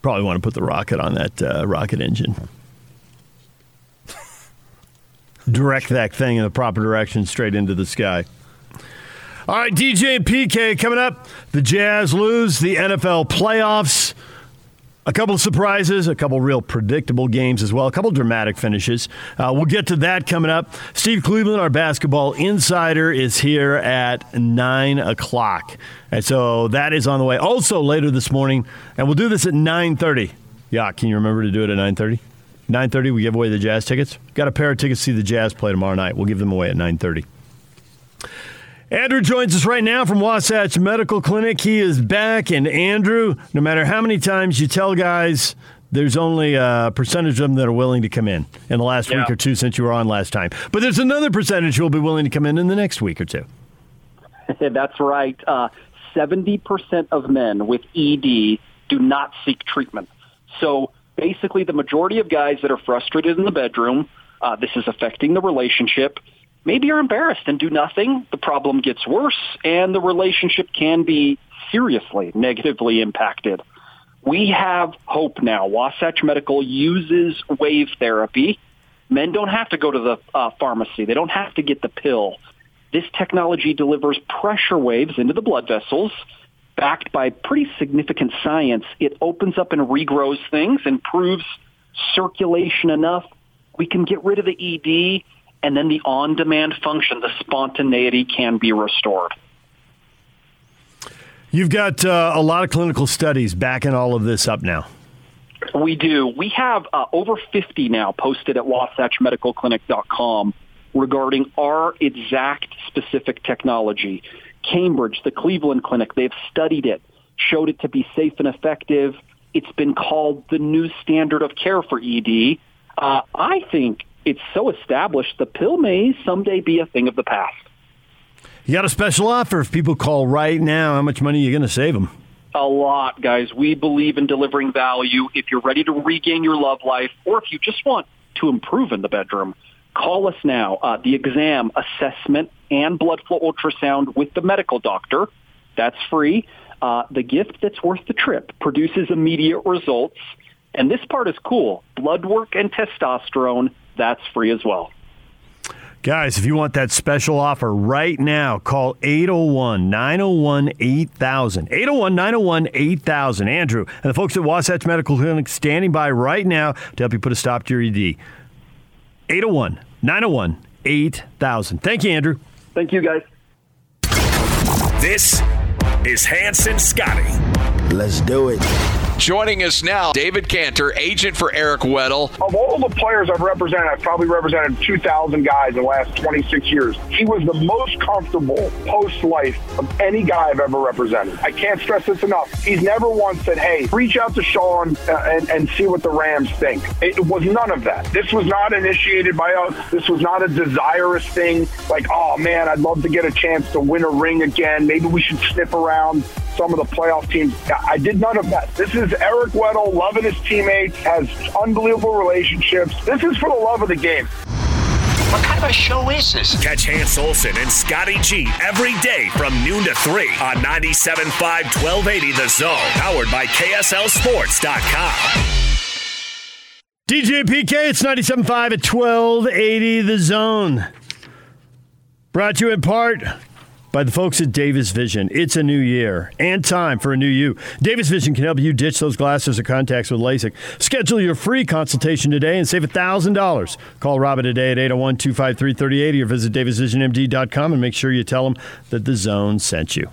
Probably want to put the rocket on that uh, rocket engine. [laughs] Direct that thing in the proper direction straight into the sky. All right, DJ PK coming up. The Jazz lose the NFL playoffs. A couple of surprises, a couple real predictable games as well, a couple dramatic finishes. Uh, we'll get to that coming up. Steve Cleveland, our basketball insider, is here at 9 o'clock. And so that is on the way. Also later this morning, and we'll do this at 9.30. Yeah, can you remember to do it at 9.30? 9.30, we give away the Jazz tickets. Got a pair of tickets to see the Jazz play tomorrow night. We'll give them away at 9.30. Andrew joins us right now from Wasatch Medical Clinic. He is back, and Andrew, no matter how many times you tell guys, there's only a percentage of them that are willing to come in in the last Yeah. week or two since you were on last time. But there's another percentage who will be willing to come in in the next week or two. [laughs] That's right. Uh, 70% of men with ED do not seek treatment. So basically, the majority of guys that are frustrated in the bedroom, uh, this is affecting the relationship, maybe you're embarrassed and do nothing. The problem gets worse, and the relationship can be seriously negatively impacted. We have hope now. Wasatch Medical uses wave therapy. Men don't have to go to the uh, pharmacy. They don't have to get the pill. This technology delivers pressure waves into the blood vessels. Backed by pretty significant science, it opens up and regrows things, improves circulation enough. We can get rid of the ED, and then the on-demand function, the spontaneity, can be restored. You've got uh, a lot of clinical studies backing all of this up now. We do. We have uh, over 50 now posted at wasatchmedicalclinic.com regarding our exact specific technology. Cambridge, the Cleveland Clinic, they've studied it, showed it to be safe and effective. It's been called the new standard of care for ED. Uh, I think it's so established the pill may someday be a thing of the past. You got a special offer if people call right now. How much money are you going to save them? A lot, guys. We believe in delivering value. If you're ready to regain your love life or if you just want to improve in the bedroom, Call us now. Uh, the exam, assessment, and blood flow ultrasound with the medical doctor. That's free. Uh, the gift that's worth the trip produces immediate results. And this part is cool. Blood work and testosterone, that's free as well. Guys, if you want that special offer right now, call 801 901 8000. 801 901 8000. Andrew and the folks at Wasatch Medical Clinic standing by right now to help you put a stop to your ED. 801 901 8000. Thank you, Andrew. Thank you, guys. This is Hans and Scotty. Let's do it. Joining us now, David Canter, agent for Eric Weddle. Of all the players I've represented, I've probably represented 2,000 guys in the last 26 years. He was the most comfortable post life of any guy I've ever represented. I can't stress this enough. He's never once said, hey, reach out to Sean uh, and, and see what the Rams think. It was none of that. This was not initiated by us. This was not a desirous thing like, oh man, I'd love to get a chance to win a ring again. Maybe we should sniff around some of the playoff teams. I did none of that. This is Eric Weddle loving his teammates, has unbelievable relationships. This is for the love of the game. What kind of a show is this? Catch Hans Olsen and Scotty G every day from noon to 3 on 97.5 1280 The Zone, powered by KSLSports.com. DJ PK, it's 97.5 at 1280 The Zone. Brought to you in part by the folks at Davis Vision. It's a new year and time for a new you. Davis Vision can help you ditch those glasses or contacts with LASIK. Schedule your free consultation today and save $1,000. Call Robin today at 801 253 3080 or visit davisvisionmd.com and make sure you tell them that the zone sent you.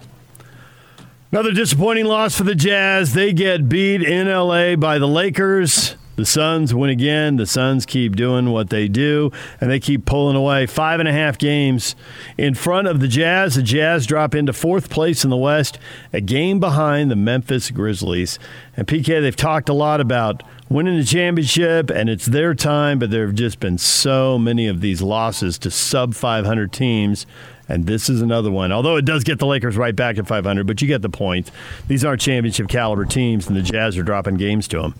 Another disappointing loss for the Jazz. They get beat in LA by the Lakers. The Suns win again. The Suns keep doing what they do, and they keep pulling away. Five and a half games in front of the Jazz. The Jazz drop into fourth place in the West, a game behind the Memphis Grizzlies. And PK, they've talked a lot about winning the championship, and it's their time, but there have just been so many of these losses to sub 500 teams. And this is another one. Although it does get the Lakers right back at 500, but you get the point. These aren't championship caliber teams, and the Jazz are dropping games to them.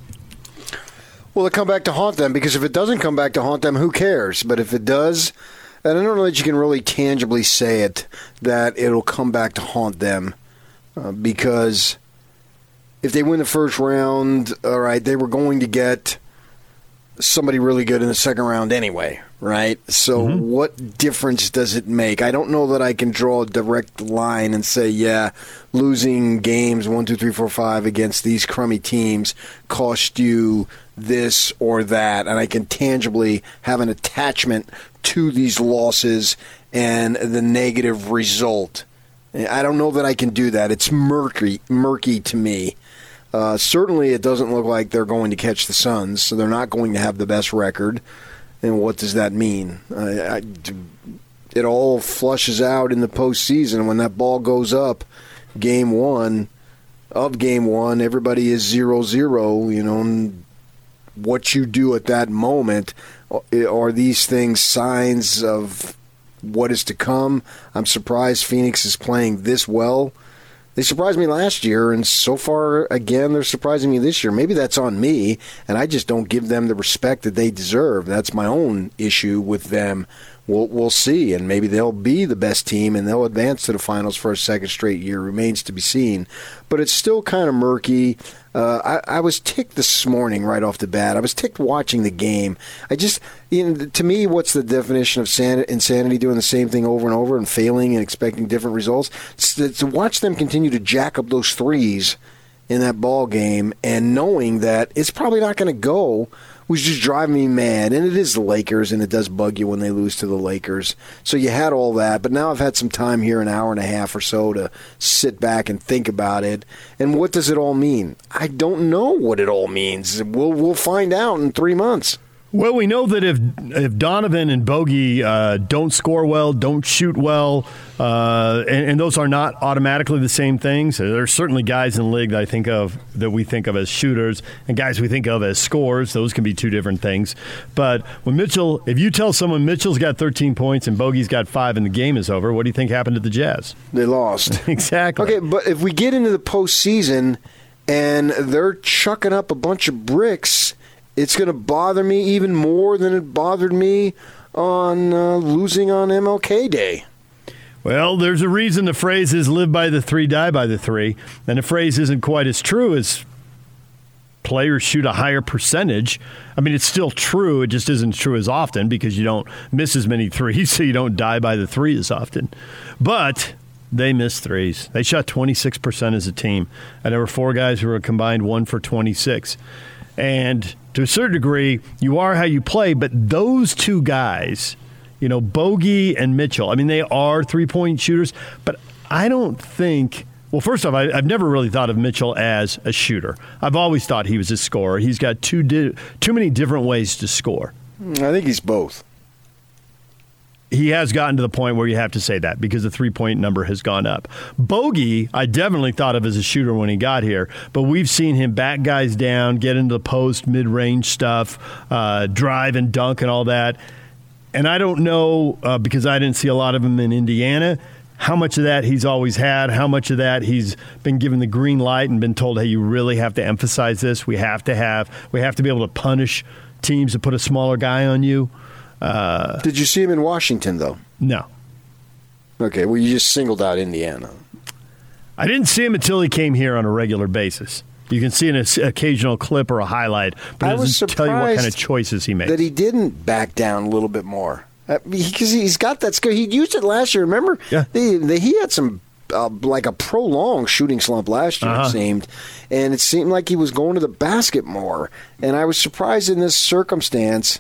Well, it come back to haunt them because if it doesn't come back to haunt them, who cares? But if it does, and I don't know that you can really tangibly say it that it'll come back to haunt them uh, because if they win the first round, all right, they were going to get somebody really good in the second round anyway, right? So mm-hmm. what difference does it make? I don't know that I can draw a direct line and say, yeah, losing games one, two, three, four, five against these crummy teams cost you this or that, and I can tangibly have an attachment to these losses and the negative result. I don't know that I can do that. It's murky, murky to me. Uh, certainly, it doesn't look like they're going to catch the Suns, so they're not going to have the best record. And what does that mean? I, it all flushes out in the postseason when that ball goes up. Game one of game one, everybody is zero zero. You know, what you do at that moment uh, are these things signs of what is to come. I'm surprised Phoenix is playing this well. They surprised me last year, and so far, again, they're surprising me this year. Maybe that's on me, and I just don't give them the respect that they deserve. That's my own issue with them. We'll, we'll see, and maybe they'll be the best team and they'll advance to the finals for a second straight year. Remains to be seen, but it's still kind of murky. Uh, I, I, was ticked this morning right off the bat. I was ticked watching the game. I just, you know, to me, what's the definition of san- insanity? Doing the same thing over and over and failing and expecting different results. To watch them continue to jack up those threes in that ball game and knowing that it's probably not going to go was just driving me mad. And it is the Lakers, and it does bug you when they lose to the Lakers. So you had all that, but now I've had some time here, an hour and a half or so, to sit back and think about it. And what does it all mean? I don't know what it all means. We'll we'll find out in three months. Well, we know that if if Donovan and Bogey uh, don't score well, don't shoot well, uh, and, and, those are not automatically the same things. There's certainly guys in the league that I think of that we think of as shooters, and guys we think of as scores. Those can be two different things. But when Mitchell, if you tell someone Mitchell's got 13 points and Bogey's got five, and the game is over, what do you think happened to the Jazz? They lost. [laughs] exactly. Okay, but if we get into the postseason and they're chucking up a bunch of bricks it's going to bother me even more than it bothered me on uh, losing on MLK Day. Well, there's a reason the phrase is live by the three, die by the three. And the phrase isn't quite as true as players shoot a higher percentage. I mean, it's still true. It just isn't true as often because you don't miss as many threes, [laughs] so you don't die by the three as often. But they missed threes. They shot 26% as a team. And there were four guys who were combined one for 26. And to a certain degree, you are how you play, but those two guys – you know, Bogey and Mitchell. I mean, they are three point shooters, but I don't think. Well, first off, I, have never really thought of Mitchell as a shooter. I've always thought he was a scorer. He's got too di- too many different ways to score. I think he's both. He has gotten to the point where you have to say that because the three point number has gone up. Bogey, I definitely thought of as a shooter when he got here, but we've seen him back guys down, get into the post, mid range stuff, uh, drive and dunk and all that and I don't know uh, because I didn't see a lot of him in Indiana. How much of that he's always had? How much of that he's been given the green light and been told, "Hey, you really have to emphasize this. We have to have. We have to be able to punish teams to put a smaller guy on you." Uh, Did you see him in Washington though? No. Okay, well, you just singled out Indiana. I didn't see him until he came here on a regular basis. You can see an occasional clip or a highlight, but it doesn't tell you what kind of choices he made. That he didn't back down a little bit more because uh, he's got that skill. He used it last year. Remember? Yeah. The, the, he had some uh, like a prolonged shooting slump last year. Uh-huh. It seemed, and it seemed like he was going to the basket more. And I was surprised in this circumstance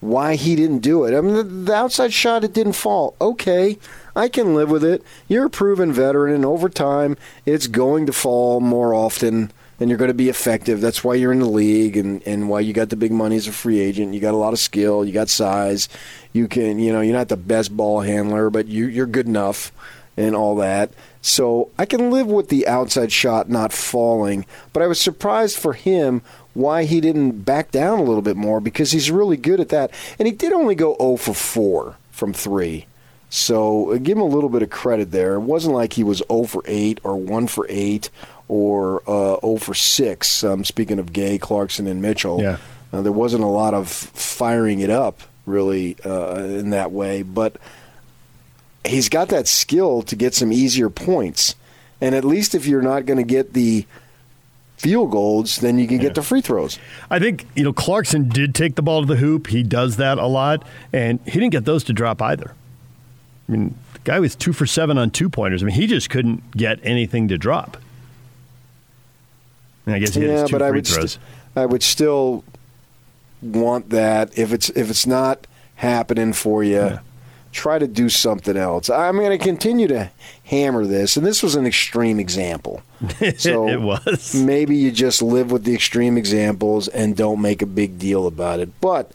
why he didn't do it. I mean, the, the outside shot it didn't fall. Okay, I can live with it. You're a proven veteran, and over time, it's going to fall more often and you're going to be effective. That's why you're in the league and, and why you got the big money as a free agent. You got a lot of skill. You got size. You can, you know, you're not the best ball handler, but you, you're good enough and all that. So I can live with the outside shot not falling, but I was surprised for him why he didn't back down a little bit more because he's really good at that. And he did only go 0 for 4 from 3. So uh, give him a little bit of credit there. It wasn't like he was 0 for 8 or 1 for 8 or uh, 0 for 6. Um, speaking of Gay, Clarkson, and Mitchell, yeah. Uh, there wasn't a lot of firing it up really uh, in that way, but he's got that skill to get some easier points. And at least if you're not going to get the field goals, then you can yeah. get the free throws. I think you know Clarkson did take the ball to the hoop. He does that a lot, and he didn't get those to drop either. I mean, the guy was two for seven on two pointers. I mean, he just couldn't get anything to drop. And I guess he yeah, but I would, st- I would still want that if it's if it's not happening for you. Yeah. Try to do something else. I'm going to continue to hammer this, and this was an extreme example. [laughs] So it was. Maybe you just live with the extreme examples and don't make a big deal about it. But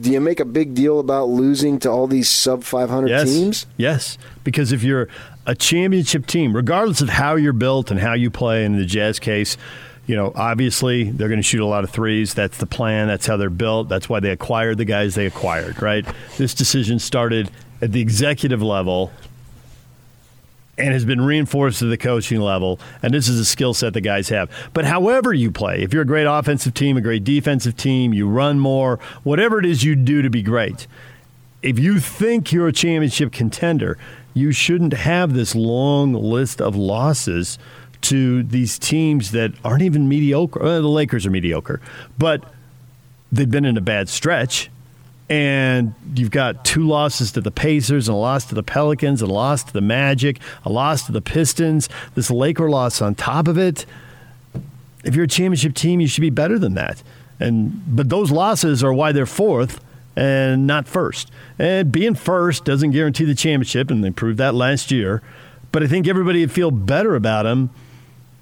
do you make a big deal about losing to all these sub 500 yes. teams? Yes, because if you're a championship team, regardless of how you're built and how you play, in the Jazz case, you know, obviously they're going to shoot a lot of threes. That's the plan. That's how they're built. That's why they acquired the guys they acquired, right? This decision started at the executive level and has been reinforced at the coaching level. And this is a skill set the guys have. But however you play, if you're a great offensive team, a great defensive team, you run more, whatever it is you do to be great, if you think you're a championship contender, you shouldn't have this long list of losses to these teams that aren't even mediocre. Well, the Lakers are mediocre, but they've been in a bad stretch. And you've got two losses to the Pacers, and a loss to the Pelicans, and a loss to the Magic, a loss to the Pistons, this Laker loss on top of it. If you're a championship team, you should be better than that. And but those losses are why they're fourth and not first. And being first doesn't guarantee the championship, and they proved that last year. But I think everybody would feel better about them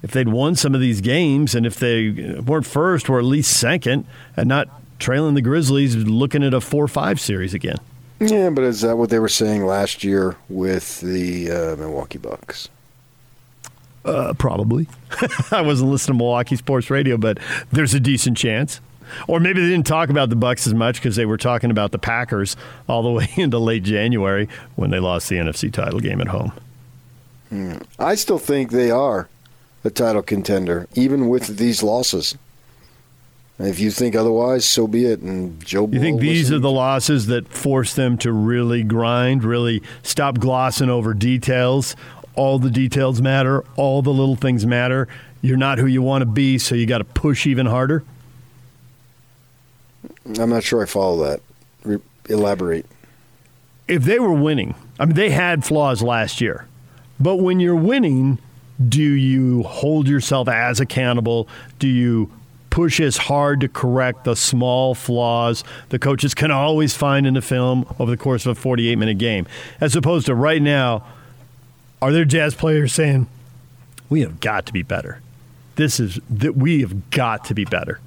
if they'd won some of these games and if they weren't first or at least second and not trailing the Grizzlies looking at a 4 5 series again. Yeah, but is that what they were saying last year with the uh, Milwaukee Bucks? Uh, probably. [laughs] I wasn't listening to Milwaukee sports radio, but there's a decent chance. Or maybe they didn't talk about the Bucks as much because they were talking about the Packers all the [laughs] way into late January when they lost the NFC title game at home. Hmm. I still think they are a title contender, even with these losses. If you think otherwise, so be it. And Joe, You think these are the losses that force them to really grind, really stop glossing over details? All the details matter, all the little things matter. You're not who you want to be, so you got to push even harder. I'm not sure I follow that. Re- elaborate. If they were winning, I mean, they had flaws last year, but when you're winning, do you hold yourself as accountable? Do you push as hard to correct the small flaws the coaches can always find in the film over the course of a 48 minute game? As opposed to right now, are there jazz players saying, we have got to be better? This is that we have got to be better.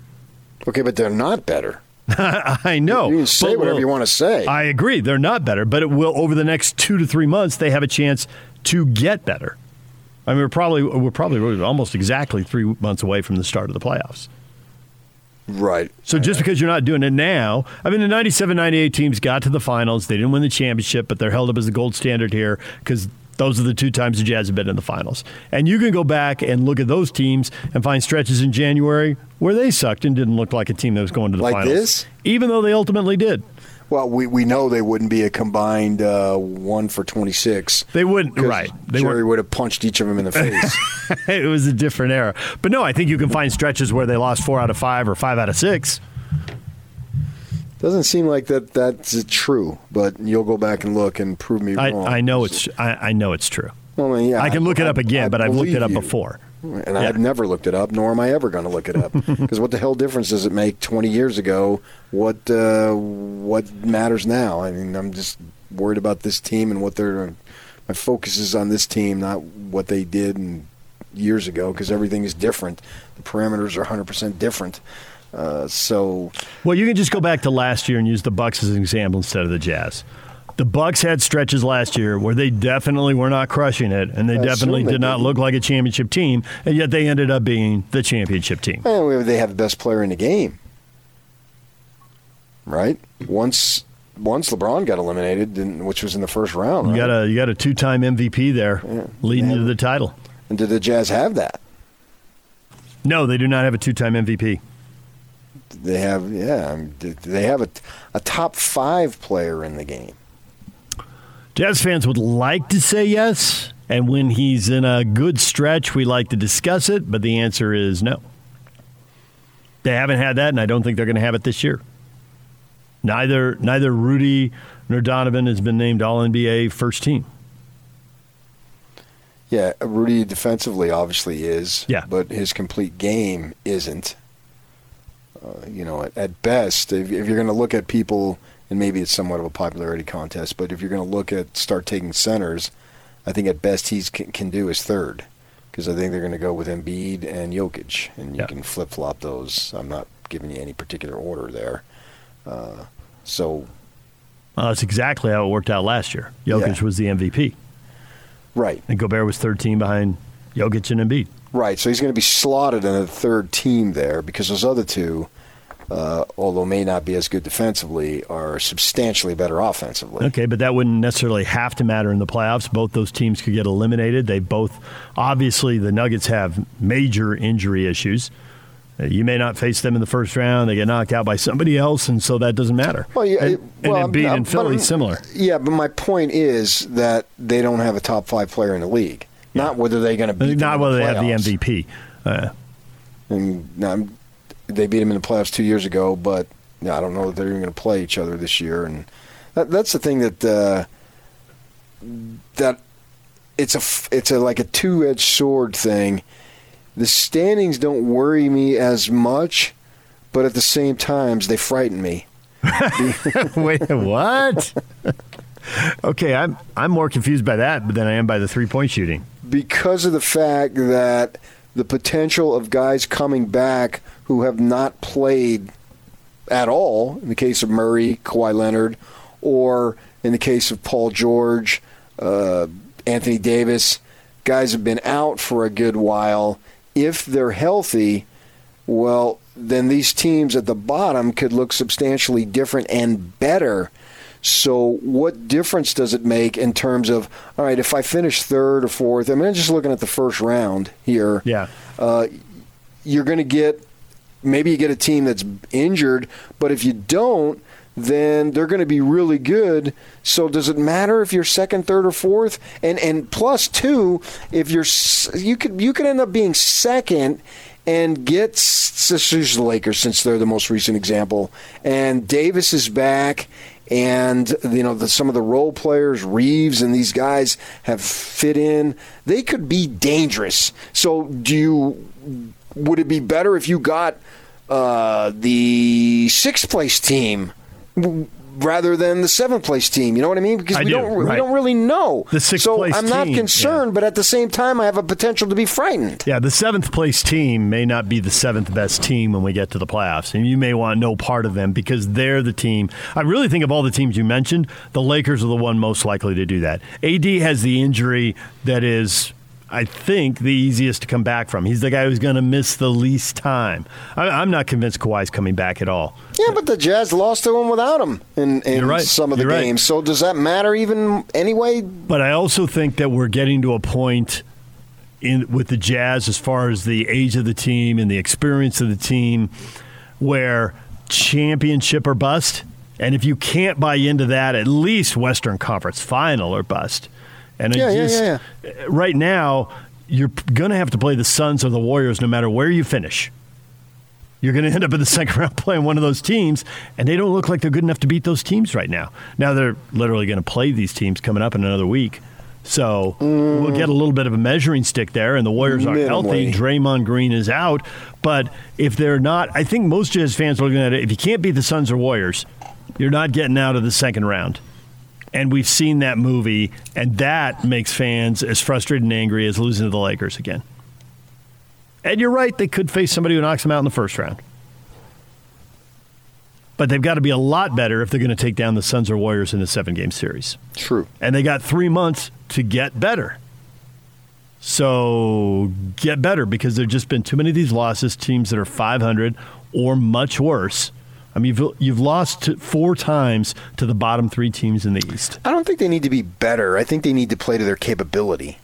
Okay, but they're not better. [laughs] I know. You can say whatever will- you want to say. I agree. They're not better, but it will over the next two to three months. They have a chance to get better. I mean, we're probably we're probably almost exactly three months away from the start of the playoffs. Right. So just because you're not doing it now, I mean, the 97 98 teams got to the finals. They didn't win the championship, but they're held up as the gold standard here because those are the two times the Jazz have been in the finals. And you can go back and look at those teams and find stretches in January where they sucked and didn't look like a team that was going to the Like finals. this? Even though they ultimately did. Well, we, we know they wouldn't be a combined uh, one for 26. They wouldn't, right. They Jerry would have punched each of them in the face. [laughs] it was a different era. But no, I think you can find stretches where they lost four out of five or five out of six. Doesn't seem like that that's true, but you'll go back and look and prove me wrong. I know it's I, I know it's true. Well, I mean, yeah, I can look it up again, I but I've looked it up you. before. And I've never looked it up, nor am I ever going to look it up. [laughs] Because what the hell difference does it make 20 years ago? What uh, what matters now? I mean, I'm just worried about this team and what they're. My focus is on this team, not what they did years ago, because everything is different. The parameters are 100% different. Uh, so Well, you can just go back to last year and use the Bucks as an example instead of the Jazz. The Bucks had stretches last year where they definitely were not crushing it, and they I definitely they did not didn't. look like a championship team, and yet they ended up being the championship team. Well, they have the best player in the game, right? Once once LeBron got eliminated, which was in the first round, You got a you got a two time MVP there, leading you to the title. and did the Jazz have that? No, they do not have a two time MVP. They have, yeah, I mean, did- they have a, a top five player in the game. Jazz fans would like to say yes, and when he's in a good stretch, we like to discuss it, but the answer is no. They haven't had that, and I don't think they're going to have it this year. Neither neither Rudy nor Donovan has been named All NBA first team. Yeah, Rudy defensively obviously is, Yeah. but his complete game isn't. Uh, you know, at, at best, if, if you're going to look at people, and maybe it's somewhat of a popularity contest, but if you're going to look at start taking centers, I think at best he can, can do is third, because I think they're going to go with Embiid and Jokic, and you can flip flop those. I'm not giving you any particular order there. Uh, so Well, that's exactly how it worked out last year. Jokic was the MVP, right, and Gobert was 13 behind Jokic and Embiid. Right, so he's going to be slotted in a third team there because those other two, uh, although may not be as good defensively, are substantially better offensively. Okay, but that wouldn't necessarily have to matter in the playoffs. Both those teams could get eliminated. They both, obviously, the Nuggets have major injury issues. Uh, You may not face them in the first round. They get knocked out by somebody else, and so that doesn't matter. Well, yeah, and, it- and well, Embiid I'm- and Philly similar. Yeah, but my point is that they don't have a top five player in the league. Not whether they're going to them Not whether the they have the. MVP. Uh, And now, they beat them in the playoffs two years ago, but yeah, I don't know that they're even going to play each other this year. And that, that's the thing that uh, that it's a it's a like a two edged sword thing. The standings don't worry me as much, but at the same times they frighten me. [laughs] Wait, what? okay, I'm I'm more confused by that than I am by the three point shooting. because of the fact that the potential of guys coming back who have not played at all, in the case of Murray, Kawhi Leonard, or in the case of Paul George, uh, Anthony Davis, guys have been out for a good while. If they're healthy, well, then these teams at the bottom could look substantially different and better. So, what difference does it make in terms of, all right, if I finish third or fourth, I mean, I'm just looking at the first round here. Yeah. Uh, you're going to get maybe you get a team that's injured, but if you don't, then they're going to be really good. So does it matter if you're second, third, or fourth? And and plus two, if you're you could you could end up being second and get s- let's use the Lakers since they're the most recent example. And Davis is back. And you know the, some of the role players, Reaves and these guys have fit in. They could be dangerous. So, do you? Would it be better if you got uh, the sixth place team rather than the seventh place team? You know what I mean? Because I we do, not we don't really know. The sixth so place I'm not team, concerned, but at the same time, I have a potential to be frightened. Yeah, the seventh place team may not be the seventh best team when we get to the playoffs, and you may want no part of them because they're the team. I really think of all the teams you mentioned, the Lakers are the one most likely to do that. AD has the injury that is. I think the easiest to come back from. He's the guy who's going to miss the least time. I, I'm not convinced Kawhi's coming back at all. Yeah, but the Jazz lost to him without him in, in right. some of the You're right. games. So does that matter even anyway? But I also think that we're getting to a point in with the Jazz as far as the age of the team and the experience of the team where championship or bust. And if you can't buy into that, at least Western Conference final or bust. And Yeah, yeah, just, yeah, uh, right now, you're going to have to play the Suns or the Warriors no matter where you finish. You're going [laughs] to end up in the second round playing one of those teams, and they don't look like they're good enough to beat those teams right now. Now they're literally going to play these teams coming up in another week. So we'll get a little bit of a measuring stick there, and the Warriors aren't healthy. Draymond Green is out. But if they're not, I think most Jazz fans are looking at it. If you can't beat the Suns or Warriors, you're not getting out of the second round. And we've seen that movie, and that makes fans as frustrated and angry as losing to the Lakers again. And you're right, they could face somebody who knocks them out in the first round. But they've got to be a lot better if they're going to take down the Suns or Warriors in a seven game series. True. And they got three months to get better. So get better because there have just been too many of these losses, teams that are 500 or much worse. I mean, you've, you've lost four times to the bottom three teams in the East. I don't think they need to be better. I think they need to play to their capability.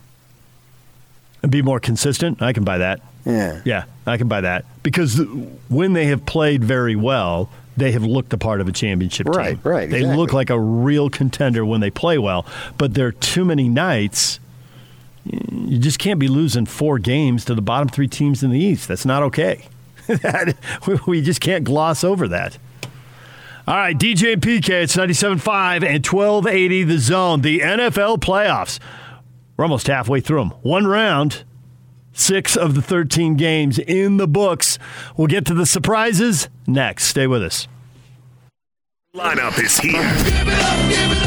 And be more consistent. I can buy that. Yeah. Yeah, I can buy that. Because when they have played very well, they have looked a part of a championship team. Right, right, They exactly. look like a real contender when they play well. But there are too many nights. You just can't be losing four games to the bottom three teams in the East. That's not okay. [laughs] That- we just can't gloss over that. All right, DJ and PK, it's 97.5 and 1280 the zone. The NFL playoffs. We're almost halfway through them. One round, six of the 13 games in the books. We'll get to the surprises next. Stay with us. Lineup is here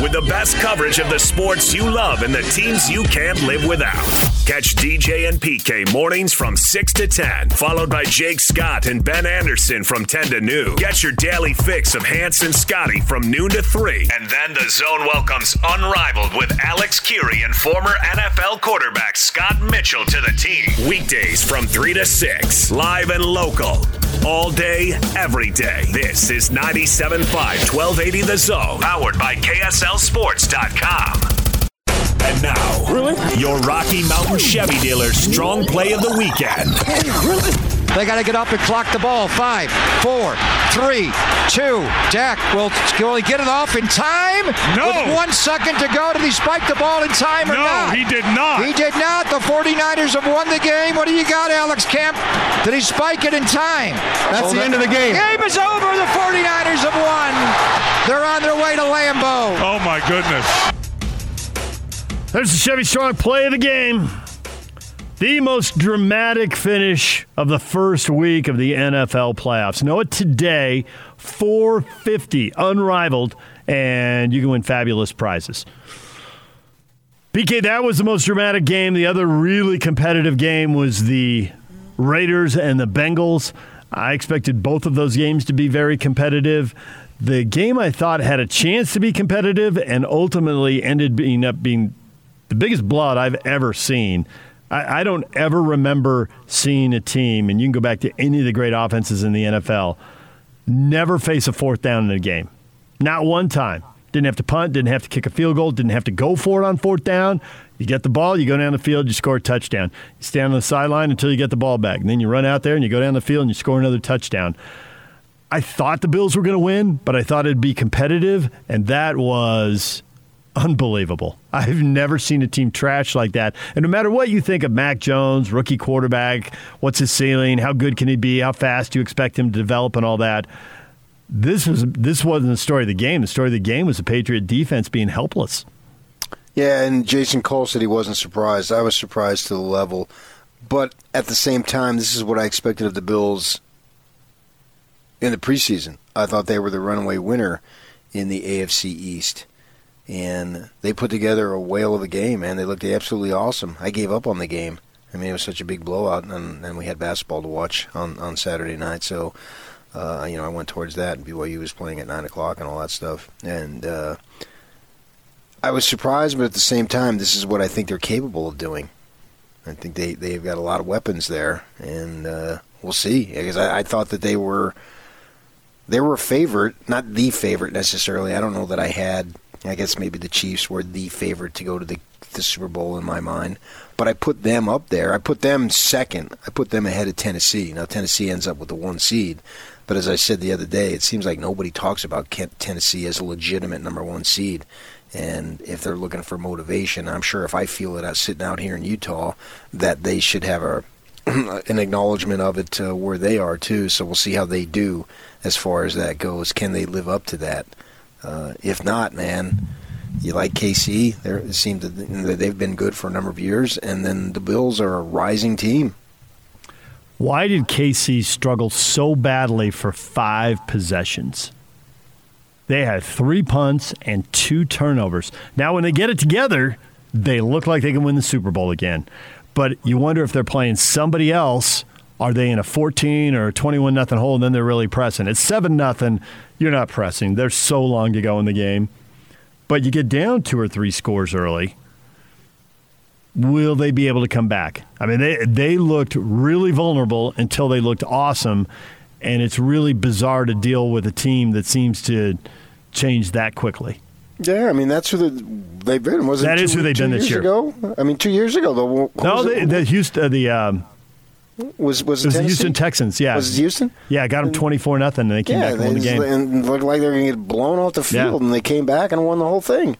with the best coverage of the sports you love and the teams you can't live without. Catch DJ and PK mornings from 6 to 10, followed by Jake Scott and Ben Anderson from 10 to noon. Get your daily fix of Hans and Scotty from noon to 3. And then the zone welcomes Unrivaled with Alex Kirry and former NFL quarterback Scott Mitchell to the team. Weekdays from 3 to 6, live and local. All day, every day. This is 97.5 1280 The Zone, powered by KSLSports.com. And now, really? your Rocky Mountain Chevy dealer's strong play of the weekend. They got to get up and clock the ball. Five, four, three, two. Dak will will he get it off in time? No. With one second to go, did he spike the ball in time or No, not? he did not. He did not. The 49ers have won the game. What do you got, Alex Kemp? Did he spike it in time? That's the end of the game. The game is over. The 49ers have won. They're on their way to Lambeau. Oh my goodness. There's the Chevy Strong play of the game. The most dramatic finish of the first week of the NFL playoffs. Know it today, 450, unrivaled, and you can win fabulous prizes. PK, that was the most dramatic game. The other really competitive game was the Raiders and the Bengals. I expected both of those games to be very competitive. The game I thought had a chance to be competitive and ultimately ended up being the biggest blood I've ever seen. I, I don't ever remember seeing a team, and you can go back to any of the great offenses in the NFL, never face a fourth down in a game. Not one time. Didn't have to punt, didn't have to kick a field goal, didn't have to go for it on fourth down. You get the ball, you go down the field, you score a touchdown. You stand on the sideline until you get the ball back. And then you run out there and you go down the field and you score another touchdown. I thought the Bills were going to win, but I thought it'd be competitive, and that was unbelievable. I've never seen a team trash like that. And no matter what you think of Mac Jones, rookie quarterback, what's his ceiling, how good can he be, how fast do you expect him to develop, and all that. This was this wasn't the story of the game. The story of the game was the Patriot defense being helpless. Yeah, and Jason Cole said he wasn't surprised. I was surprised to the level, but at the same time, this is what I expected of the Bills in the preseason. I thought they were the runaway winner in the AFC East and they put together a whale of a game, man. They looked absolutely awesome. I gave up on the game. I mean, it was such a big blowout, and then we had basketball to watch on on Saturday night. So, uh, you know, I went towards that. And BYU was playing at nine o'clock and all that stuff, and uh, I was surprised, but at the same time, this is what I think they're capable of doing. I think they they've got a lot of weapons there, and uh, we'll see. Because I, I thought that they were they were a favorite, not the favorite necessarily. I don't know that I had I guess maybe the Chiefs were the favorite to go to the, the Super Bowl in my mind. But I put them up there. I put them second. I put them ahead of Tennessee. Now, Tennessee ends up with the one seed. But as I said the other day, it seems like nobody talks about Tennessee as a legitimate number one seed. And if they're looking for motivation, I'm sure if I feel it out sitting out here in Utah, that they should have a [clears throat] an acknowledgement of it uh, where they are too. So we'll see how they do as far as that goes. Can they live up to that? Uh, if not, man, you like KC. They seems that they've been good for a number of years, and then the Bills are a rising team. Why did KC struggle so badly for five possessions? They had three punts and two turnovers. Now, when they get it together, they look like they can win the Super Bowl again. But you wonder if they're playing somebody else. Are they in a 14 or 21 nothing hole and then they're really pressing? It's 7 nothing you're not pressing. There's so long to go in the game. But you get down two or three scores early. Will they be able to come back? I mean, they they looked really vulnerable until they looked awesome, and it's really bizarre to deal with a team that seems to change that quickly. Yeah, I mean that's who the, they've been. Was that it is two, who they've been this year? Ago? I mean, two years ago though. No, they, the Houston, uh, the um, was was it, it was the Houston Texans. Yeah, Was it Houston? Yeah, got them twenty four nothing, and they came yeah, back and won the game. and looked like they were going to get blown off the Yeah. field, and they came back and won the whole thing.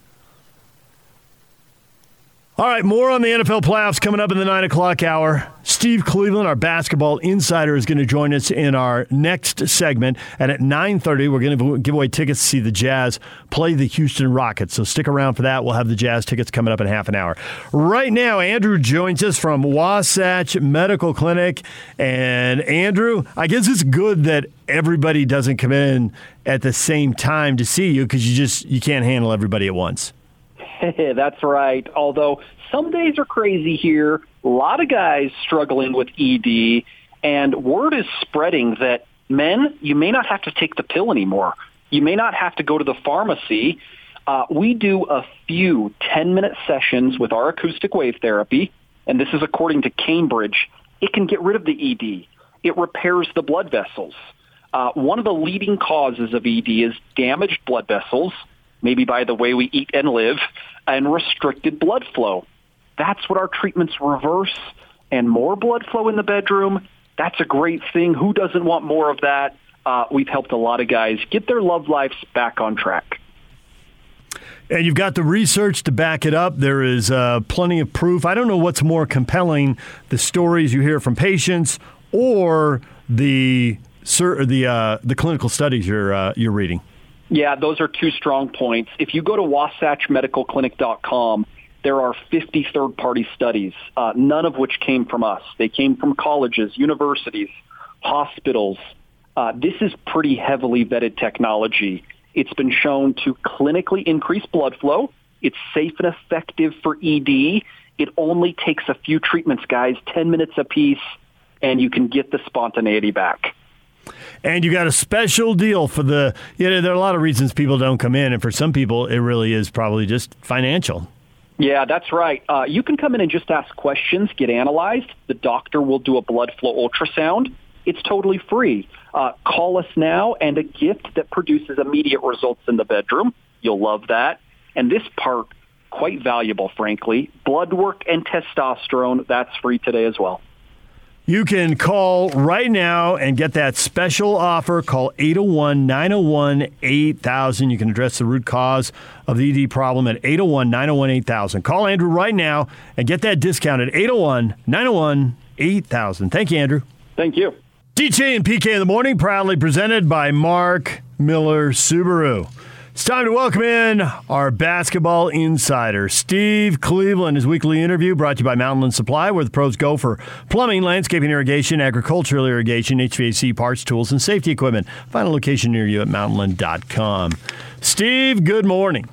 All right, more on the NFL playoffs coming up in the nine o'clock hour. Steve Cleveland, our basketball insider, is going to join us in our next segment. And at nine thirty, we're going to give away tickets to see the Jazz play the Houston Rockets. So stick around for that. We'll have the Jazz tickets coming up in half an hour. Right now, Andrew joins us from Wasatch Medical Clinic. And Andrew, I guess it's good that everybody doesn't come in at the same time to see you because you just you can't handle everybody at once. [laughs] That's right. Although some days are crazy here. A lot of guys struggling with ED, and word is spreading that men, you may not have to take the pill anymore. You may not have to go to the pharmacy. Uh, we do a few 10-minute sessions with our acoustic wave therapy, and this is according to Cambridge. It can get rid of the ED. It repairs the blood vessels. Uh, one of the leading causes of ED is damaged blood vessels, maybe by the way we eat and live, and restricted blood flow. That's what our treatments reverse. And more blood flow in the bedroom, that's a great thing. Who doesn't want more of that? Uh, we've helped a lot of guys get their love lives back on track. And you've got the research to back it up. There is uh, plenty of proof. I don't know what's more compelling: the stories you hear from patients, or the the uh, the clinical studies you're uh, you're reading. Yeah, those are two strong points. If you go to wasatchmedicalclinic.com, there are 50 third-party studies, uh, none of which came from us. They came from colleges, universities, hospitals. Uh, this is pretty heavily vetted technology. It's been shown to clinically increase blood flow. It's safe and effective for ED. It only takes a few treatments, guys, 10 minutes apiece, and you can get the spontaneity back. And you got a special deal for the. You know, there are a lot of reasons people don't come in, and for some people, it really is probably just financial. Yeah, that's right. Uh, you can come in and just ask questions, get analyzed. The doctor will do a blood flow ultrasound. It's totally free. Uh, call us now, and a gift that produces immediate results in the bedroom You'll love that. And this part, quite valuable, frankly. Blood work and testosterone, that's free today as well. You can call right now and get that special offer. Call 801 901 8000. You can address the root cause of the ED problem at 801 901 8000. Call Andrew right now and get that discount at 801 901 8000. Thank you, Andrew. Thank you. DJ and PK in the morning, proudly presented by Mark Miller Subaru. It's time to welcome in our basketball insider, Steve Cleveland. His weekly interview brought to you by Mountainland Supply, where the pros go for plumbing, landscaping, irrigation, agricultural irrigation, HVAC parts, tools, and safety equipment. Find a location near you at mountainland.com. Steve, good morning.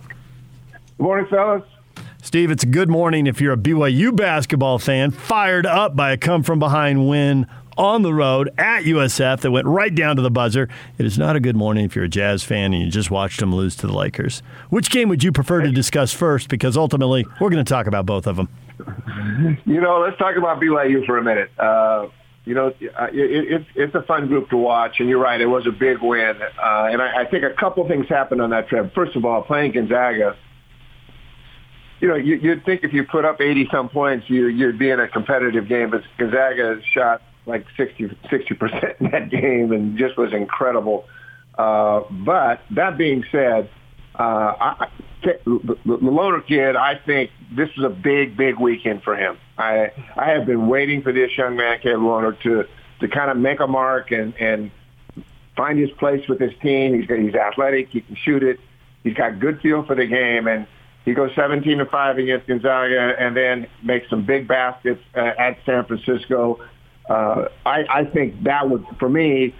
Good morning, fellas. Steve, it's a good morning if you're a BYU basketball fan, fired up by a come from behind win on the road at USF that went right down to the buzzer. It is not a good morning if you're a Jazz fan and you just watched them lose to the Lakers. Which game would you prefer to discuss first? Because ultimately, we're going to talk about both of them. You know, let's talk about BYU for a minute. Uh, you know, it, it, it's a fun group to watch, and you're right, it was a big win. Uh, and I, I think a couple things happened on that trip. First of all, playing Gonzaga, you know, you, you'd think if you put up 80 some points, you, you'd be in a competitive game, but Gonzaga shot like 60 percent in that game and just was incredible. Uh, but that being said, uh, I, the, Lohner kid, I think this is a big, big weekend for him. I I have been waiting for this young man, Caleb Lohner, to to kind of make a mark and and find his place with his team. He's he's athletic, he can shoot it, he's got good feel for the game, and he goes 17 to five against Gonzaga, and then makes some big baskets uh, at San Francisco uh, I, I think that would, for me,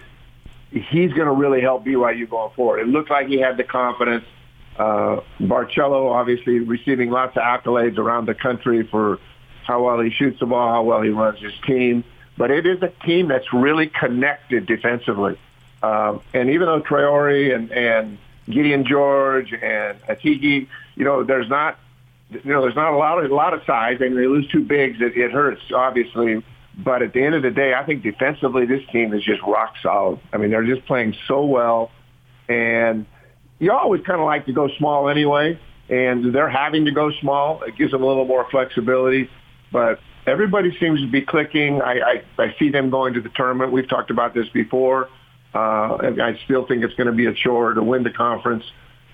he's going to really help BYU going forward. It looked like he had the confidence. Uh, Barcello obviously receiving lots of accolades around the country for how well he shoots the ball, how well he runs his team. But it is a team that's really connected defensively. Um, and even though Traore and, and Gideon George and Atiki, you know, there's not, you know, there's not a lot of a lot of size. Mean, they lose two bigs, it, it hurts obviously. But at the end of the day, I think defensively, this team is just rock solid. I mean, they're just playing so well. And you always kind of like to go small anyway. And they're having to go small. It gives them a little more flexibility. But everybody seems to be clicking. I, I, I see them going to the tournament. We've talked about this before. Uh, I still think it's going to be a chore to win the conference.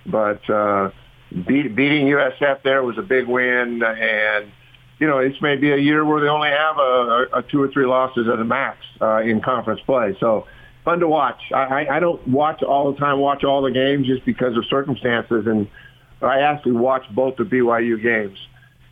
But uh, beat, beating USF there was a big win. And you know, it's maybe a year where they only have a, a two or three losses at a max uh, in conference play. So fun to watch. I, I don't watch all the time, watch all the games just because of circumstances. And I actually watched both the BYU games.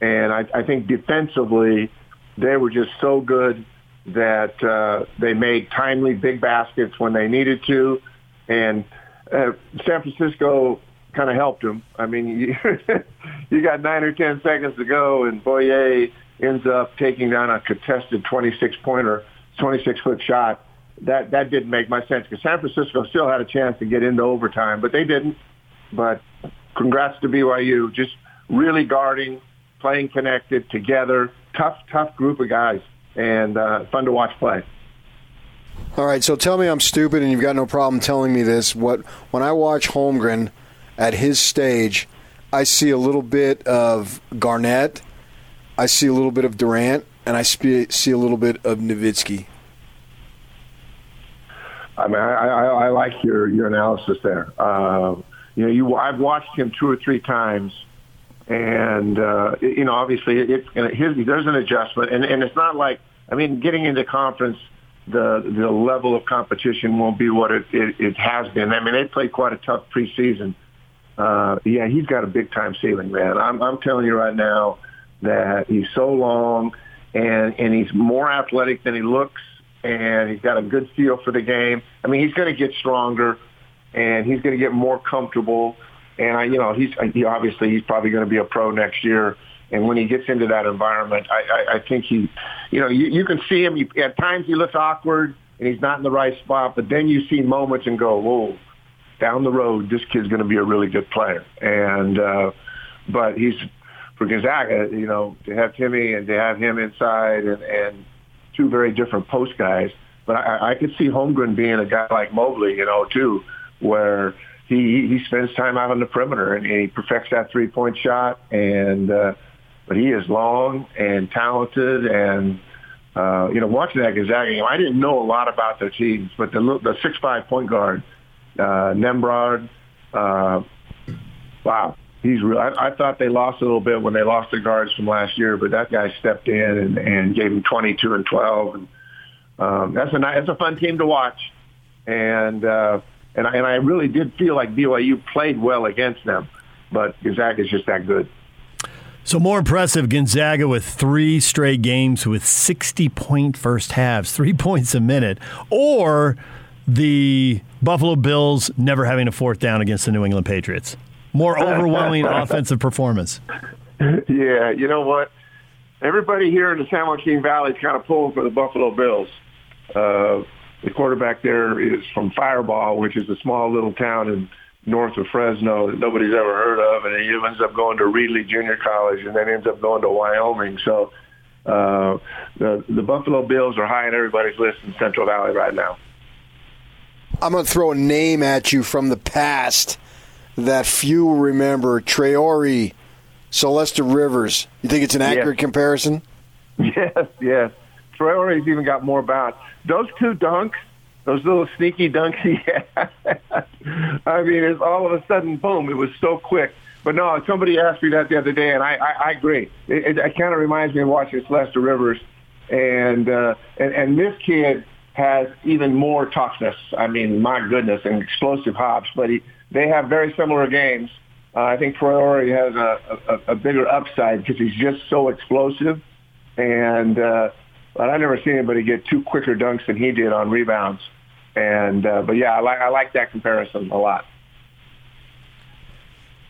And I, I think defensively, they were just so good that uh, they made timely big baskets when they needed to. And uh, San Francisco kind of helped him. I mean, [laughs] you, you got nine or ten seconds to go, and Bouyea ends up taking down a contested 26 pointer, 26 foot shot. That that didn't make much sense because San Francisco still had a chance to get into overtime, but they didn't. But congrats to BYU, just really guarding, playing connected together, tough tough group of guys, and uh, fun to watch play. All right, so tell me I'm stupid, and you've got no problem telling me this. What when I watch Holmgren at his stage, I see a little bit of Garnett, I see a little bit of Durant, and I see a little bit of Nowitzki. I mean, I, I, I like your your analysis there. Uh, you know, you I've watched him two or three times, and uh, you know, obviously, it, it, his, there's an adjustment, and, and it's not like I mean, getting into conference, the the level of competition won't be what it, it, it has been. I mean, they played quite a tough preseason uh, yeah, he's got a big time ceiling, man. I'm, I'm telling you right now that he's so long and, and he's more athletic than he looks and he's got a good feel for the game. I mean, he's going to get stronger and he's going to get more comfortable. And I, you know, he's he obviously he's probably going to be a pro next year. And when he gets into that environment, I, I, I think he, you know, you, you can see him. You, at times he looks awkward and he's not in the right spot, but then you see moments and go, whoa, down the road, this kid's going to be a really good player. And uh, but he's for Gonzaga, you know, to have Timme and to have him inside and, and two very different post guys. But I, I could see Holmgren being a guy like Mobley, you know, too, where he he spends time out on the perimeter and he perfects that three point shot. And uh, but he is long and talented and. Uh, you know, watching that Gonzaga game, I didn't know a lot about their teams, but the the six five point guard, uh, Nembhard, uh, wow, he's real. I, I thought they lost a little bit when they lost the guards from last year, but that guy stepped in and, and gave him 22 and 12. And um, that's a nice, that's a fun team to watch. And uh, and I, and I really did feel like BYU played well against them, but Gonzaga is just that good. So more impressive, Gonzaga with three straight games with 60 point first halves, three [laughs] points a minute, or the Buffalo Bills never having a fourth down against the New England Patriots. More [laughs] overwhelming offensive performance. Yeah, you know what? Everybody here in the San Joaquin Valley is kind of pulling for the Buffalo Bills. Uh, the quarterback there is from Firebaugh, which is a small little town in north of Fresno that nobody's ever heard of, and he ends up going to Reedley Junior College, and then ends up going to Wyoming. So uh, the the Buffalo Bills are high on everybody's list in Central Valley right now. I'm going to throw a name at you from the past that few remember: Traore, Celeste Rivers. You think it's an accurate Yes. comparison? Yes, yes. Traore's even got more bounce. Those two dunks, those little sneaky dunks he [laughs] had. I mean, it's all of a sudden, boom! It was so quick. But no, somebody asked me that the other day, and I, I, I agree. It, it, it kind of reminds me of watching Celeste Rivers, and uh, and and this kid has even more toughness. I mean, my goodness, and explosive hops. But he, they have very similar games. Uh, I think Traore has a, a, a bigger upside because he's just so explosive, and uh, but I never seen anybody get two quicker dunks than he did on rebounds. And uh, but yeah, I like I like that comparison a lot.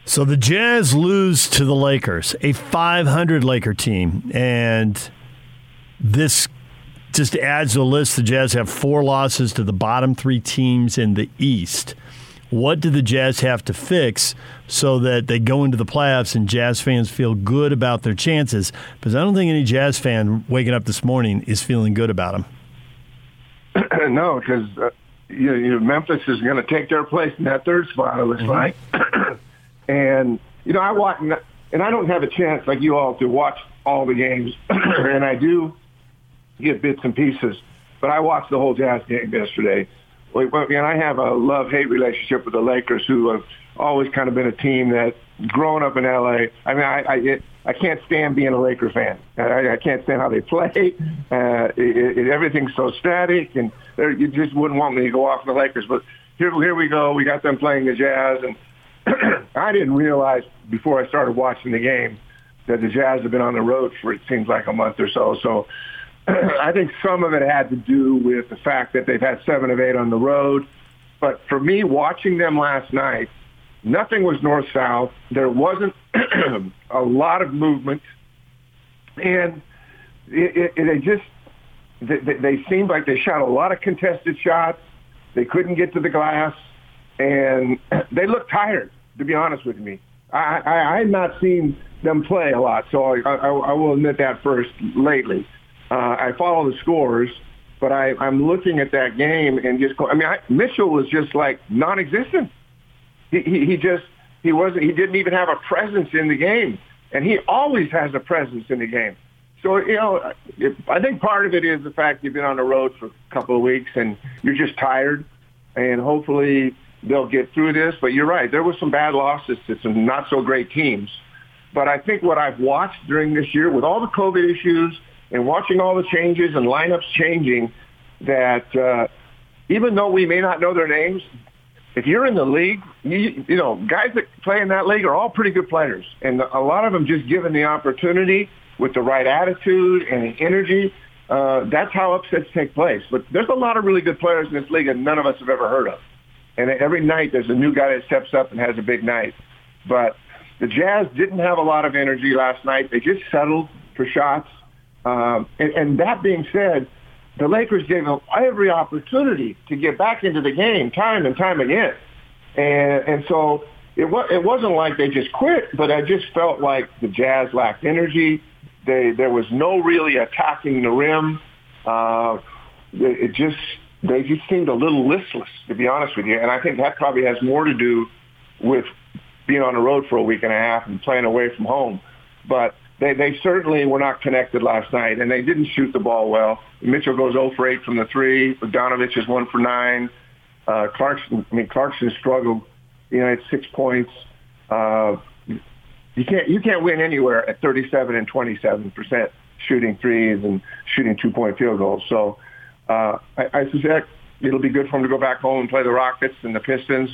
So the Jazz lose to the Lakers, a 500 Laker team, and this just adds to the list. The Jazz have four losses to the bottom three teams in the East. What do the Jazz have to fix so that they go into the playoffs and Jazz fans feel good about their chances? Because I don't think any Jazz fan waking up this morning is feeling good about them. [clears throat] no, because uh, you you know, Memphis is going to take their place in that third spot. It looks like, [clears throat] and you know, I watch, and I don't have a chance like you all to watch all the games, [clears throat] and I do get bits and pieces. But I watched the whole Jazz game yesterday, and I have a love-hate relationship with the Lakers, who have always kind of been a team that, growing up in LA, I mean, I I, it, I can't stand being a Laker fan. I, I can't stand how they play. [laughs] Uh, it, it, everything's so static, and you just wouldn't want me to go off the Lakers. But here, here we go. We got them playing the Jazz, and [clears throat] I didn't realize before I started watching the game that the Jazz have been on the road for it seems like a month or so. So [clears throat] I think some of it had to do with the fact that they've had seven of eight on the road. But for me, watching them last night, nothing was north-south. There wasn't [clears throat] a lot of movement, and it, it, it just they, they- they seemed like they shot a lot of contested shots. They couldn't get to the glass, and [clears throat] they looked tired. To be honest with me, I, I, I had not seen them play a lot, so I, I, I will admit that first. Lately, uh, I follow the scores, but I, I'm looking at that game and just. I mean, I, Mitchell was just like non-existent. He, he, he just he wasn't. He didn't even have a presence in the game, and he always has a presence in the game. So you know, if, I think part of it is the fact you've been on the road for a couple of weeks and you're just tired, and hopefully they'll get through this. But you're right, there were some bad losses to some not so great teams. But I think what I've watched during this year, with all the COVID issues and watching all the changes and lineups changing, that uh, even though we may not know their names, if you're in the league, you, you know, guys that play in that league are all pretty good players. And a lot of them just given the opportunity with the right attitude and the energy, uh, that's how upsets take place. But there's a lot of really good players in this league that none of us have ever heard of. And every night there's a new guy that steps up and has a big night. But the Jazz didn't have a lot of energy last night. They just settled for shots. Um, and, and that being said, the Lakers gave them every opportunity to get back into the game time and time again. And, and so it, was, it wasn't like they just quit, but I just felt like the Jazz lacked energy. They, there was no really attacking the rim. Uh, it it just they just seemed a little listless, to be honest with you. And I think that probably has more to do with being on the road for a week and a half and playing away from home. But they, they certainly were not connected last night, and they didn't shoot the ball well. Mitchell goes 0 for 8 from the three. Bogdanovich is 1 for 9. Uh, Clarkson, I mean, Clarkson struggled. You know, it's six points. Uh, you can't you can't win anywhere at 37 and 27 percent shooting threes and shooting two point field goals. So uh, I, I suspect it'll be good for him to go back home and play the Rockets and the Pistons.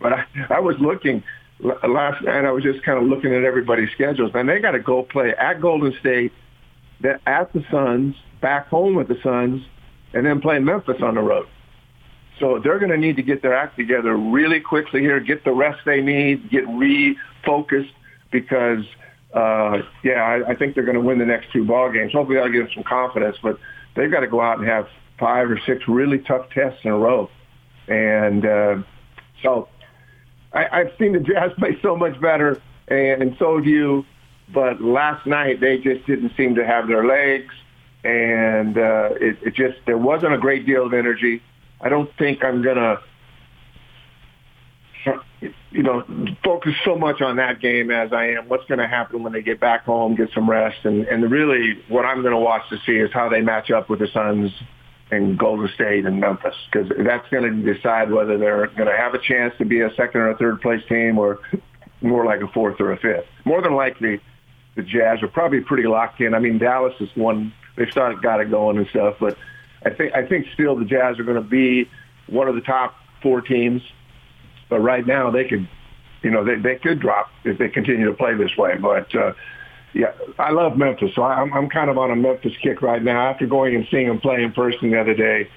But I, I was looking last night. I was just kind of looking at everybody's schedules, and they got to go play at Golden State, then at the Suns, back home with the Suns, and then play Memphis on the road. So they're going to need to get their act together really quickly here, get the rest they need, get refocused because, uh, yeah, I, I think they're going to win the next two ball games. Hopefully that'll give them some confidence, but they've got to go out and have five or six really tough tests in a row. And uh, so I, I've seen the Jazz [laughs] play so much better, and, and so have you. But last night they just didn't seem to have their legs, and uh, it, it just there wasn't a great deal of energy. I don't think I'm gonna, you know, focus so much on that game as I am what's going to happen when they get back home, get some rest, and and really what I'm going to watch to see is how they match up with the Suns and Golden State and Memphis because that's going to decide whether they're going to have a chance to be a second or a third place team or more like a fourth or a fifth. More than likely, the Jazz are probably pretty locked in. I mean, Dallas is one they've started got it going and stuff, but I think I think still the Jazz are going to be one of the top four teams. But right now they could, you know, they they could drop if they continue to play this way. But uh, yeah, I love Memphis, so I'm I'm kind of on a Memphis kick right now. After going and seeing them play in person the other day,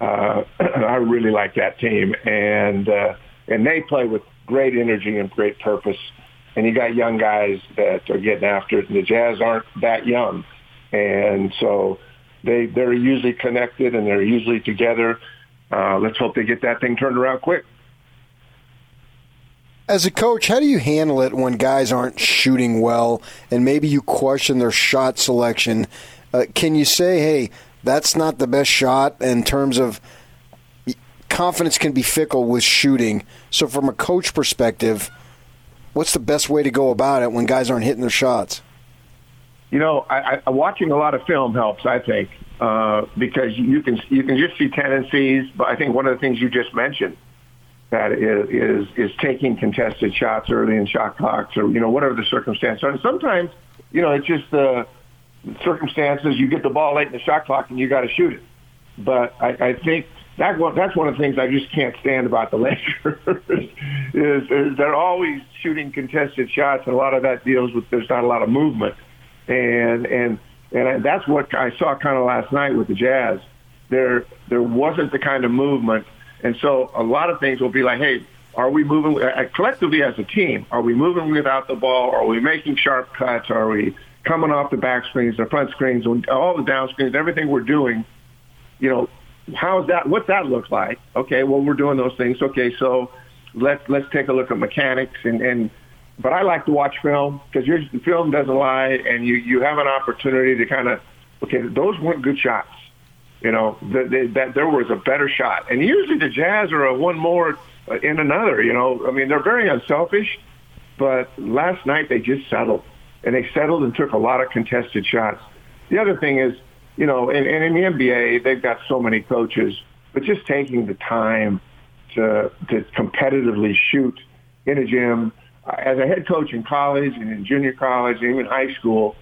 uh, [clears throat] I really like that team, and uh, and they play with great energy and great purpose. And you got young guys that are getting after it. And the Jazz aren't that young, and so they they're usually connected and they're usually together. Uh, let's hope they get that thing turned around quick. As a coach, how do you handle it when guys aren't shooting well and maybe you question their shot selection? Uh, can you say, hey, that's not the best shot in terms of confidence can be fickle with shooting. So, from a coach perspective, what's the best way to go about it when guys aren't hitting their shots? You know, I, I, watching a lot of film helps. I think uh, because you can you can just see tendencies. But I think one of the things you just mentioned that is is, is taking contested shots early in shot clocks, or you know whatever the circumstance. And sometimes you know it's just the circumstances. You get the ball late in the shot clock and you got to shoot it. But I, I think that one, that's one of the things I just can't stand about the [laughs] Lakers is, is they're always shooting contested shots, and a lot of that deals with there's not a lot of movement, and and and that's what I saw kind of last night with the Jazz. There there wasn't the kind of movement, and so a lot of things will be like, hey, are we moving uh, collectively as a team? Are we moving without the ball? Are we making sharp cuts? Are we coming off the back screens, the front screens, all the down screens, everything we're doing? You know, how's that? What's that look like? Okay, well we're doing those things. Okay, so let's let's take a look at mechanics and and. But I like to watch film because your film doesn't lie, and you you have an opportunity to kind of okay, those weren't good shots. You know that that, that there was a better shot, and usually the Jazz are a one more uh, in another. You know, I mean they're very unselfish, but last night they just settled, and they settled and took a lot of contested shots. The other thing is you know, and, and in the NBA, they've got so many coaches, but just taking the time to to competitively shoot in a gym. Uh, as a head coach in college and in junior college and even high school,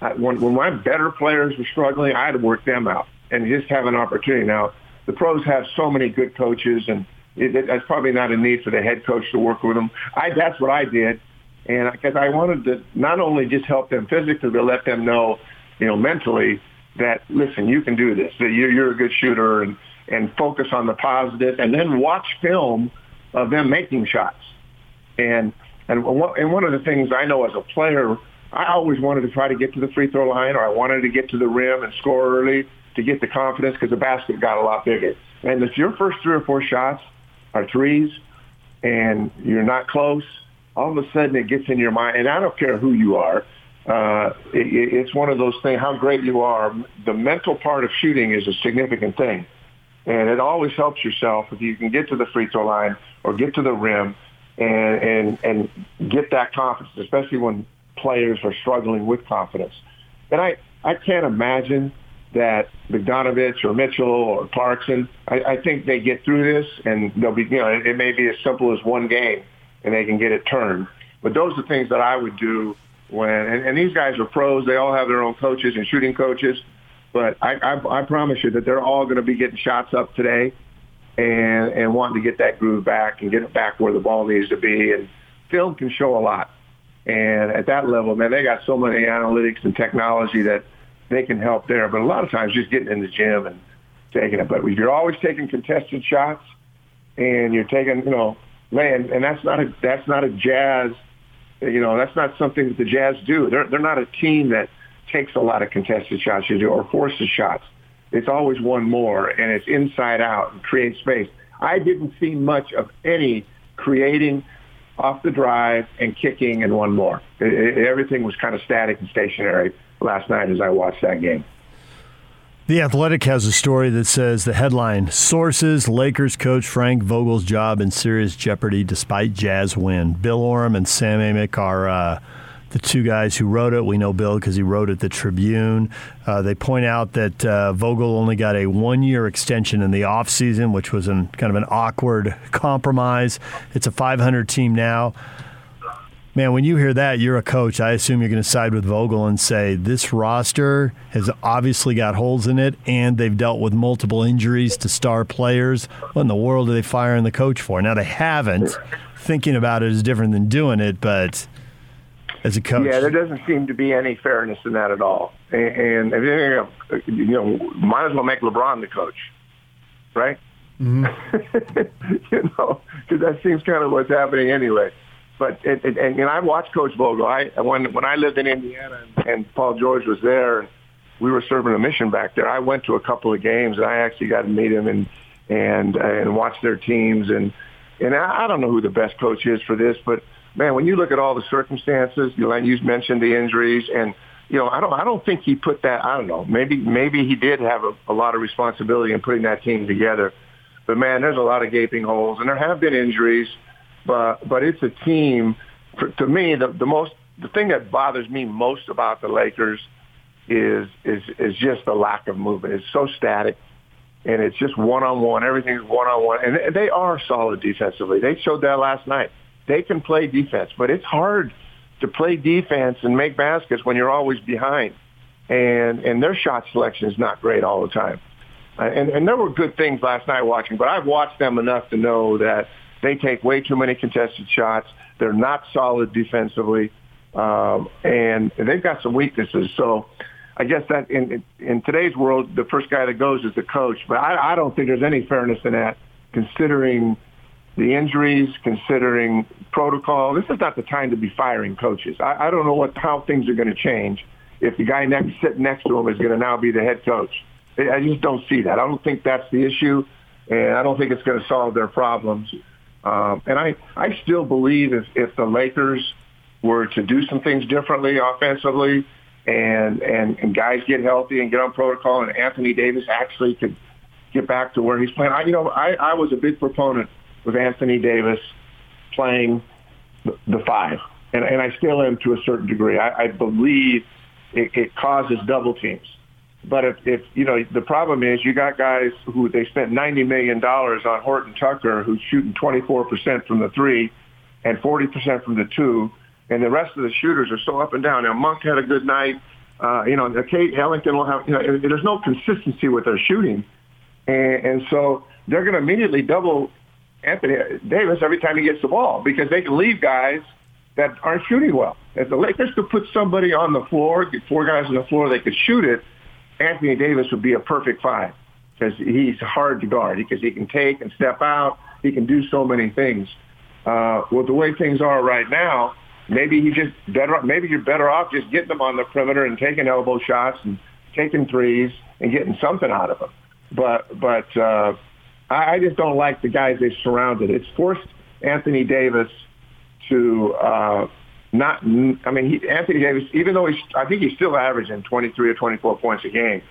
uh, when, when my better players were struggling, I had to work them out and just have an opportunity. Now, the pros have so many good coaches, and it, it, that's probably not a need for the head coach to work with them. I, that's what I did, and because I wanted to not only just help them physically, but let them know, you know, mentally that listen, you can do this. That you're, you're a good shooter, and and focus on the positive, and then watch film of them making shots. And and and one of the things I know as a player, I always wanted to try to get to the free throw line, or I wanted to get to the rim and score early to get the confidence because the basket got a lot bigger. And if your first three or four shots are threes, and you're not close, all of a sudden it gets in your mind. And I don't care who you are uh, it, it's one of those things. How great you are, the mental part of shooting is a significant thing, And it always helps yourself if you can get to the free throw line or get to the rim and, and, and get that confidence, especially when players are struggling with confidence. And I, I can't imagine that Bogdanovich or Mitchell or Clarkson, I, I think they get through this and they'll be, you know, it, it may be as simple as one game and they can get it turned. But those are things that I would do when, and, and these guys are pros. They all have their own coaches and shooting coaches. But I, I, I promise you that they're all going to be getting shots up today and, and wanting to get that groove back and get it back where the ball needs to be. And film can show a lot. And at that level, man, they got so many analytics and technology that they can help there. But a lot of times just getting in the gym and taking it. But if you're always taking contested shots and you're taking, you know, man, and that's not a, that's not a jazz, you know, that's not something that the Jazz do. They're, they're not a team that takes a lot of contested shots you do or forces shots. It's always one more and it's inside out and create space. I didn't see much of any creating off the drive and kicking and one more. It, it, everything was kind of static and stationary last night as I watched that game. The Athletic has a story that says the headline Sources Lakers coach Frank Vogel's job in serious jeopardy despite Jazz win. Bill Oram and Sam Amick are. Uh, the two guys who wrote it. We know Bill because he wrote at the Tribune. Uh, they point out that uh, Vogel only got a one year extension in the offseason, which was an, kind of an awkward [laughs] compromise. It's a 500 team now. Man, when you hear that, you're a coach. I assume you're going to side with Vogel and say this roster has obviously got holes in it, and they've dealt with multiple injuries to star players. What in the world are they firing the coach for? Now, they haven't. Thinking about it is different than doing it, but as a coach. Yeah, there doesn't seem to be any fairness in that at all. And, and you know, might as well make LeBron the coach, right? Mm-hmm. [laughs] you know, because that seems kind of what's happening anyway. But it, and, and I watched Coach Vogel. I when when I lived in Indiana and, and Paul George was there, and we were serving a mission back there. I went to a couple of games, and I actually got to meet him and and and watch their teams. And and I, I don't know who the best coach is for this, but man, when you look at all the circumstances, you like you mentioned the injuries, and you know, I don't, I don't think he put that. I don't know. Maybe, maybe he did have a, a lot of responsibility in putting that team together. But man, there's a lot of gaping holes, and there have been injuries. But, but it's a team. For, to me, the, the most, the thing that bothers me most about the Lakers is is is just the lack of movement. It's so static, and it's just one on one. Everything's one on one, and they are solid defensively. They showed that last night they can play defense, but it's hard to play defense and make baskets when you're always behind. And and their shot selection is not great all the time. Uh, and and there were good things last night watching, but I've watched them enough to know that they take way too many contested shots. They're not solid defensively, um, and they've got some weaknesses. So. I guess that in in today's world, the first guy that goes is the coach. But I, I don't think there's any fairness in that, considering the injuries, considering protocol. This is not the time to be firing coaches. I, I don't know what how things are going to change if the guy next sitting next to him is going to now be the head coach. I just don't see that. I don't think that's the issue, and I don't think it's going to solve their problems. Um, and I, I still believe if, if the Lakers were to do some things differently offensively, and, and and guys get healthy and get on protocol, and Anthony Davis actually could get back to where he's playing. I, you know, I, I was a big proponent with Anthony Davis playing the five, and, and I still am to a certain degree. I, I believe it, it causes double teams. But if, if you know the problem is you got guys who they spent ninety million dollars on Horton Tucker who's shooting twenty four percent from the three and forty percent from the two, and the rest of the shooters are so up and down. Now Monk had a good night. Uh, you know, Kate Ellington will have. You know, there's no consistency with their shooting, and, and so they're going to immediately double Anthony Davis every time he gets the ball because they can leave guys that aren't shooting well. If the Lakers could put somebody on the floor, four guys on the floor, they could shoot it. Anthony Davis would be a perfect five because he's hard to guard because he can take and step out. He can do so many things. Uh, with the way things are right now, maybe he just better. Maybe you're better off just getting them on the perimeter and taking elbow shots and taking threes and getting something out of them. But but uh, I, I just don't like the guys they surrounded. It's forced Anthony Davis to uh, not. I mean, he, Anthony Davis, even though he's, I think he's still averaging 23 or 24 points a game.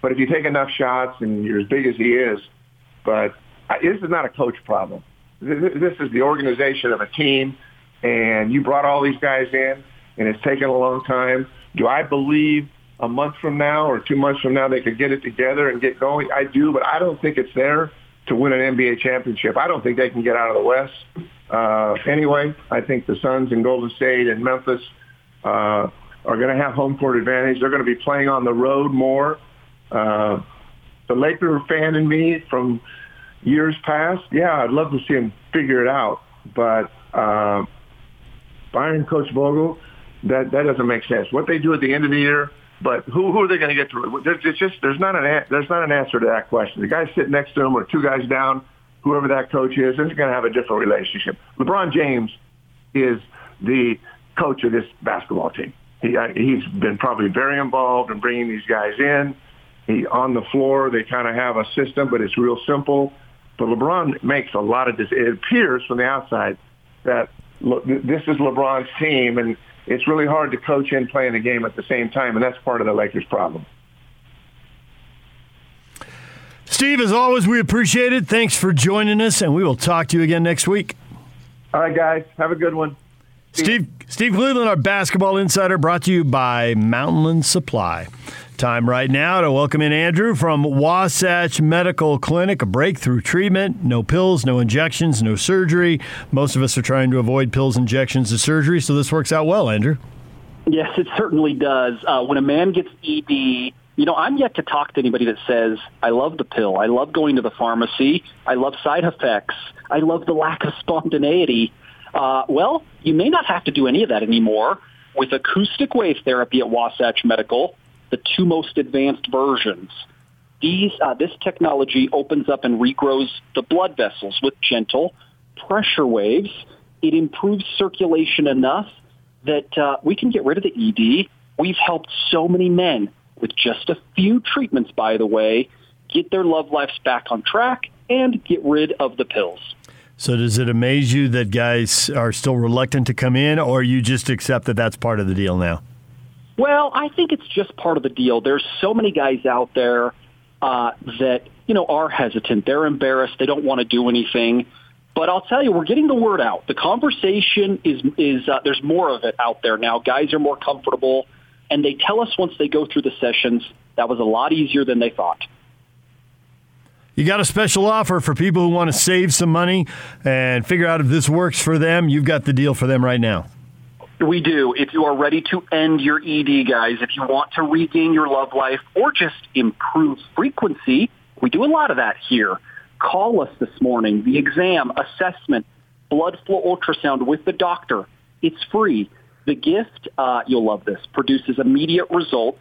But if you take enough shots and you're as big as he is, but I, this is not a coach problem. This, this is the organization of a team, and you brought all these guys in, and it's taken a long time. Do I believe a month from now or two months from now they could get it together and get going? I do, but I don't think it's there to win an NBA championship. I don't think they can get out of the West. Uh, anyway, I think the Suns and Golden State and Memphis uh, are going to have home court advantage. They're going to be playing on the road more. Uh, the Laker fan in me from years past, yeah, I'd love to see him figure it out. But uh, Bayern Coach Vogel, that that doesn't make sense. What they do at the end of the year, but who who are they going to get through? There's just there's not an there's not an answer to that question. The guy sitting next to him or two guys down, whoever that coach is, is going to have a different relationship. LeBron James is the coach of this basketball team. He uh, he's been probably very involved in bringing these guys in. He on the floor, they kind of have a system, but it's real simple. But LeBron makes a lot of this. It appears from the outside that this is LeBron's team, and it's really hard to coach and play in the game at the same time, and that's part of the Lakers' problem. Steve, as always, we appreciate it. Thanks for joining us, and we will talk to you again next week. All right, guys. Have a good one. Steve, Steve Cleveland, our basketball insider, brought to you by Mountainland Supply. Time right now to welcome in Andrew from Wasatch Medical Clinic, a breakthrough treatment. No pills, no injections, no surgery. Most of us are trying to avoid pills, injections, and surgery, so this works out well, Andrew. Yes, it certainly does. Uh, when a man gets ED, you know, I'm yet to talk to anybody that says, I love the pill. I love going to the pharmacy. I love side effects. I love the lack of [laughs] spontaneity. Uh, well, you may not have to do any of that anymore with acoustic wave therapy at Wasatch Medical the two most advanced versions. These, uh, this technology opens up and regrows the blood vessels with gentle pressure waves. It improves circulation enough that uh, we can get rid of the ED. We've helped so many men with just a few treatments, by the way, get their love lives back on track and get rid of the pills. So, does it amaze you that guys are still reluctant to come in, or you just accept that that's part of the deal now? Well, I think it's just part of the deal. There's so many guys out there uh, that you know are hesitant. They're embarrassed. They don't want to do anything. But I'll tell you, we're getting the word out. The conversation is is uh, there's more of it out there now. Guys are more comfortable, and they tell us once they go through the sessions that was a lot easier than they thought. You got a special offer for people who want to save some money and figure out if this works for them. You've got the deal for them right now. We do. If you are ready to end your ED, guys, if you want to regain your love life or just improve frequency, we do a lot of that here. Call us this morning. The exam, assessment, blood flow ultrasound with the doctor. It's free. The gift, uh, you'll love this, produces immediate results.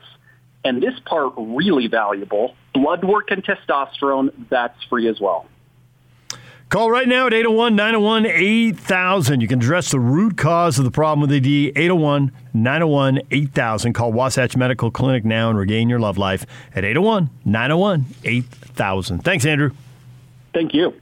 And this part, really valuable, blood work and testosterone, that's free as well. Call right now at 801 901 8000. You can address the root cause of the problem with ED. 801 901 8000. Call Wasatch Medical Clinic now and regain your love life at 801 901 8000. Thanks, Andrew. Thank you.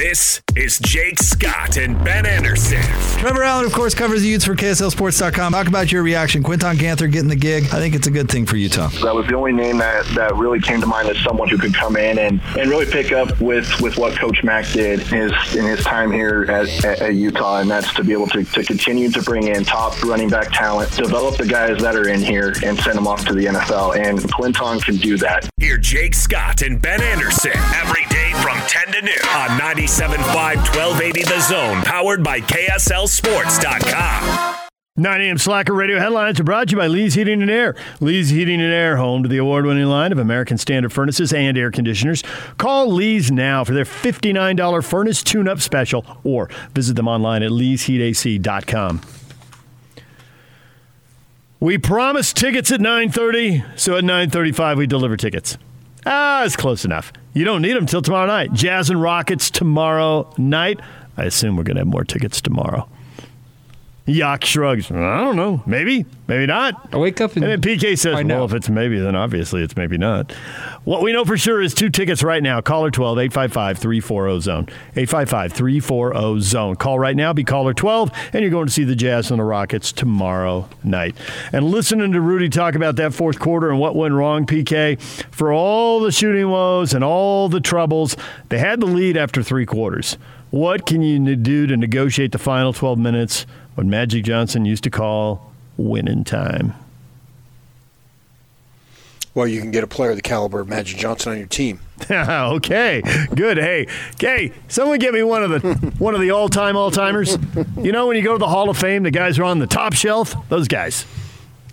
This is Jake Scott and Ben Anderson. Trevor Allen, of course, covers the Utes for KSLSports.com. Talk about your reaction. Quinton Ganther getting the gig. I think it's a good thing for Utah. That was the only name that, that really came to mind as someone who could come in and, and really pick up with, with what Coach Mack did in his, in his time here at, at, at Utah, and that's to be able to, to continue to bring in top running back talent, develop the guys that are in here, and send them off to the NFL. And Quinton can do that. Hear Jake Scott and Ben Anderson every day from 10 to noon on 97.5 1280 The Zone, powered by KSLSports.com. 9 a.m. Slacker Radio headlines are brought to you by Lee's Heating and Air. Lee's Heating and Air, home to the award winning line of American Standard furnaces and air conditioners. Call Lee's now for their $59 furnace tune up special or visit them online at leesheatac.com. We promised tickets at 9:30, so at 9:35 we deliver tickets. Ah, it's close enough. You don't need them till tomorrow night. Jazz and Rockets tomorrow night. I assume we're going to have more tickets tomorrow. Yak shrugs. I don't know. Maybe. Maybe not. I wake up and, and then PK says, well, if it's maybe, then obviously it's maybe not. What we know for sure is two tickets right now. Caller 12 855 340 zone. 855 340 zone. Call right now. Be caller 12, and you're going to see the Jazz and the Rockets tomorrow night. And listening to Rudy talk about that fourth quarter and what went wrong, PK, for all the shooting woes and all the troubles, they had the lead after three quarters. What can you do to negotiate the final 12 minutes? What Magic Johnson used to call winning time. Well, you can get a player of the caliber of Magic Johnson on your team. [laughs] okay, good. Hey, okay, someone get me one of the [laughs] one of the all time all timers. You know, when you go to the Hall of Fame, the guys are on the top shelf. Those guys.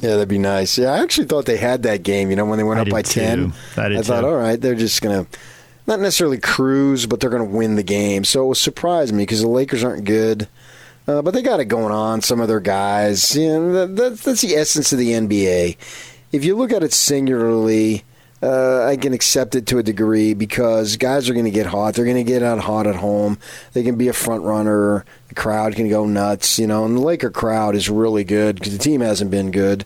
Yeah, that'd be nice. Yeah, I actually thought they had that game. You know, when they went I up by too. ten, I did thought, too. all right, they're just gonna not necessarily cruise, but they're gonna win the game. So it was surprised me because the Lakers aren't good. Uh, but they got it going on. Some of their guys, you know, that, that, that's the essence of the NBA. If you look at it singularly, uh, I can accept it to a degree because guys are going to get hot. They're going to get out hot at home. They can be a front runner. The crowd can go nuts, you know. And the Laker crowd is really good because the team hasn't been good.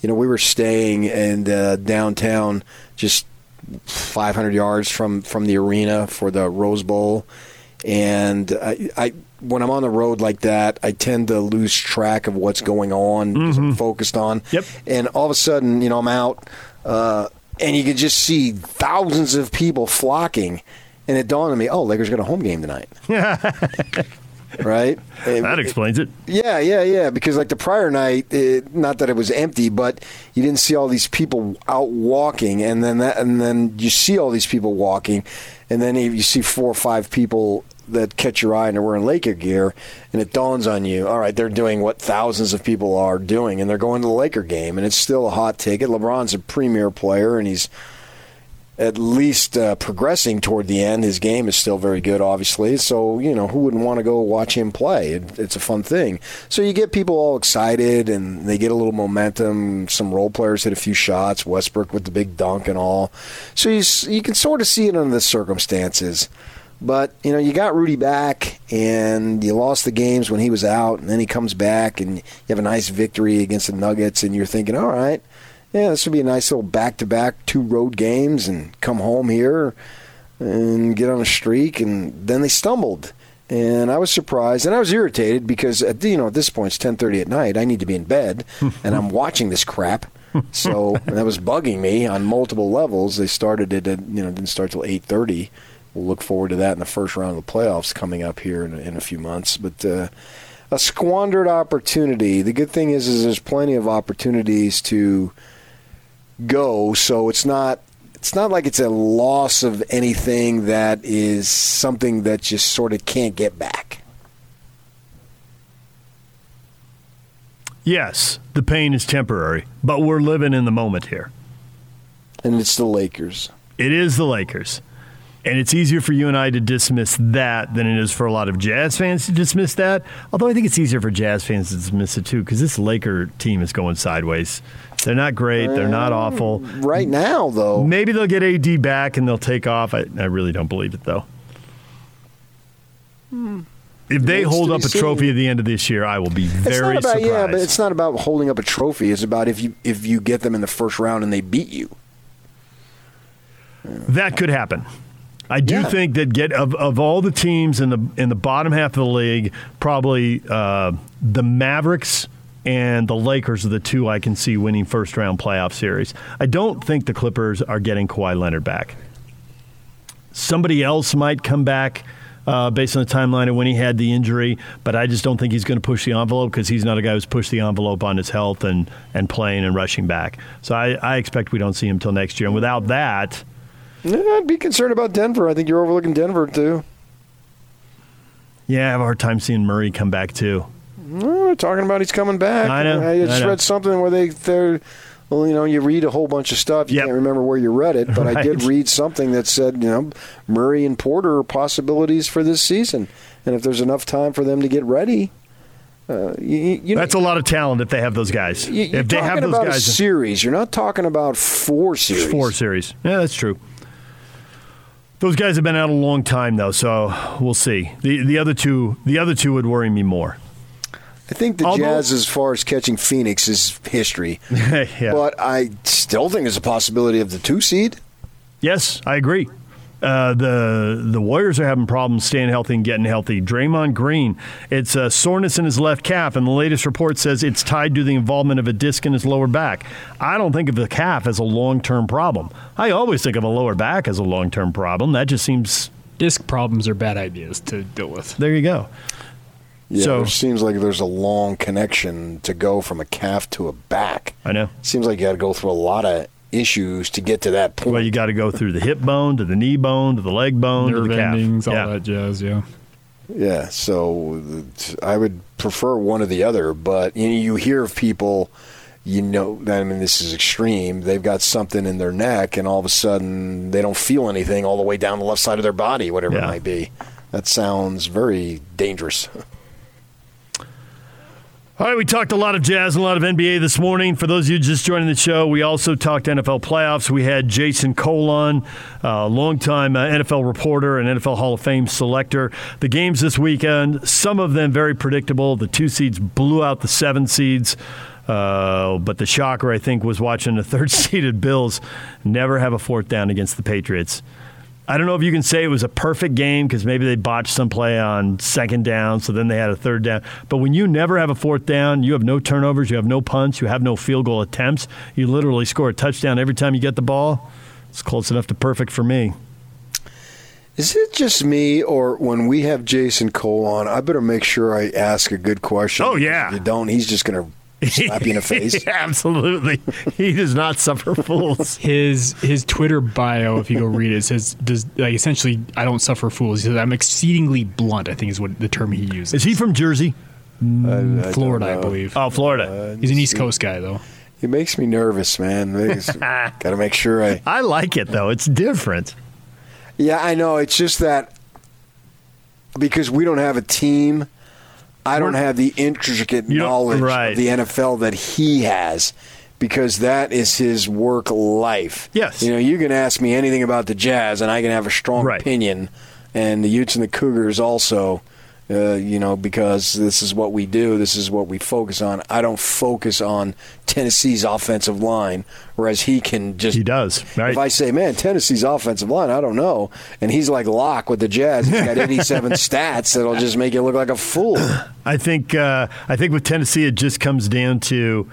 You know, we were staying in uh, downtown, just 500 yards from from the arena for the Rose Bowl, and I, I when I'm on the road like that, I tend to lose track of what's going on because I'm focused on. Yep. And all of a sudden, you know, I'm out, uh, and you can just see thousands of people flocking, and it dawned on me, oh, Lakers got a home game tonight, [laughs] right? That explains it. Yeah, yeah, yeah. Because like the prior night, it, not that it was empty, but you didn't see all these people out walking, and then that, and then you see all these people walking, and then you see four or five people that catch your eye and they're wearing Laker gear, and it dawns on you, all right, they're doing what thousands of people are doing, and they're going to the Laker game, and it's still a hot ticket. LeBron's a premier player, and he's at least uh, progressing toward the end. His game is still very good, obviously. So, you know, who wouldn't want to go watch him play? It, it's a fun thing. So you get people all excited and they get a little momentum. Some role players hit a few shots, Westbrook with the big dunk and all. So you, you can sort of see it under the circumstances. But, you know, you got Rudy back and you lost the games when he was out, and then he comes back and you have a nice victory against the Nuggets, and you're thinking, all right, yeah, this would be a nice little back to back two road games and come home here and get on a streak. And then they stumbled. And I was surprised and I was irritated because at, you know at this point it's 10:30 at night. I need to be in bed [laughs] and I'm watching this crap. So that was bugging me on multiple levels. They started it at you know didn't start till 8:30. We'll look forward to that in the first round of the playoffs coming up here in, in a few months. But uh, a squandered opportunity. The good thing is, is there's plenty of opportunities to go. So it's not it's not like it's a loss of anything that is something that just sort of can't get back. Yes, the pain is temporary, but we're living in the moment here. And it's the Lakers. It is the Lakers. And it's easier for you and I to dismiss that than it is for a lot of Jazz fans to dismiss that. Although I think it's easier for Jazz fans to dismiss it too, because this Laker team is going sideways. They're not great. They're not mm, awful. Right now, though. Maybe they'll get AD back and they'll take off. I, I really don't believe it, though. Hmm. If they hold up be a trophy at the end of this year, I will be It's very not about surprised. yeah, but it's not about holding up a trophy. It's about if you if you get them in the first round and they beat you. That could happen. I do Yeah. think that get of, of all the teams in the in the bottom half of the league, probably uh, the Mavericks and the Lakers are the two I can see winning first round playoff series. I don't think the Clippers are getting Kawhi Leonard back. Somebody else might come back uh, based on the timeline of when he had the injury, but I just don't think he's going to push the envelope because he's not a guy who's pushed the envelope on his health and, and playing and rushing back. So I, I expect we don't see him until next year. And without that, Yeah, I'd be concerned about Denver. I think you're overlooking Denver too. Yeah, I have a hard time seeing Murray come back too. They're talking about he's coming back. I know, I just I know. read something where they they're well, you know, you read a whole bunch of stuff. You can't remember where you read it, but I did read something that said, you know, Murray and Porter are possibilities for this season, and if there's enough time for them to get ready, uh, you, you That's a lot of talent if they have those guys. You, you're if they talking have those about guys, a series. You're not talking about four series. four series. Yeah, that's true. Those guys have been out a long time though, so we'll see. The the other two the other two would worry me more. I think the Although- Jazz, as far as catching Phoenix, is history. [laughs] Yeah. But I still think there's a possibility of the two seed. Yes, I agree. Uh, the the Warriors are having problems staying healthy and getting healthy. Draymond Green, it's a soreness in his left calf, and the latest report says it's tied to the involvement of a disc in his lower back. I don't think of the calf as a long term problem. I always think of a lower back as a long term problem. That just seems disc problems are bad ideas to deal with. There you go. Yeah, So- there seems like there's a long connection to go from a calf to a back. I know. Seems like you got to go through a lot of issues to get to that point. Well, you got to go through the hip bone to the knee bone to the leg bone Nerve to the calf. endings, all yeah. that jazz. Yeah. Yeah, so I would prefer one or the other, but you, you hear of people, you know, I mean, this is extreme. They've got something in their neck, and all of a sudden they don't feel anything all the way down the left side of their body, whatever it might be. That sounds very dangerous. [laughs] All right, we talked a lot of jazz and a lot of NBA this morning. For those of you just joining the show, we also talked NFL playoffs. We had Jason Cole on, a longtime uh, NFL reporter and NFL Hall of Fame selector. The games this weekend, some of them very predictable. The two seeds blew out the seven seeds. Uh, but the shocker, I think, was watching the [laughs] third seeded Bills never have a fourth down against the Patriots. I don't know if you can say it was a perfect game because maybe they botched some play on second down, so then they had a third down. But when you never have a fourth down, you have no turnovers, you have no punts, you have no field goal attempts, you literally score a touchdown every time you get the ball. It's close enough to perfect for me. Is it just me, or when we have Jason Cole on, I better make sure I ask a good question? Oh, yeah. If you don't, he's just going to [laughs] slap you in the face. [laughs] Absolutely. He does not suffer fools. [laughs] His his Twitter bio, if you go read it, says does like essentially I don't suffer fools. He says I'm exceedingly blunt. I think is what the term he uses. Is he from Jersey? Mm, Florida, I, believe. Oh, Florida. He's an East Coast guy though. It makes me nervous, man. Got to make sure I. I like it, though. It's different. Yeah, I know. It's just that because we don't have a team, I don't have the intricate knowledge right. of the NFL that he has because that is his work life. Yes. You know, you can ask me anything about the Jazz and I can have a strong opinion, and the Utes and the Cougars also. Uh, you know, because this is what we do, this is what we focus on. I don't focus on Tennessee's offensive line, whereas he can just. He does, right? If I say, man, Tennessee's offensive line, I don't know. And he's like lock with the Jazz. He's got 87 [laughs] stats that'll just make you look like a fool. I think uh, I think with Tennessee, it just comes down to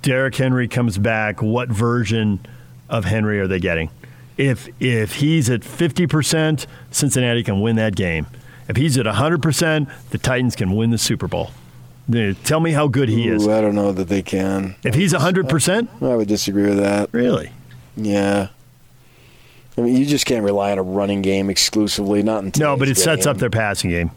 Derrick Henry comes back. What version of Henry are they getting? If if he's at fifty percent, Cincinnati can win that game. If he's at hundred percent, the Titans can win the Super Bowl. Tell me how good he is. Ooh, I don't know that they can. If he's hundred percent, I would disagree with that. Really? Yeah. I mean, you just can't rely on a running game exclusively. Not in no, but it today's sets up their passing game.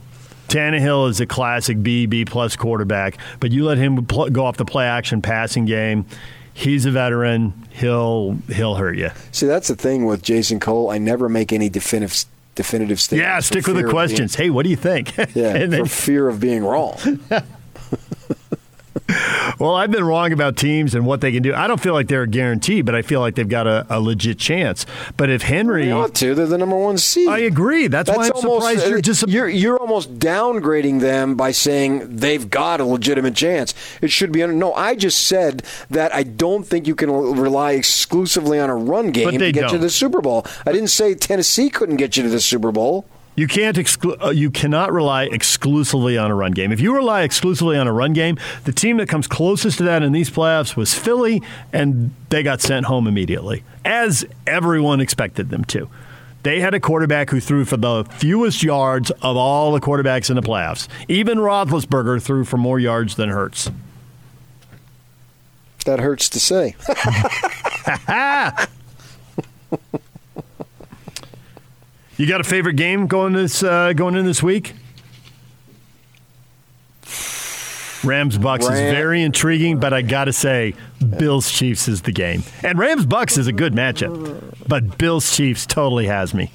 Tannehill is a classic B B plus quarterback, but you let him pl- go off the play action passing game. He's a veteran. He'll he'll hurt you. See, that's the thing with Jason Cole. I never make any definitive definitive statements. Yeah, stick with the questions. Hey, what do you think? yeah, [laughs] for fear of being wrong. [laughs] well, I've been wrong about teams and what they can do. I don't feel like they're a guarantee, but I feel like they've got a, a legit chance. But if Henry, They ought to. They're the number one seed. I agree. That's, why I'm surprised you're just. you're you're almost downgrading them by saying they've got a legitimate chance. It should be under. No, I just said that I don't think you can rely exclusively on a run game to get you don't. to the Super Bowl. I didn't say Tennessee couldn't get you to the Super Bowl. You can't exclu- uh, you cannot rely exclusively on a run game. If you rely exclusively on a run game, the team that comes closest to that in these playoffs was Philly, and they got sent home immediately, as everyone expected them to. They had a quarterback who threw for the fewest yards of all the quarterbacks in the playoffs. Even Roethlisberger threw for more yards than Hurts. That hurts to say. [laughs] [laughs] You got a favorite game going this uh, going in this week? Rams Bucs is very intriguing, but I got to say, Bills Chiefs is the game. And Rams Bucs is a good matchup, but Bills Chiefs totally has me.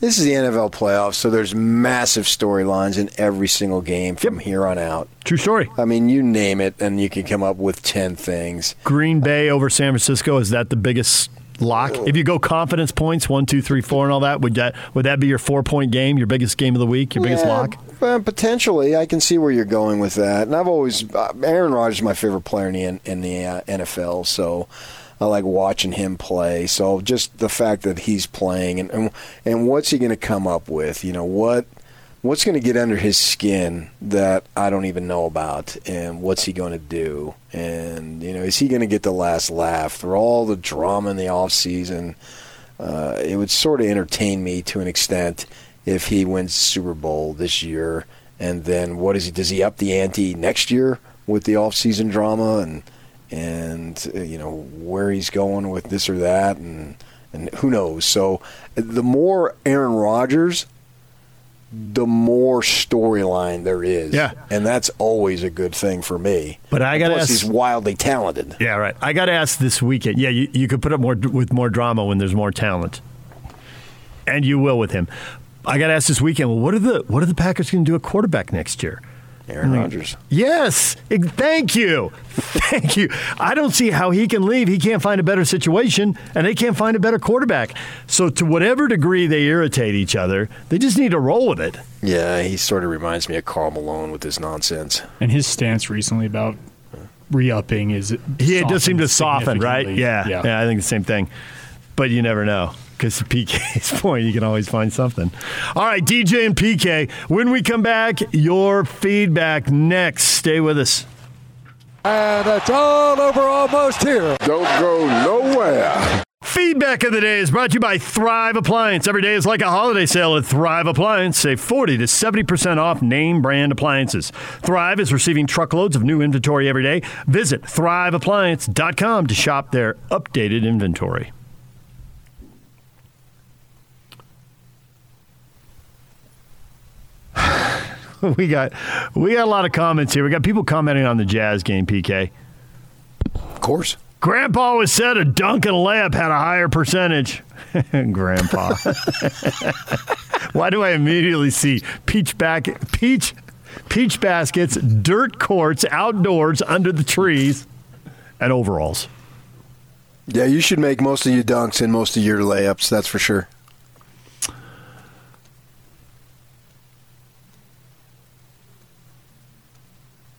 This is the NFL playoffs, so there's massive storylines in every single game from here on out. True story. I mean, you name it, and you can come up with ten things. Green Bay over San Francisco is that the biggest lock? If you go confidence points, one, two, three, four, and all that, would that would that be your four point game, your biggest game of the week, your biggest lock? well, potentially, I can see where you're going with that. And I've always uh, Aaron Rodgers is my favorite player in the in the uh, NFL, so I like watching him play. So just the fact that he's playing and and, and what's he going to come up with? You know what? What's going to get under his skin that I don't even know about, and what's he going to do? And you know, is he going to get the last laugh through all the drama in the off season? uh, it would sort of entertain me to an extent if he wins Super Bowl this year. And then what is he? Does he up the ante next year with the off-season drama and and uh, you know where he's going with this or that and and who knows? So the more Aaron Rodgers, the more storyline there is. Yeah. and that's always a good thing for me. But I gotta Plus, ask- he's wildly talented. Yeah, right. I got to ask this weekend. Yeah, you, you could put up more with more drama when there's more talent, and you will with him. I got to ask this weekend. Well, what are the what are the Packers going to do at quarterback next year? Aaron Mm. Rodgers. Yes. Thank you. Thank you. I don't see how he can leave. He can't find a better situation, and they can't find a better quarterback. So, to whatever degree they irritate each other, they just need to roll with it. Yeah, he sort of reminds me of Karl Malone with his nonsense. And his stance recently about re-upping is He it does seem to soften, right? Yeah, yeah. yeah. I think the same thing. But you never know because to PK's [laughs] point, you can always find something. All right, DJ and PK. When we come back, your feedback next. Stay with us. And it's all over almost here. Don't go nowhere. Feedback of the day is brought to you by Thrive Appliance. Every day is like a holiday sale at Thrive Appliance. Save 40 to 70% off name brand appliances. Thrive is receiving truckloads of new inventory every day. Visit thriveappliance.com to shop their updated inventory. [laughs] we got we got a lot of comments here. We got people commenting on the Jazz game, PK. Of course. Grandpa always said a dunk and a layup had a higher percentage. [laughs] Grandpa. [laughs] Why do I immediately see peach back peach peach baskets, dirt courts, outdoors under the trees, and overalls? Yeah, you should make most of your dunks and most of your layups. That's for sure.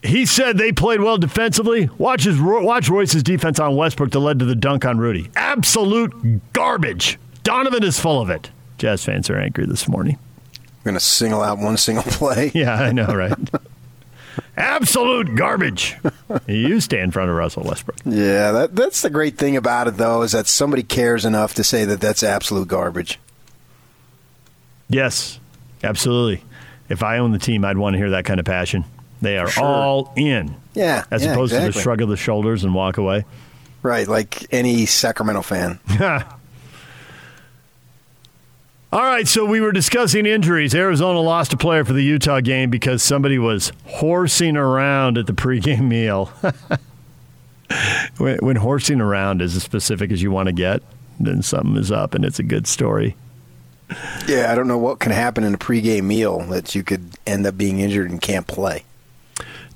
He said they played well defensively. Watch his watch Royce's defense on Westbrook that led to the dunk on Rudy. Absolute garbage. Donovan is full of it. Jazz fans are angry this morning. We're gonna single out one single play. [laughs] Yeah, I know, right? Absolute garbage. you stay in front of Russell Westbrook. Yeah, that, that's the great thing about it, though, is that somebody cares enough to say that that's absolute garbage. Yes, absolutely. If I own the team, I'd want to hear that kind of passion. They are Sure. all in. Yeah, As yeah, opposed to the shrug of the shoulders and walk away. Right, like any Sacramento fan. [laughs] All right, so we were discussing injuries. Arizona lost a player for the Utah game because somebody was horsing around at the pregame [laughs] meal. when, when horsing around is as specific as you want to get, then something is up, and it's a good story. Yeah, I don't know what can happen in a pregame meal that you could end up being injured and can't play.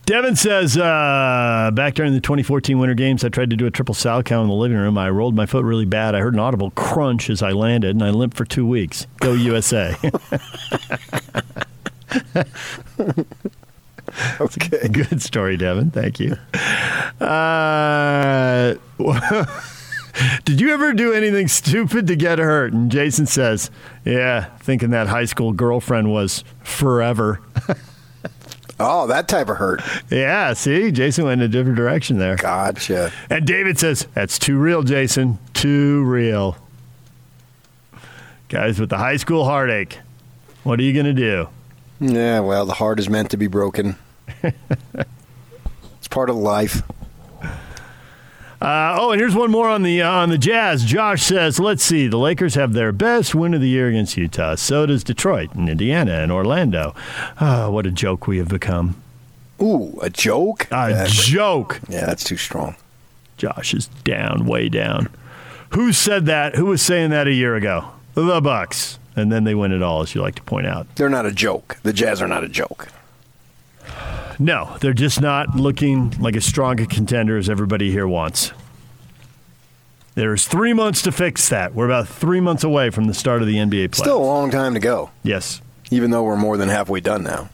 Devin says, uh, back during the 2014 Winter Games, I tried to do a triple salchow count in the living room. I rolled my foot really bad. I heard an audible crunch as I landed, and I limped for two weeks. Go USA. [laughs] okay. [laughs] Good story, Devin. Thank you. Uh, [laughs] did you ever do anything stupid to get hurt? And Jason says, yeah, thinking that high school girlfriend was forever. Oh, that type of hurt. Yeah, see, Jason went in a different direction there. Gotcha. And David says, That's too real, Jason. Too real. Guys with the high school heartache, what are you going to do? Yeah, well, the heart is meant to be broken. [laughs] it's part of life. Uh, oh, and here's one more on the uh, on the Jazz. Josh says, "Let's see. The Lakers have their best win of the year against Utah. So does Detroit and Indiana and Orlando. Ah, what a joke we have become. Ooh, a joke? A Yeah, joke. Yeah, that's too strong. Josh is down, way down. Who said that? Who was saying that a year ago? The Bucks. And then they win it all, as you like to point out. They're not a joke. The Jazz are not a joke. No, they're just not looking like as strong a contender as everybody here wants. There's three months to fix that. We're about three months away from the start of the NBA playoffs. Still a long time to go. Yes. Even though we're more than halfway done now.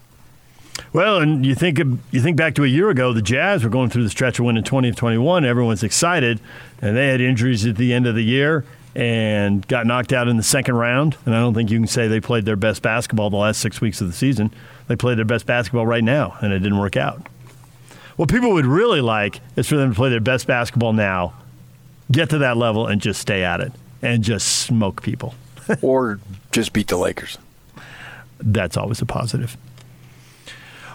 Well, and you think you think back to a year ago, the Jazz were going through the stretch of winning 20 of 21. Everyone's excited, and they had injuries at the end of the year and got knocked out in the second round. And I don't think you can say they played their best basketball the last six weeks of the season. They play their best basketball right now, and it didn't work out. What people would really like is for them to play their best basketball now, get to that level, and just stay at it and just smoke people. [laughs] or just beat the Lakers. That's always a positive.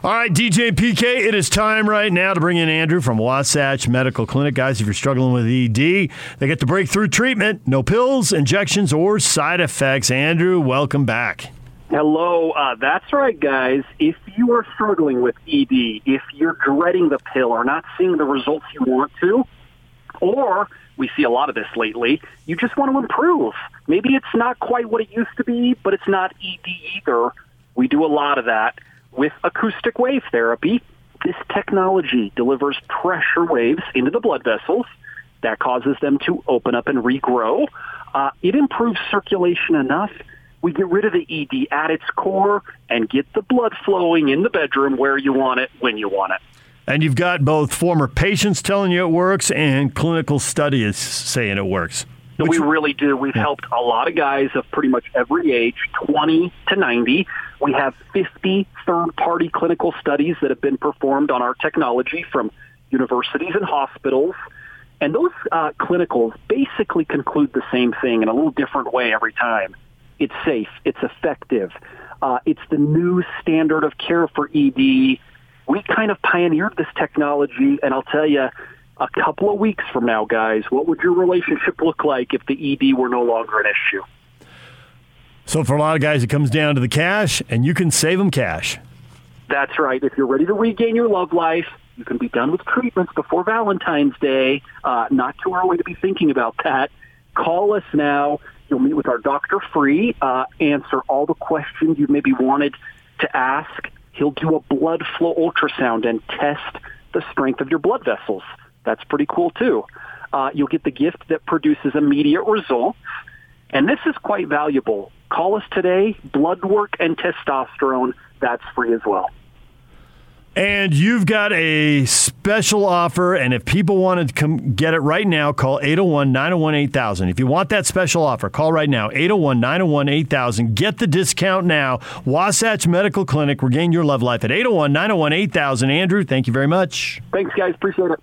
All right, DJ PK, it is time right now to bring in Andrew from Wasatch Medical Clinic. Guys, if you're struggling with ED, they get the breakthrough treatment. No pills, injections, or side effects. Andrew, welcome back. Hello, uh, that's right, guys. If you are struggling with ED, if you're dreading the pill or not seeing the results you want to, or we see a lot of this lately, you just want to improve. Maybe it's not quite what it used to be, but it's not ED either. We do a lot of that with acoustic wave therapy. This technology delivers pressure waves into the blood vessels that causes them to open up and regrow. Uh, it improves circulation enough. We get rid of the ED at its core and get the blood flowing in the bedroom where you want it, when you want it. And you've got both former patients telling you it works and clinical studies saying it works. So we really do. We've helped a lot of guys of pretty much every age, 20 to 90. We have 50 third-party clinical studies that have been performed on our technology from universities and hospitals. And those uh, clinicals basically conclude the same thing in a little different way every time. It's safe. It's effective. Uh, it's the new standard of care for ED. We kind of pioneered this technology, and I'll tell you, a couple of weeks from now, guys, what would your relationship look like if the ED were no longer an issue? So for a lot of guys, it comes down to the cash, and you can save them cash. That's right. If you're ready to regain your love life, you can be done with treatments before Valentine's Day. Uh, not too early to be thinking about that. Call us now. You'll meet with our doctor free, uh, answer all the questions you maybe wanted to ask. He'll do a blood flow ultrasound and test the strength of your blood vessels. That's pretty cool too. Uh, you'll get the gift that produces immediate results. And this is quite valuable. Call us today. Blood work and testosterone, that's free as well. And you've got a special offer. And if people want to come get it right now, call 801 901 8000. If you want that special offer, call right now 801 901 8000. Get the discount now. Wasatch Medical Clinic. Regain your love life at 801 901 8000. Andrew, thank you very much. Thanks, guys. Appreciate it.